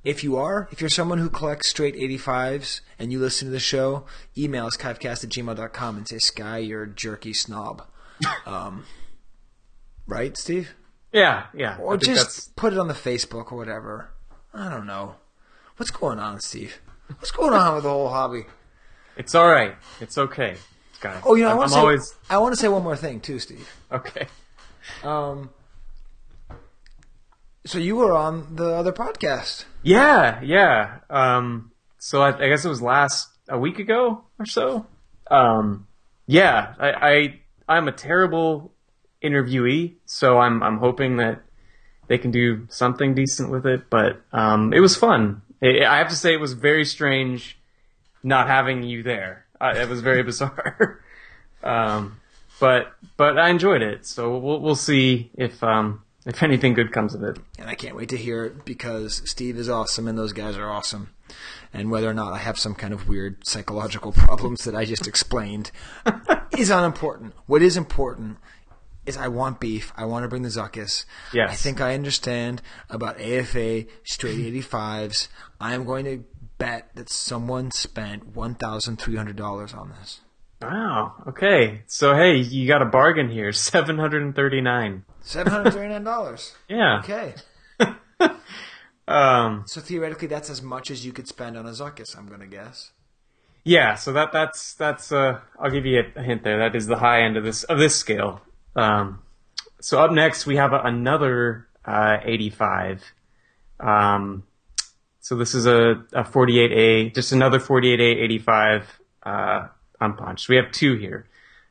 If you are, if you're someone who collects straight 85s and you listen to the show, email us kivecast at gmail.com and say, Skye, you're a jerky snob. [LAUGHS] Um, right, Steve? Yeah, yeah. Or just that's- put it on the Facebook or whatever. I don't know. What's going on, Steve? What's going on with the whole hobby? It's all right. It's okay, guys. Oh, you know, I want to say, always I want to say one more thing too, Steve. okay. Um, so you were on the other podcast. Yeah, yeah. Um, so I, I guess it was last a week ago or so. Um, yeah, I, I I'm a terrible interviewee, so I'm I'm hoping that they can do something decent with it. But um, it was fun. I I have to say, it was very strange not having you there. Uh, it was very [LAUGHS] bizarre. um, but but I enjoyed it. So we'll we'll see if um if anything good comes of it. And I can't wait to hear it because Steve is awesome and those guys are awesome. And whether or not I have some kind of weird psychological problems that I just explained [LAUGHS] is unimportant. What is important is I want beef. I want to bring the Zuckuss. Yes. I think I understand about AFA straight 85s. I am going to bet that someone spent $1,300 on this. Wow. Okay. So hey, you got a bargain here. [LAUGHS] Seven hundred and thirty-nine. $739. [LAUGHS] Yeah. Okay. [LAUGHS] Um. So theoretically, that's as much as you could spend on a Zuckuss, I'm going to guess. Yeah. So that that's that's uh. I'll give you a, hint there. That is the high end of this of this scale. Um. So up next we have a, another uh, eighty-five. Um. So this is a a forty-eight A, just another forty-eight A eighty-five. Uh, unpunched. We have two here.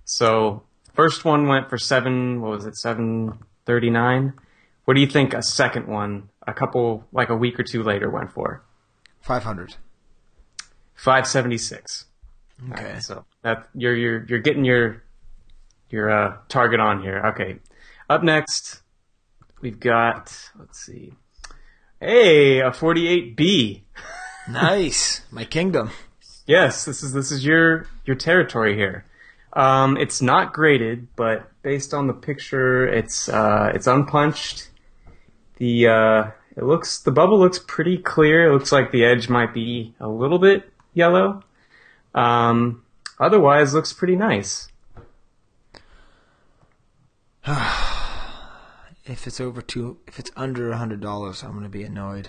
So first one went for seven. What was it? Seven thirty-nine. What do you think a second one, a couple like a week or two later, went for? 500 Five seventy-six. Okay. so that you're you're you're getting your your uh, target on here. Okay. Up next, we've got let's see. Hey, a forty-eight B. [LAUGHS] Nice. My kingdom. Yes, this is this is your your territory here. Um, it's not graded, but based on the picture, it's uh, it's unpunched. The uh, it looks the bubble looks pretty clear. It looks like the edge might be a little bit yellow. Um, otherwise, looks pretty nice. [SIGHS] If it's over two, if it's under a hundred dollars, I'm gonna be annoyed.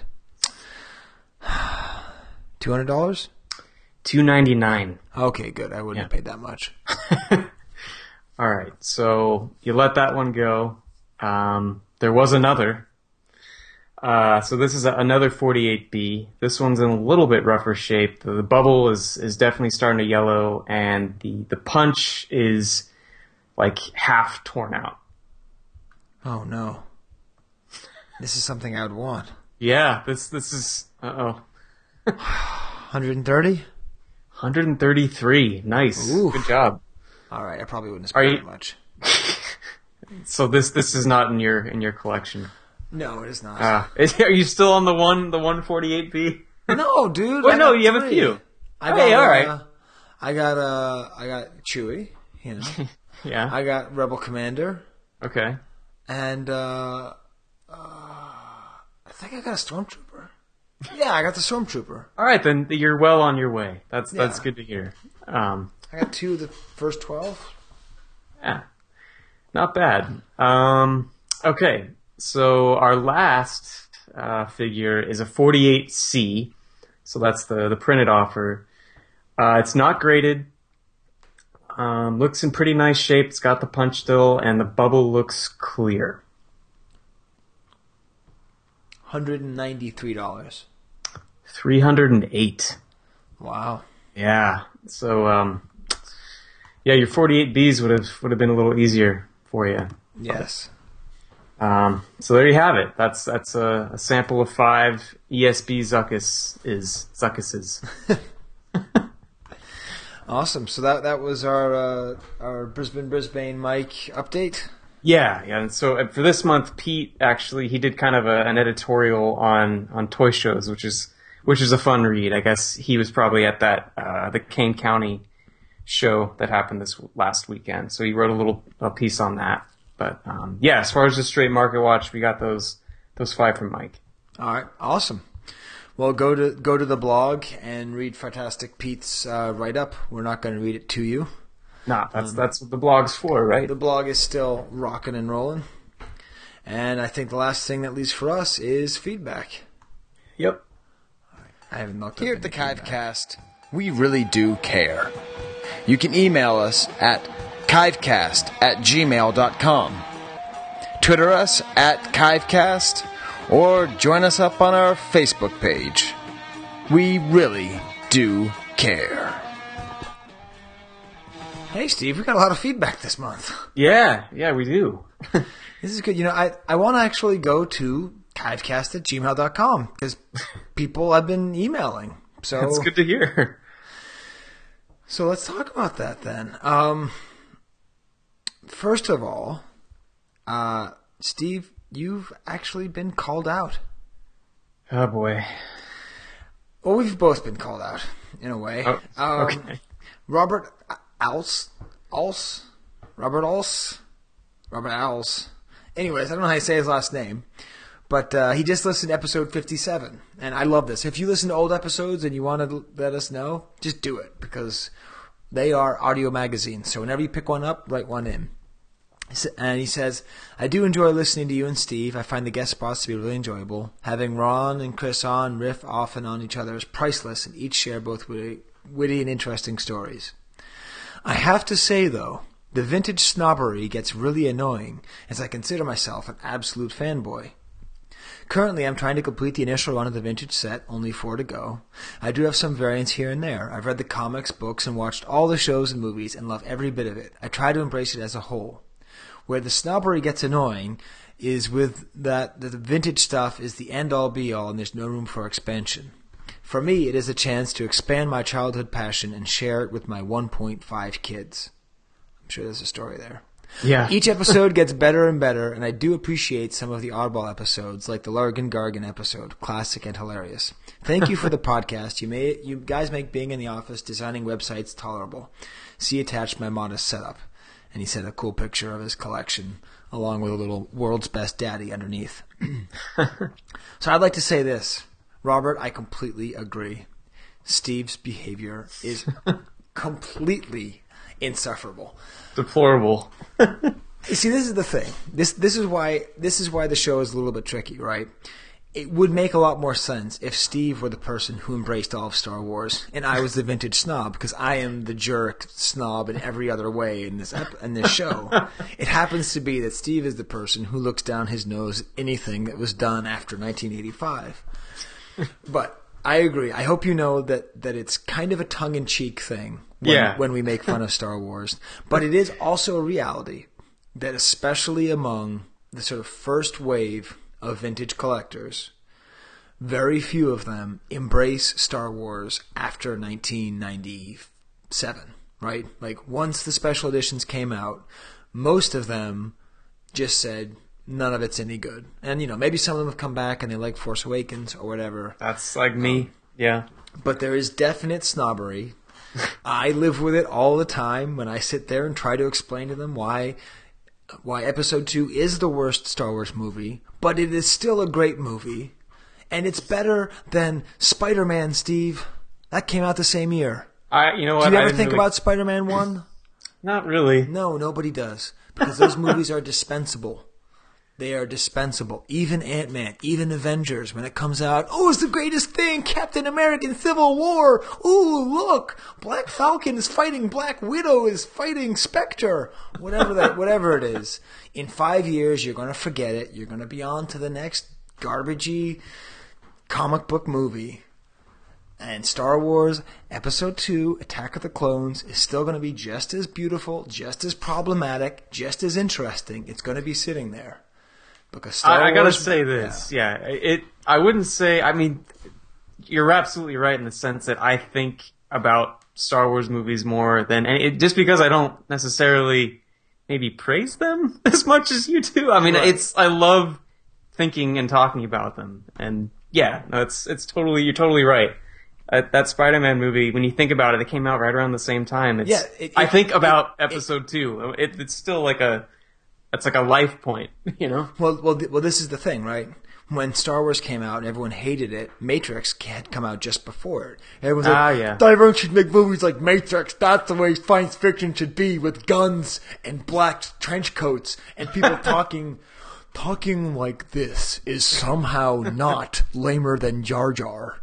[SIGHS] Two hundred dollars? Two ninety nine. Okay, good. I wouldn't have paid that much. [LAUGHS] All right, so you let that one go. Um, there was another. Uh, so this is a, another 48B. This one's in a little bit rougher shape. The, the bubble is, is definitely starting to yellow, and the, the punch is like half torn out. Oh no. This is something I would want. Yeah, this this is uh oh. 130? 133. Nice. Ooh. Good job. All right, I probably wouldn't spend you- that much. [LAUGHS] So this this is not in your in your collection. No, it is not. Ah, is- [LAUGHS] are you still on the one the 148B? no, dude. Wait, no, you have a few. I Hey, got, all right. uh, I got uh, I got Chewie. You know. [LAUGHS] Yeah. I got Rebel Commander, Okay. and uh, uh, I think I got a Stormtrooper. Yeah, I got the Stormtrooper. All right, then you're well on your way. That's that's good to hear. Um, I got two of the first twelve. yeah, not bad. Um, okay, so our last uh, figure is a 48C. So that's the the printed offer. Uh, it's not graded. Um, looks in pretty nice shape. It's got the punch still, and the bubble looks clear. Hundred and ninety-three dollars. Three hundred and eight. Wow. Yeah. So, um, yeah, your 48Bs would have would have been a little easier for you. Yes. Um, so there you have it. That's that's a, a sample of five ESB Zuckuss is Zuckusses. [LAUGHS] Awesome. So that that was our uh, our Brisbane Brisbane Mike update. Yeah, yeah. And so for this month, Pete actually he did kind of a, an editorial on on toy shows, which is which is a fun read. I guess he was probably at that uh, the Kane County show that happened this last weekend, so he wrote a little a piece on that. But um, yeah, as far as the straight market watch, we got those those five from Mike. All right. Awesome. Well, go to go to the blog and read Fantastic Pete's uh, write up. We're not going to read it to you. Nah, um, that's that's what the blog's for, right? The blog is still rocking and rolling. And I think the last thing that leaves for us is feedback. Yep. I haven't looked Here at the Kivecast, we really do care. You can email us at kivecast at gmail.com, Twitter us at kivecast, or join us up on our Facebook page. We really do care. Hey, Steve, we got a lot of feedback this month. [LAUGHS] Yeah, yeah, we do. [LAUGHS] This is good. You know, I, I want to actually go to kivecast at gmail.com because people have been emailing. So [LAUGHS] That's good to hear. So let's talk about that then. Um, first of all, uh, Steve, you've actually been called out. Oh boy. Well, we've both been called out in a way. Oh, um, okay. Robert Als, Als, Robert Als, Robert Als. Anyways, I don't know how you say his last name, but uh, he just listened to episode 57, and I love this. If you listen to old episodes and you want to let us know, just do it because they are audio magazines. So whenever you pick one up, write one in. And he says, I do enjoy listening to you and Steve. I find the guest spots to be really enjoyable. Having Ron and Chris on riff off and on each other is priceless, and each share both witty, witty and interesting stories. I have to say, though, the vintage snobbery gets really annoying, as I consider myself an absolute fanboy. Currently, I'm trying to complete the initial run of the vintage set, only four to go. I do have some variants here and there. I've read the comics, books, and watched all the shows and movies, and love every bit of it. I try to embrace it as a whole. Where the snobbery gets annoying is with that the vintage stuff is the end all be all, and there's no room for expansion. For me, it is a chance to expand my childhood passion and share it with my 1.5 kids. I'm sure there's a story there. Yeah. Each episode gets better and better, and I do appreciate some of the oddball episodes, like the Largan Gargan episode, classic and hilarious. Thank you for the [LAUGHS] podcast. You may, you guys make being in the office designing websites tolerable. See attached my modest setup, and he sent a cool picture of his collection, along with a little world's best daddy underneath. [LAUGHS] so I'd like to say this, Robert. I completely agree. Steve's behavior is [LAUGHS] completely insufferable. Deplorable. You [LAUGHS] see, this is the thing. This this is why this is why the show is a little bit tricky, right? It would make a lot more sense if Steve were the person who embraced all of Star Wars, and I was the vintage snob because I am the jerk snob in every other way in this ep- in this show. [LAUGHS] it happens to be that Steve is the person who looks down his nose at anything that was done after 1985. [LAUGHS] But I agree. I hope you know that that it's kind of a tongue in cheek thing when, Yeah. when we make fun of Star Wars, but it is also a reality that especially among the sort of first wave of vintage collectors, very few of them embrace Star Wars after 1997, right? Like once the special editions came out, most of them just said none of it's any good. And you know, maybe some of them have come back and they like Force Awakens or whatever. That's like me. Um, yeah. But there is definite snobbery. [LAUGHS] I live with it all the time when I sit there and try to explain to them why why episode 2 is the worst Star Wars movie, but it is still a great movie and it's better than Spider-Man, Steve. That came out the same year. I, you know what? Do you ever think really- about Spider-Man 1? [LAUGHS] Not really. No, nobody does. Because those movies are dispensable. They are dispensable. Even Ant Man, even Avengers, when it comes out, oh, it's the greatest thing! Captain American Civil War! Ooh, look! Black Falcon is fighting Black Widow is fighting Spectre! Whatever that, whatever it is. In five years, you're gonna forget it. You're gonna be on to the next garbagey comic book movie. And Star Wars Episode 2, Attack of the Clones, is still going to be just as beautiful, just as problematic, just as interesting. It's going to be sitting there. Because Star I, I gotta Wars, say this. Yeah. It. I wouldn't say. I mean, you're absolutely right in the sense that I think about Star Wars movies more than. It, just because I don't necessarily maybe praise them [LAUGHS] as much as you do. I mean, Right. it's. I love thinking and talking about them, and yeah, no, it's it's totally. You're totally right. Uh, that Spider-Man movie, when you think about it, it came out right around the same time. It's, Yeah, it- I think about it- episode two. It, it's still like a, it's like a life point, [LAUGHS] you know. Well, well, well, this is the thing, right? when Star Wars came out and everyone hated it, Matrix had come out just before it. Everyone's Ah, like, yeah. everyone should make movies like Matrix. That's the way science fiction should be, with guns and black trench coats and people [LAUGHS] talking. Talking like this is somehow not lamer than Jar Jar.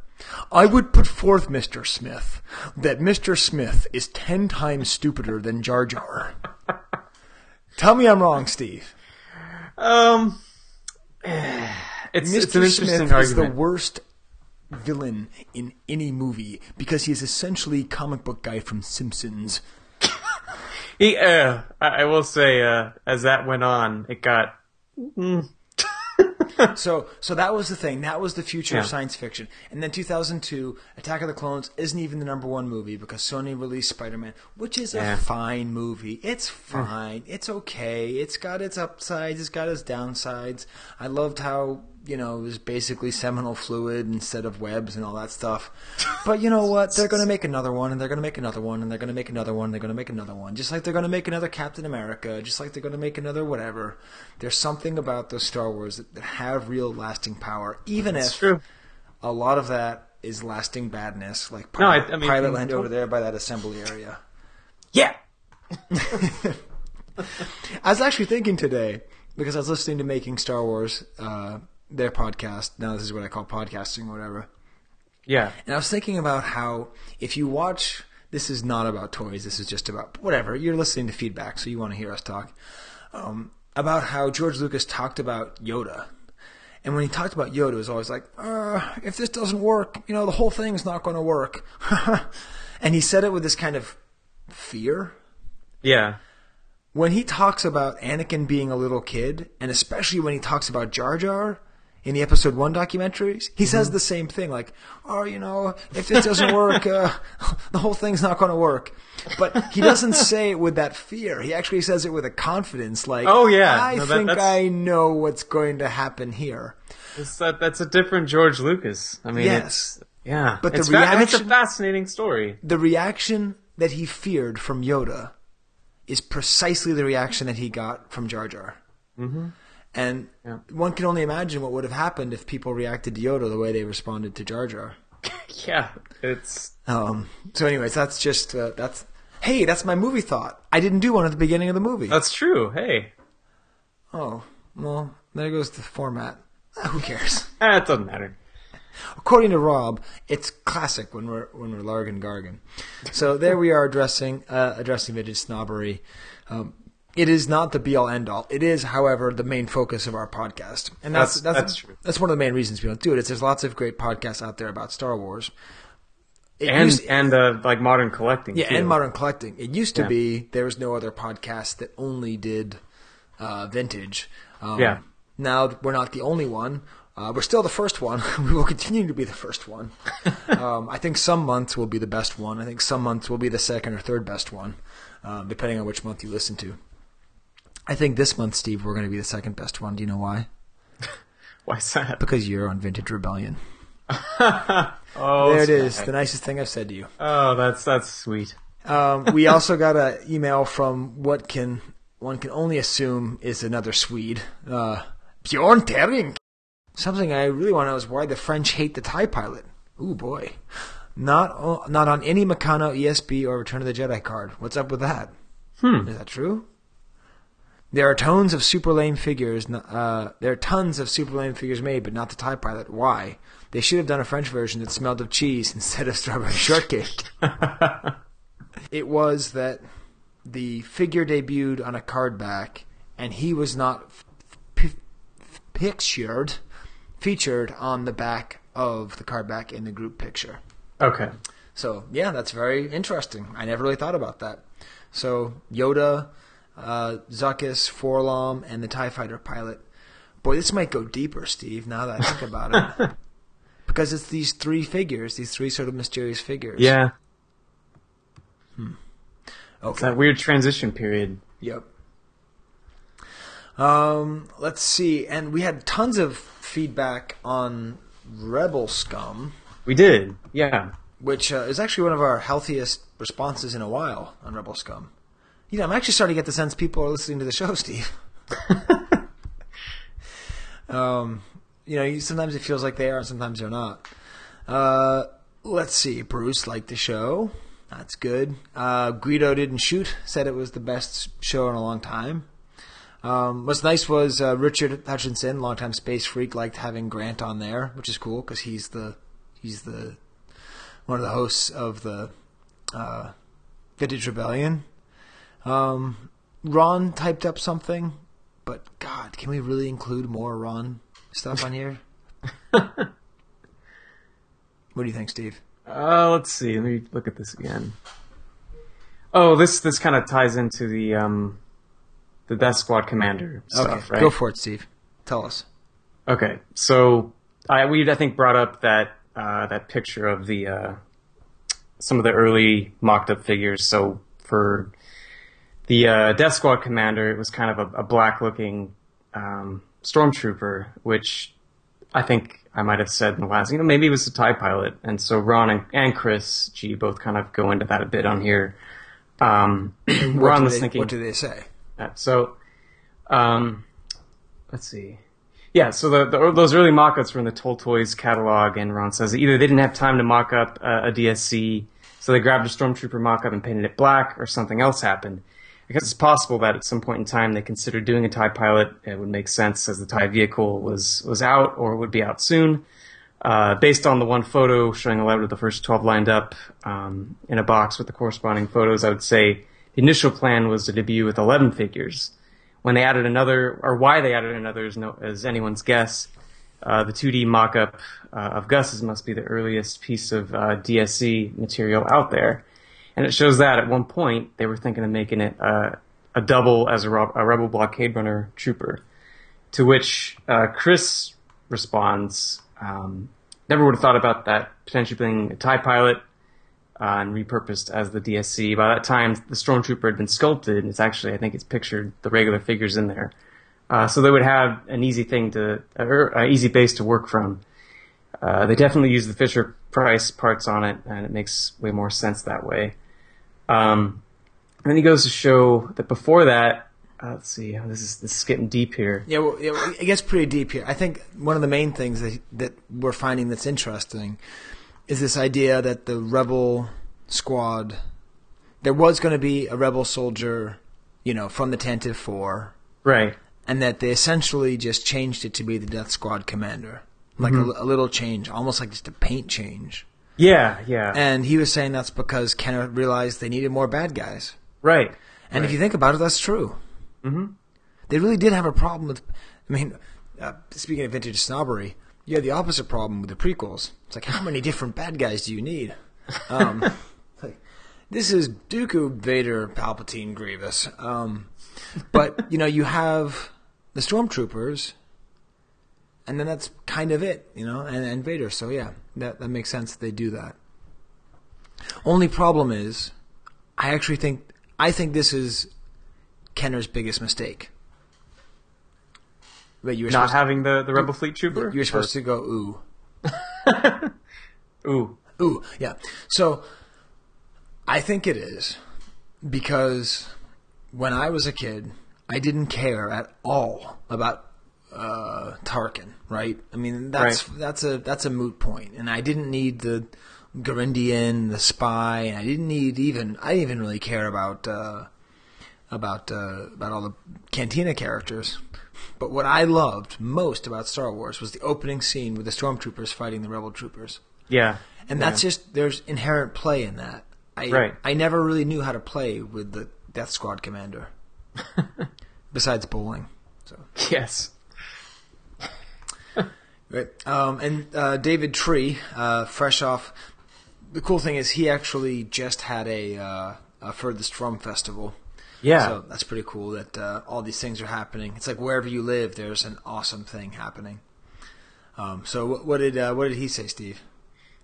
I would put forth, Mr. Smith, that Mr. Smith is ten times stupider than Jar Jar. [LAUGHS] Tell me I'm wrong, Steve. Um, it's, Mr. it's an interesting Smith argument. is the worst villain in any movie because he is essentially comic book guy from Simpsons. He, uh, I I will say, uh, as that went on, it got. Mm, [LAUGHS] so, so that was the thing. That was the future of science fiction. And then 2002, Attack of the Clones isn't even the number one movie because Sony released Spider-Man, which is Yeah. a fine movie. It's mm. fine. It's okay. It's got its upsides. It's got its downsides. I loved how you know it was basically seminal fluid instead of webs and all that stuff. But you know what? They're going to make another one, and they're going to make another one, and they're going to make another one. and They're going to make another one, just like they're going to make another Captain America, just like they're going to make another whatever. There's something about those Star Wars that, that have real lasting power, even That's if true. a lot of that is lasting badness, like No, I- Pilot, I mean- Pilot Land over there by that assembly area. Yeah. [LAUGHS] I was actually thinking today because I was listening to Making Star Wars, uh, their podcast. Now this is what I call podcasting, or whatever. Yeah. And I was thinking about how if you watch, this is not about toys. This is just about whatever. You're listening to feedback, so you want to hear us talk um, about how George Lucas talked about Yoda. And when he talked about Yoda, it was always like, uh, if this doesn't work, you know, the whole thing's not going to work. [LAUGHS] and he said it with this kind of fear. Yeah. When he talks about Anakin being a little kid, and especially when he talks about Jar Jar in the episode one documentaries, he says the same thing, like, "Oh, you know, if this doesn't work, uh, [LAUGHS] the whole thing's not going to work." But he doesn't [LAUGHS] say it with that fear. He actually says it with a confidence, like, Oh, yeah. I No, that- think that's- I know what's going to happen here." That, that's a different George Lucas. I mean, Yes. yeah, But the it's fa- and it's a fascinating story. The reaction that he feared from Yoda is precisely the reaction that he got from Jar Jar. Mm-hmm. And one can only imagine what would have happened if people reacted to Yoda the way they responded to Jar Jar. [LAUGHS] Yeah, it's Um, so, anyways, that's just uh, that's. Hey, that's my movie thought. I didn't do one at the beginning of the movie. that's true. Hey, Oh, well, there goes the format. Ah, [LAUGHS] who cares? eh, it doesn't matter. According to Rob, it's classic when we're when we're Largan Gargan. So there we are addressing uh, addressing vintage snobbery. Um, it is not the be all end all. It is, however, the main focus of our podcast, and that's That's- that's that's true. That's one of the main reasons we don't do it. Is there's lots of great podcasts out there about Star Wars. It and used- and uh, like modern collecting. yeah, too. and modern collecting. It used to Yeah. be there was no other podcast that only did uh, vintage. Um, Yeah. Now we're not the only one. Uh, we're still the first one. [LAUGHS] we will continue to be the first one. [LAUGHS] um, I think some months will be the best one. I think some months will be the second or third best one, um, depending on which month you listen to. I think this month, Steve, we're going to be the second best one. Do you know why? [LAUGHS] Why's that? Because you're on Vintage Rebellion. [LAUGHS] Oh, there it is. The nicest thing I've said to you. Oh, that's that's sweet. Um, we [LAUGHS] also got an email from what can one can only assume is another Swede, uh, Bjorn Tering. Something I really want to know is why the French hate the Tie Pilot. Ooh boy, not not on any Meccano ESB or Return of the Jedi card. What's up with that? Hmm. Is that true? There are tons of super lame figures. Uh, there are tons of super lame figures made, but not the Tie Pilot. Why? They should have done a French version that smelled of cheese [LAUGHS] instead of strawberry shortcake. [LAUGHS] it was that the figure debuted on a card back, and he was not f- f- pictured, featured on the back of the card back in the group picture. Okay. So yeah, that's very interesting. I never really thought about that. So Yoda, uh, Zuckuss, 4-LOM, and the Tie Fighter pilot. Boy, this might go deeper, Steve. Now that I think about it, [LAUGHS] because it's these three figures, these three sort of mysterious figures. Yeah. Okay. It's that weird transition period. Yep. Um, let's see, and we had tons of feedback on Rebel Scum, We did. Yeah. which uh, is actually one of our healthiest responses in a while on Rebel Scum. You know, I'm actually starting to get the sense people are listening to the show, [LAUGHS] Steve. um, you know, sometimes it feels like they are, and sometimes they're not. Uh, let's see. Bruce liked the show. That's good. Uh, Guido didn't shoot. Said it was the best show in a long time. Um, what's nice was uh, Richard Hutchinson, longtime space freak, liked having Grant on there, which is cool because he's the he's the one of the hosts of the uh, Vintage Rebellion. Um, Ron typed up something, but God, can we really include more Ron stuff on here? [LAUGHS] what do you think, Steve? Uh, let's see. Let me look at this again. Oh, this this kind of ties into the um, the Death Squad commander stuff, okay, right? go for it, Steve. Tell us. Okay, so I we I think brought up that uh, that picture of the uh, some of the early mocked up figures. So for the uh, Death Squad commander, was kind of a, a black looking um, stormtrooper, which I think I might have said in the last. You know, maybe it was a Tie pilot, and so Ron and, and Chris G both kind of go into that a bit on here. Um, [CLEARS THROAT] What Ron do was they- thinking. What do they say? Uh, so, um, let's see. Yeah, so the, the those early mock-ups were in the Toltoys catalog, and Ron says that either they didn't have time to mock up uh, a DSC, so they grabbed a Stormtrooper mock-up and painted it black, or something else happened. Guess it's possible that at some point in time they considered doing a TIE pilot. It would make sense as the TIE vehicle was, was out or would be out soon. Uh, based on the one photo showing 11 of the first 12 lined up um, in a box with the corresponding photos, I would say the initial plan was to debut with 11 figures. When they added another, or why they added another is, no, is anyone's guess. Uh, the 2D mock-up uh, of Gus's must be the earliest piece of uh, DSC material out there. And it shows that at one point they were thinking of making it uh, a double as a, a Rebel Blockade Runner trooper. To which uh, Chris responds, um, never would have thought about that potentially being a TIE pilot uh, and repurposed as the DSC. By that time, the Stormtrooper had been sculpted, and it's actually, I think it's pictured the regular figures in there. Uh, so they would have an easy thing to, or an easy base to work from. Uh, they definitely use the Fisher Price parts on it, and it makes way more sense that way. Um, and then he goes to show that before that, uh, let's see, this is this is getting deep here. Yeah, well, yeah, it gets pretty deep here. I think one of the main things that that we're finding that's interesting is this idea that the rebel squad there was going to be a rebel soldier, you know, from the Tantive Four, Right. and that they essentially just changed it to be the Death Squad commander, like Mhm. a, a little change, almost like just a paint change. Yeah, yeah. And he was saying that's because Kenner realized they needed more bad guys. Right. And if you think about it, that's true. Mm-hmm. They really did have a problem with. I mean, uh, speaking of vintage snobbery, you had the opposite problem with the prequels. It's like, how many different bad guys do you need? Um, [LAUGHS] like, this is Dooku, Vader, Palpatine, Grievous. Um, but you know, you have the stormtroopers, and then that's kind of it, you know, and, and Vader. So yeah, that that makes sense that they do that. Only problem is, I actually think I think this is Kenner's biggest mistake. Wait, you were Not having the, the Rebel Fleet Trooper? You were supposed to go ooh. [LAUGHS] ooh. Ooh, yeah. So I think it is because when I was a kid, I didn't care at all about uh, Tarkin, right? I mean, that's Right. that's a that's a moot point. and I didn't need the Garindan, the spy, and I didn't need even I didn't even really care about uh, about uh, about all the Cantina characters. But what I loved most about Star Wars was the opening scene with the stormtroopers fighting the rebel troopers. Yeah. And Yeah. that's just there's inherent play in that. I Right. I never really knew how to play with the Death Squad commander. [LAUGHS] besides bowling. So Yes. Right. Um, and uh, David Tree, uh, fresh off. The cool thing is he actually just had a, uh, a Furthest From festival. Yeah. So that's pretty cool that uh, all these things are happening. It's like wherever you live, there's an awesome thing happening. Um, so what, what did uh, what did he say, Steve?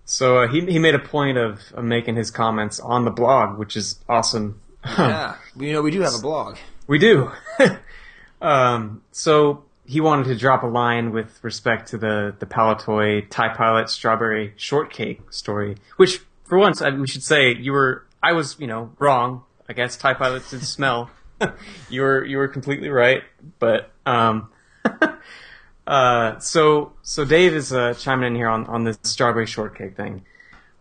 So uh, he he made a point of, of making his comments on the blog, which is awesome. yeah, [LAUGHS] you know we do have a blog. We do. [LAUGHS] um, so he wanted to drop a line with respect to the the Palitoy Tie Pilot Strawberry Shortcake story, which for once I, we should say you were I was you know wrong. I guess Tie pilots did smell. [LAUGHS] you were you were completely right, but um, [LAUGHS] Uh, so so Dave is uh, chiming in here on on this strawberry shortcake thing.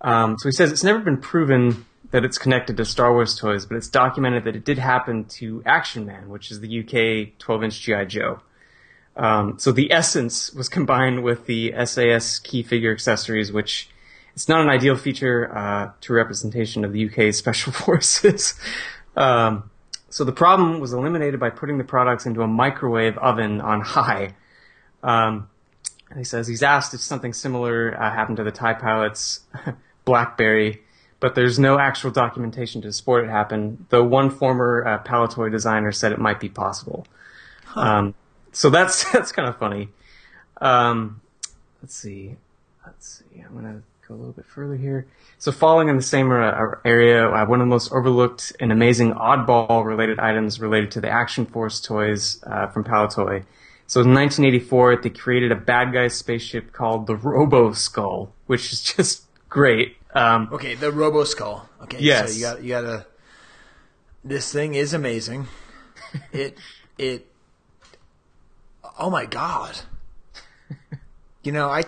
Um, so he says it's never been proven that it's connected to Star Wars toys, but it's documented that it did happen to Action Man, which is the UK 12-inch GI Joe. Um, so the essence was combined with the SAS key figure accessories, which it's not an ideal feature uh, to representation of the UK [LAUGHS] Special Forces. um, so the problem was eliminated by putting the products into a microwave oven on high. Um, and he says he's asked if something similar uh, happened to the TIE pilots [LAUGHS] BlackBerry, but there's no actual documentation to support it happened. though one former uh, Palitoy designer said it might be possible. Um, so that's [LAUGHS] that's kind of funny. Um, let's see. Let's see. I'm gonna go a little bit further here. So, falling in the same area, uh, one of the most overlooked and amazing oddball related items related to the Action Force toys uh, from Palitoy. So, in 1984, they created a bad guy spaceship called the Robo Skull, which is [LAUGHS] just great. Um, Okay, the Robo Skull. Okay, Yes. So you got you got to. This thing is amazing. [LAUGHS] it it. Oh my god. [LAUGHS] You know I.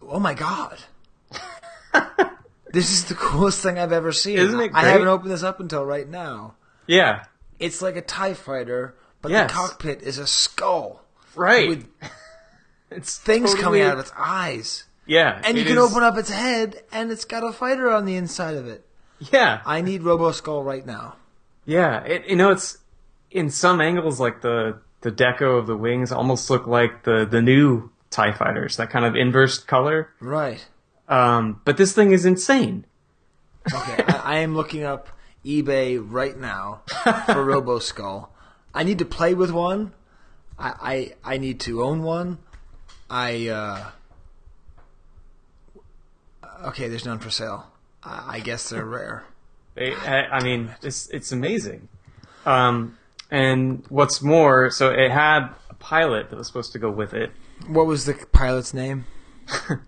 Oh my god. [LAUGHS] this is the coolest thing I've ever seen. Isn't it I haven't opened this up until right now. Yeah. It's like a Tie Fighter, but Yes. the cockpit is a skull. Right. With [LAUGHS] it's things totally- coming out of its eyes. Yeah, And you can is- open up its head, and it's got a fighter on the inside of it. Yeah. I need Robo Skull right now. Yeah, it, you know, it's in some angles like the the deco of the wings almost look like the the new Tie Fighters, that kind of inverse color. Right. Um, but this thing is insane. Okay, I, I am looking up eBay right now for [LAUGHS] Robo Skull. I need to play with one. I I, I need to own one. I uh, okay. There's none for sale. I, I guess they're rare. They, I, I mean, it's it's amazing. Um, and what's more, so it had a pilot that was supposed to go with it. What was the pilot's name? [LAUGHS]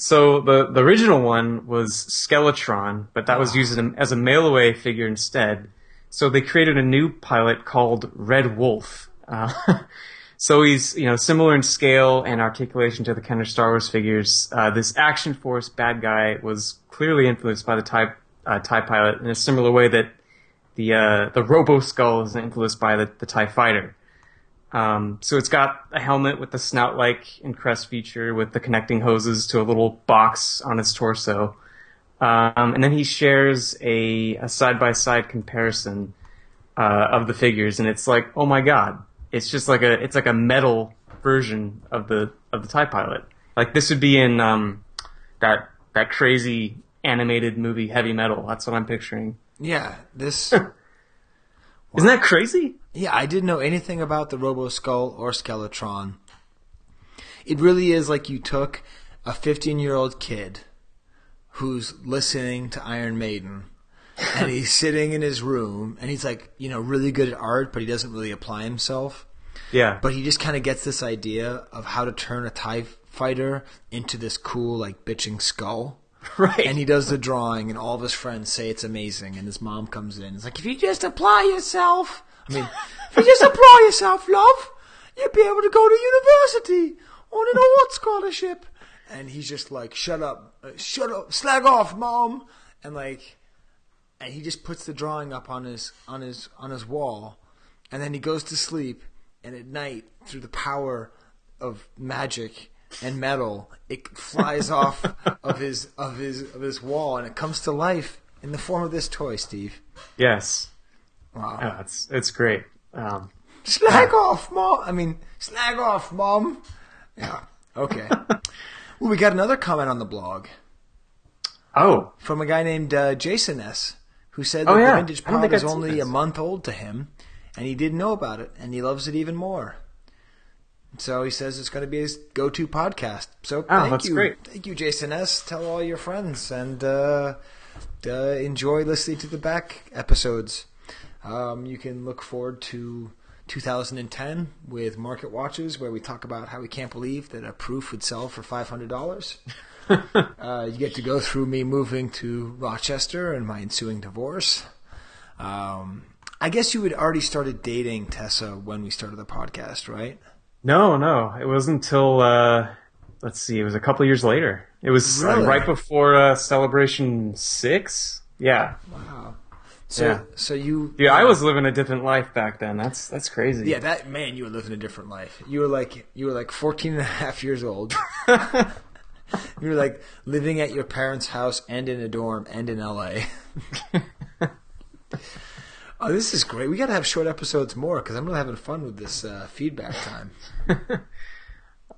So the the original one was Skeletron, but that was used as a, as a mail away figure instead. So they created a new pilot called Red Wolf. Uh, [LAUGHS] so he's you know similar in scale and articulation to the Kenner Star Wars figures. Uh, this Action Force bad guy was clearly influenced by the Tie uh, Tie pilot in a similar way that the uh, the Robo Skull is influenced by the, the Tie Fighter. Um, so it's got a helmet with the snout-like and crest feature with the connecting hoses to a little box on its torso. Um, and then he shares a, a side-by-side comparison uh, of the figures, and it's like, oh my god, it's just like a it's like a metal version of the of the Tie Pilot. Like this would be in um, that that crazy animated movie Heavy Metal. That's what I'm picturing. Yeah, this. [LAUGHS] Isn't that crazy? Yeah, I didn't know anything about the Robo Skull or Skeletron. It really is like you took a 15 year old kid who's listening to Iron Maiden and [LAUGHS] he's sitting in his room and he's like, you know, really good at art, but he doesn't really apply himself. Yeah. But he just kind of gets this idea of how to turn a TIE fighter into this cool, like, bitching skull. [LAUGHS] Right. And he does the drawing, and all of his friends say it's amazing. And his mom comes in. It's like, if you just apply yourself, I mean, if you just apply yourself, love, you'll be able to go to university on an art scholarship. And he's just like, shut up, uh, shut up, slag off, mom. And like, and he just puts the drawing up on his on his on his wall, and then he goes to sleep. And at night, through the power of magic and metal, it flies off [LAUGHS] of his of his of his wall, and it comes to life in the form of this toy, Steve. Yes. Wow. Oh, it's it's great. Um, Slag off, mom. I mean, slag off, mom. Yeah. Okay. [LAUGHS] well, we got another comment on the blog. Oh. From a guy named uh, Jason S. Who said that Oh, yeah. the vintage pod is only this. a month old to him, and he didn't know about it, and he loves it even more. So he says it's going to be his go-to podcast. So Oh, thank you, great. thank you, Jason S. Tell all your friends and uh, uh, enjoy listening to the back episodes. Um, you can look forward to 2010 with Market Watches, where we talk about how we can't believe that a proof would sell for $500. [LAUGHS] uh, you get to go through me moving to Rochester and my ensuing divorce. Um, I guess you had already started dating Tessa when we started the podcast, right? No, no, it wasn't until uh, let's see, it was a couple years later. It was uh, right before uh, Celebration Six. Yeah. Wow. So, Yeah. so you, Yeah, I was living a different life back then. That's that's crazy. yeah, that man, you were living a different life. You were like, you were like 14 and a half years old. [LAUGHS] you were like living at your parents' house and in a dorm and in LA. [LAUGHS] oh, this is great. We got to have short episodes more because I'm really having fun with this uh, feedback time. [LAUGHS]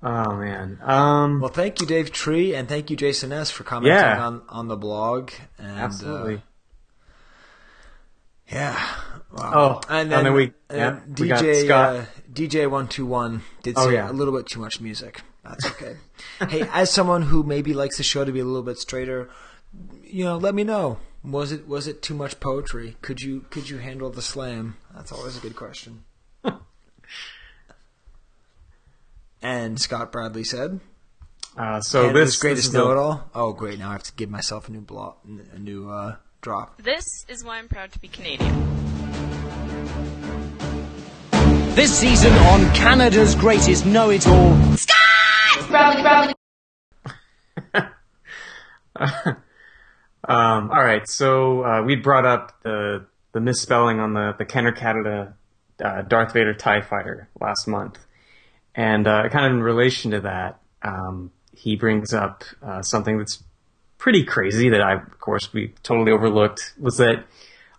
Oh man. Um, well, thank you, Dave Tree, and thank you, Jason S, for commenting Yeah. on on the blog. And, Absolutely. Uh, yeah. Wow. Oh, and then we- and yeah, then we got DJ Scott. uh, DJ one two one did Oh, say yeah. a little bit too much music. That's okay. hey, as someone who maybe likes the show to be a little bit straighter, you know, let me know. Was it was it too much poetry? Could you could you handle the slam? That's always a good question. [LAUGHS] and Scott Bradley said. Uh, so Canada's this- greatest this is know-it-all. Oh, great! Now I have to give myself a new block, a new uh, drop. This is why I'm proud to be Canadian. This season on Canada's Greatest Know It All. [LAUGHS] Um, all right, so uh, we brought up the the misspelling on the the Kenner Canada uh, Darth Vader Tie Fighter last month, and uh, kind of in relation to that, um, he brings up uh, something that's pretty crazy that I, of course, we totally overlooked was that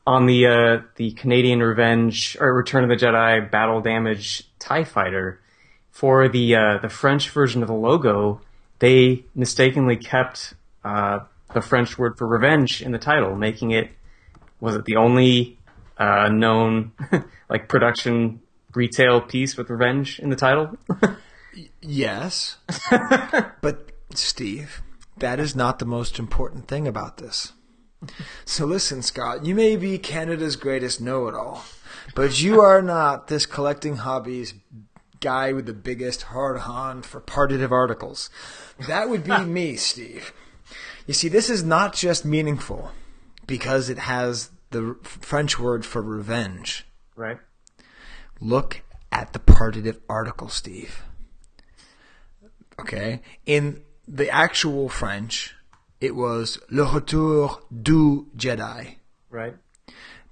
on the uh, the Canadian Revenge or Return of the Jedi Battle Damage Tie Fighter for the uh, the French version of the logo, they mistakenly kept uh, the French word for revenge in the title, making it was it the only uh, known [LAUGHS] like production retail piece with revenge in the title? Yes, [LAUGHS] but Steve, that is not the most important thing about this. So listen, Scott, you may be Canada's greatest know-it-all, but you are not this collecting hobbies guy with the biggest hard on for partitive articles. That would be [LAUGHS] me, Steve. You see, this is not just meaningful because it has the French word for revenge. Right. Look at the partitive article, Steve. Okay? In the actual French, it was Le Retour du Jedi. Right.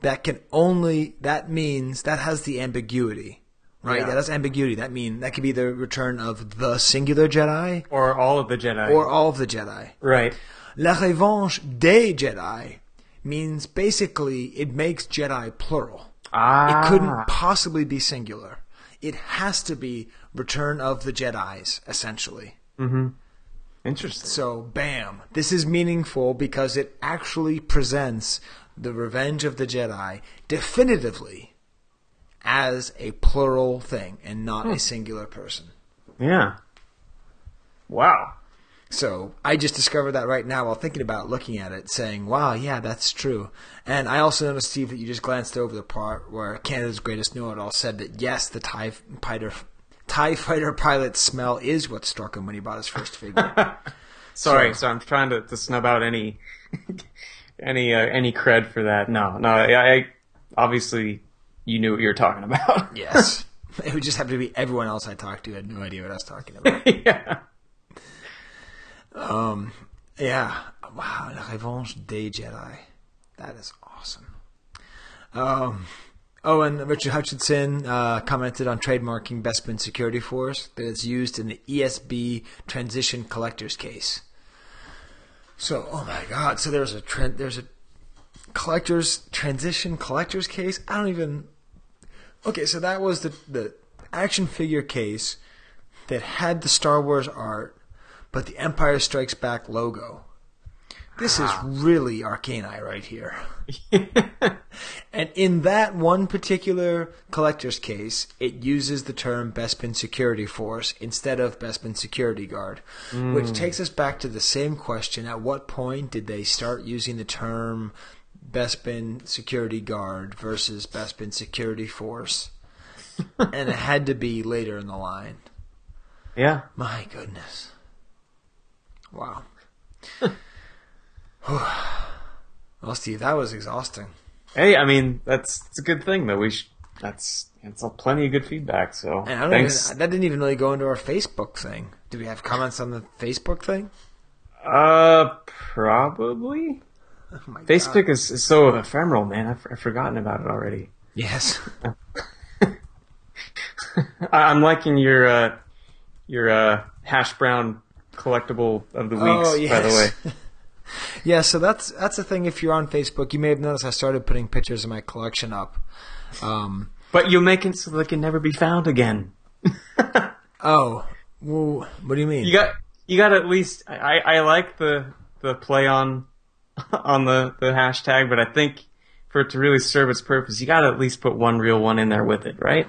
That can only, that means, that has the ambiguity. Right? Yeah. That has ambiguity. That mean that could be the return of the singular Jedi Or all of the Jedi. or all of the Jedi. right. La revanche des Jedi means basically it makes Jedi plural. Ah. It couldn't possibly be singular. It has to be Return of the Jedi's, essentially. Mm-hmm. Interesting. So, bam. This is meaningful because it actually presents the Revenge of the Jedi definitively as a plural thing and not Hmm. a singular person. Yeah. Wow. So I just discovered that right now while thinking about looking at it, saying, "Wow, yeah, that's true." And I also noticed, Steve, that you just glanced over the part where Canada's greatest know-it-all said that yes, the Tie Fighter, Tie [LAUGHS] Fighter pilot smell is what struck him when he bought his first figure. [LAUGHS] Sorry, So- so I'm trying to, to snub out any [LAUGHS] any uh, any cred for that. No, no. I, I obviously you knew what you were talking about. yes, it would just have to be everyone else I talked to had no idea what I was talking about. yeah. Um. Yeah. Wow. La Revanche des Jedi. That is awesome. Um. Oh, and Richard Hutchinson uh, commented on trademarking Bespin Security Force that it's used in the ESB transition collector's case. So, oh my God! So there's a trend. There's a collector's transition collector's case. I don't even. Okay, so that was the the action figure case that had the Star Wars art, but the Empire Strikes Back logo. This is really Arcani right here. [LAUGHS] and in that one particular collector's case, it uses the term Bespin Security Force instead of Bespin Security Guard, which Mm. takes us back to the same question. At what point did they start using the term Bespin Security Guard versus Bespin Security Force? [LAUGHS] and it had to be later in the line. Yeah. My goodness. Wow. [LAUGHS] well, Steve, that was exhausting. Hey, I mean that's it's a good thing that We sh- that's it's a plenty of good feedback. So And I don't thanks. even, that didn't even really go into our Facebook thing. Do we have comments on the Facebook thing? Uh, probably. Oh my Facebook is, is so ephemeral, man. I've, I've forgotten about it already. Yes. [LAUGHS] I, I'm liking your uh, your uh, hash brown collectible of the weeks. Oh, By the way, [LAUGHS] Yeah, so that's that's the thing. If you're on Facebook, you may have noticed I started putting pictures of my collection up. Um, but you make it so they can never be found again. [LAUGHS] oh, well, what do you mean? You got you got at least. I, I like the the play on [LAUGHS] on the the hashtag, but I think for it to really serve its purpose, you got to at least put one real one in there with it, right?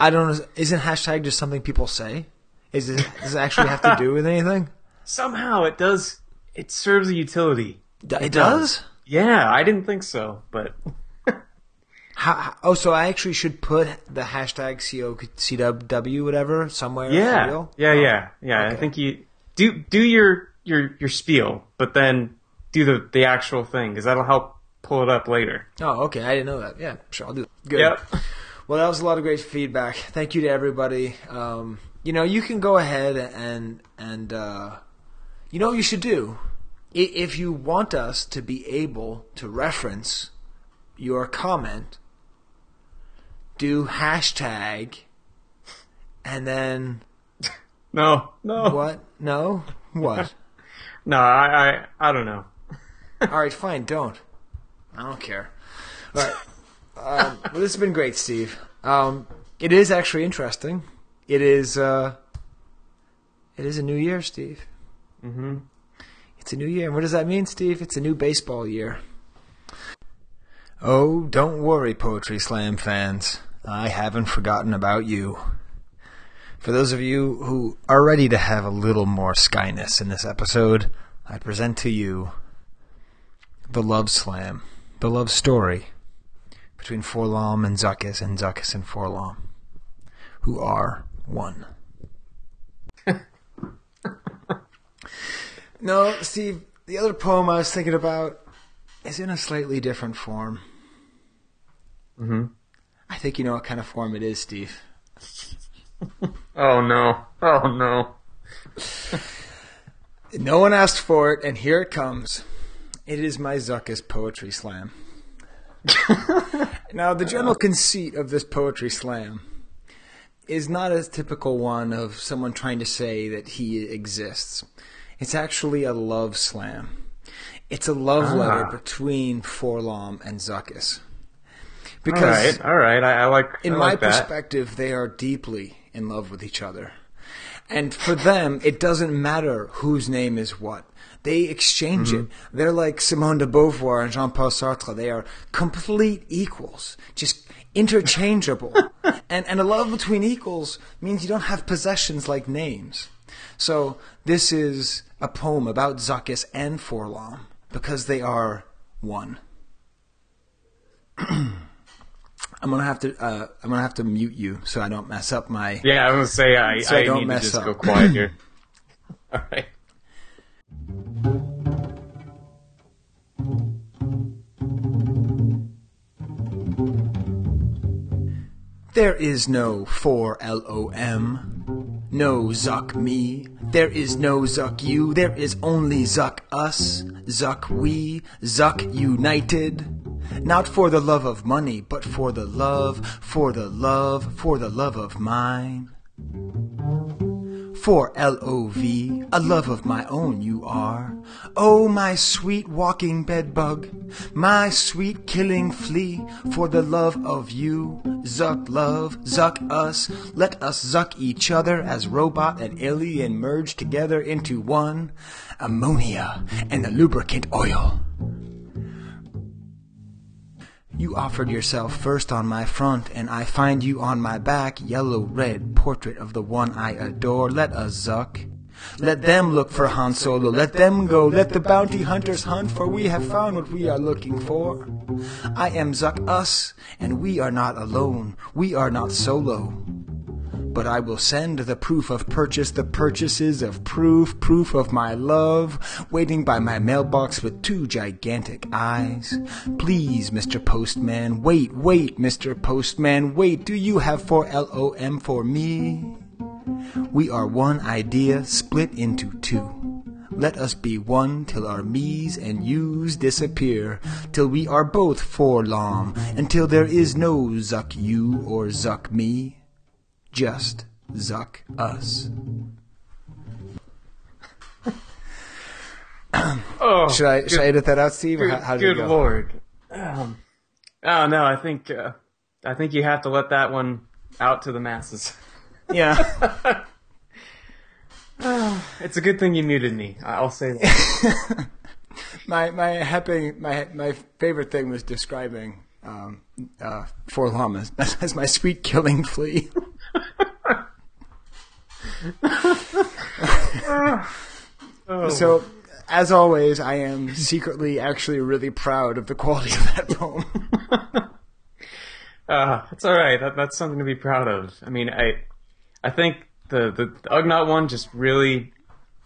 I don't. Isn't hashtag just something people say? Is it does it actually have to do with anything? [LAUGHS] Somehow it does. It serves a utility. it does? Yeah, I didn't think so, but [LAUGHS] How, how- oh, so I actually should put the hashtag co CW whatever somewhere. for yeah, real? yeah, yeah, yeah. I think you do do your your your spiel, but then do the the actual thing because that'll help pull it up later. Oh, okay. I didn't know that. Yeah, sure. I'll do that. Good. Yep. Well, that was a lot of great feedback. Thank you to everybody. Um, you know, you can go ahead and and uh, you know what you should do if you want us to be able to reference your comment. Do hashtag and then [LAUGHS] No, no. what? No, what? [LAUGHS] No, I I, I don't know. [LAUGHS] All right, fine. Don't. I don't care. All right. Um, well, this has been great, Steve. Um, it is actually interesting. It is. Uh, it is a new year, Steve. Mm-hmm. It's a new year. And what does that mean, Steve? It's a new baseball year. Oh, don't worry, Poetry Slam fans. I haven't forgotten about you. For those of you who are ready to have a little more skyness in this episode, I present to you the love slam, the love story between 4-LOM and Zuckuss and Zuckuss and 4-LOM, who are one. [LAUGHS] no, Steve, the other poem I was thinking about is in a slightly different form. Mm-hmm. I think you know what kind of form it is, Steve. [LAUGHS] Oh no! Oh no! [LAUGHS] No one asked for it, and here it comes. It is my Zuckuss poetry slam. now, the general conceit of this poetry slam is not a typical one of someone trying to say that he exists. It's actually a love slam. It's a love Ah. letter between 4-LOM and Zuckuss. all right, all right. I, I like. In I my like that. perspective, they are deeply in love with each other. And for them, it doesn't matter whose name is what. They exchange Mm-hmm. it. They're like Simone de Beauvoir and Jean Paul Sartre. They are complete equals, just interchangeable. [LAUGHS] and, and a love between equals means you don't have possessions like names. So this is a poem about Zuckuss and 4-LOM because they are one. [CLEARS THROAT] I'm gonna have to uh, I'm gonna have to mute you so I don't mess up my Yeah, I'm gonna say I, so I, I don't need to mess just up. go quiet here. [LAUGHS] All right. There is no for L O M, no Zuck me. There is no Zuck you. There is only Zuck us, Zuck we, Zuck united. Not for the love of money, but for the love, for the love, for the love of mine. For L O V, a love of my own you are. Oh, my sweet walking bedbug, my sweet killing flea, for the love of you, Zuck love, Zuck us, let us Zuck each other as robot and alien merge together into one, ammonia and the lubricant oil. You offered yourself first on my front, and I find you on my back, yellow red portrait of the one I adore. Let us zuck. Let them look for Han Solo. Let them go. Let the bounty hunters hunt, for we have found what we are looking for. I am Zuck us, and we are not alone. We are not solo. But I will send the proof of purchase, the purchases of proof, proof of my love, waiting by my mailbox with two gigantic eyes. Please, Mr. Postman, wait, wait, Mr. Postman, wait, do you have four LOM for me? We are one idea split into two. Let us be one till our me's and you's disappear, till we are both forlorn, until there is no zuck you or zuck me, just zuck us. [COUGHS] Oh, should I should I edit that out, Steve? Good, how, good go? lord. Um, oh no, I think uh, I think you have to let that one out to the masses. [LAUGHS] Yeah. [SIGHS] it's a good thing you muted me. I'll say that. [LAUGHS] my my happy my my favorite thing was describing um, uh, four llamas [LAUGHS] as my sweet killing flea. [LAUGHS] So, as always, I am secretly actually really proud of the quality of that poem. [LAUGHS] Uh, it's all right. That, that's something to be proud of. I mean, I I think the the, the Ugnaught one just really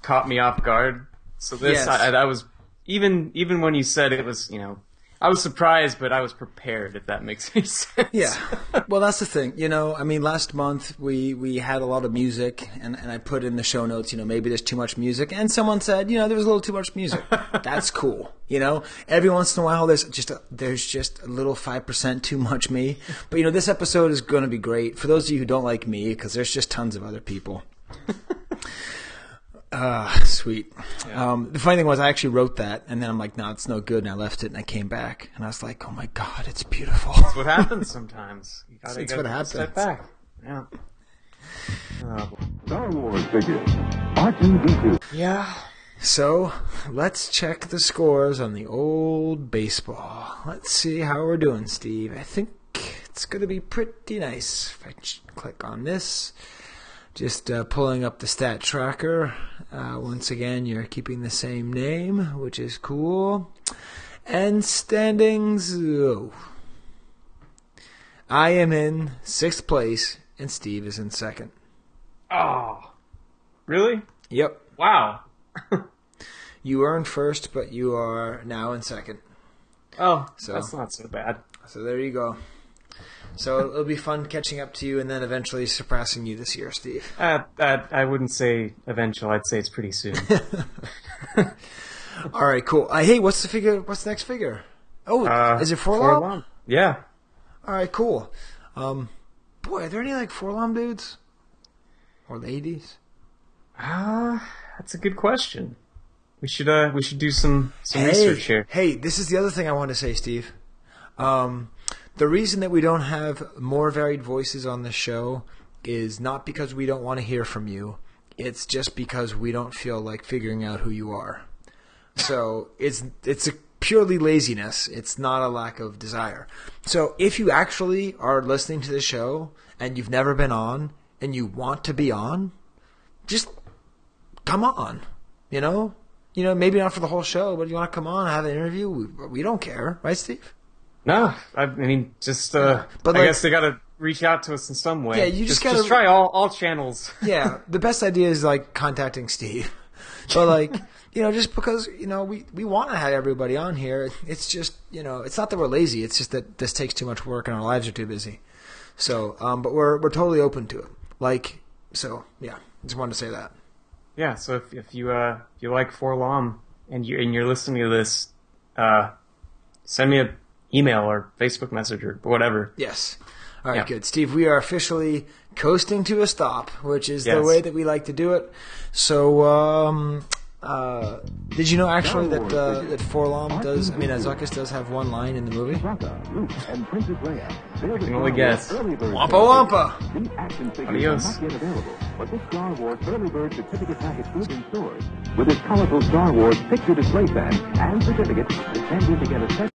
caught me off guard. So this, Yes. I, I was even even when you said it was, you know, I was surprised, but I was prepared. If that makes [LAUGHS] any sense. Yeah. Well, that's the thing. You know, I mean, last month we, we had a lot of music, and, and I put in the show notes, you know, maybe there's too much music. And someone said, you know, there was a little too much music. [LAUGHS] That's cool. You know, every once in a while there's just a, there's just a little 5% too much me. But, you know, this episode is going to be great for those of you who don't like me, because there's just tons of other people. [LAUGHS] Ah, sweet. Um, the funny thing was, I actually wrote that, and then I'm like, no, it's no good, and I left it, and I came back, and I was like, oh my god, it's beautiful. That's what happens sometimes. You [LAUGHS] gotta, That's you gotta what Step happens. back. Yeah. Star Wars figures. R2D2. Yeah. So let's check the scores on the old baseball. Let's see how we're doing, Steve. I think it's going to be pretty nice. If I click on this, just uh, pulling up the stat tracker. Uh, once again, you're keeping the same name, which is cool. And standings. Oh. I am in sixth place, and Steve is in second. Oh. Really? Yep. Wow. [LAUGHS] You earned first, but you are now in second. Oh, So- that's not so bad. So there you go. So it'll be fun catching up to you and then eventually surpassing you this year, Steve. Uh, uh, I wouldn't say eventual. I'd say it's pretty soon. [LAUGHS] All right, cool. Uh, hey, what's the figure? What's the next figure? Oh, Uh, is it 4-LOM? 4-LOM. Yeah. All right, cool. Um, boy, are there any like 4-LOM dudes or ladies? Ah, that's a good question. We should uh we should do some some hey, research here. Hey, this is the other thing I want to say, Steve. Um, the reason that we don't have more varied voices on the show is not because we don't want to hear from you. It's just because we don't feel like figuring out who you are. So it's it's a purely laziness. It's not a lack of desire. So if you actually are listening to the show and you've never been on and you want to be on, just come on. You know, you know, maybe not for the whole show, but you want to come on, have an interview. We, we don't care, right, Steve? No, I mean just uh But I like- guess they got to reach out to us in some way. Yeah, you just just, gotta- just try all all channels. [LAUGHS] yeah, the best idea is like contacting Steve. [LAUGHS] But like, you know, just because you know we we want to have everybody on here, it's just you know, it's not that we're lazy. It's just that this takes too much work and our lives are too busy. So, um, but we're we're totally open to it. Like, so yeah, just wanted to say that. Yeah, so if if you uh if you like 4-LOM and you and you're listening to this, uh send me a email or Facebook message or whatever. Yes. All right, Yeah. good. Steve, we are officially coasting to a stop, which is the way that we like to do it. So, um, uh, did you know actually that uh, that 4-LOM does? I mean, Azucas does have one line in the movie. And Princess Leia. They're the can only guess. Wampa wampa. These action figures Adios. are not yet available, but this Star Wars Early Bird certificate package is in stores with its colorful Star Wars picture display stand and certificate that send you to get a set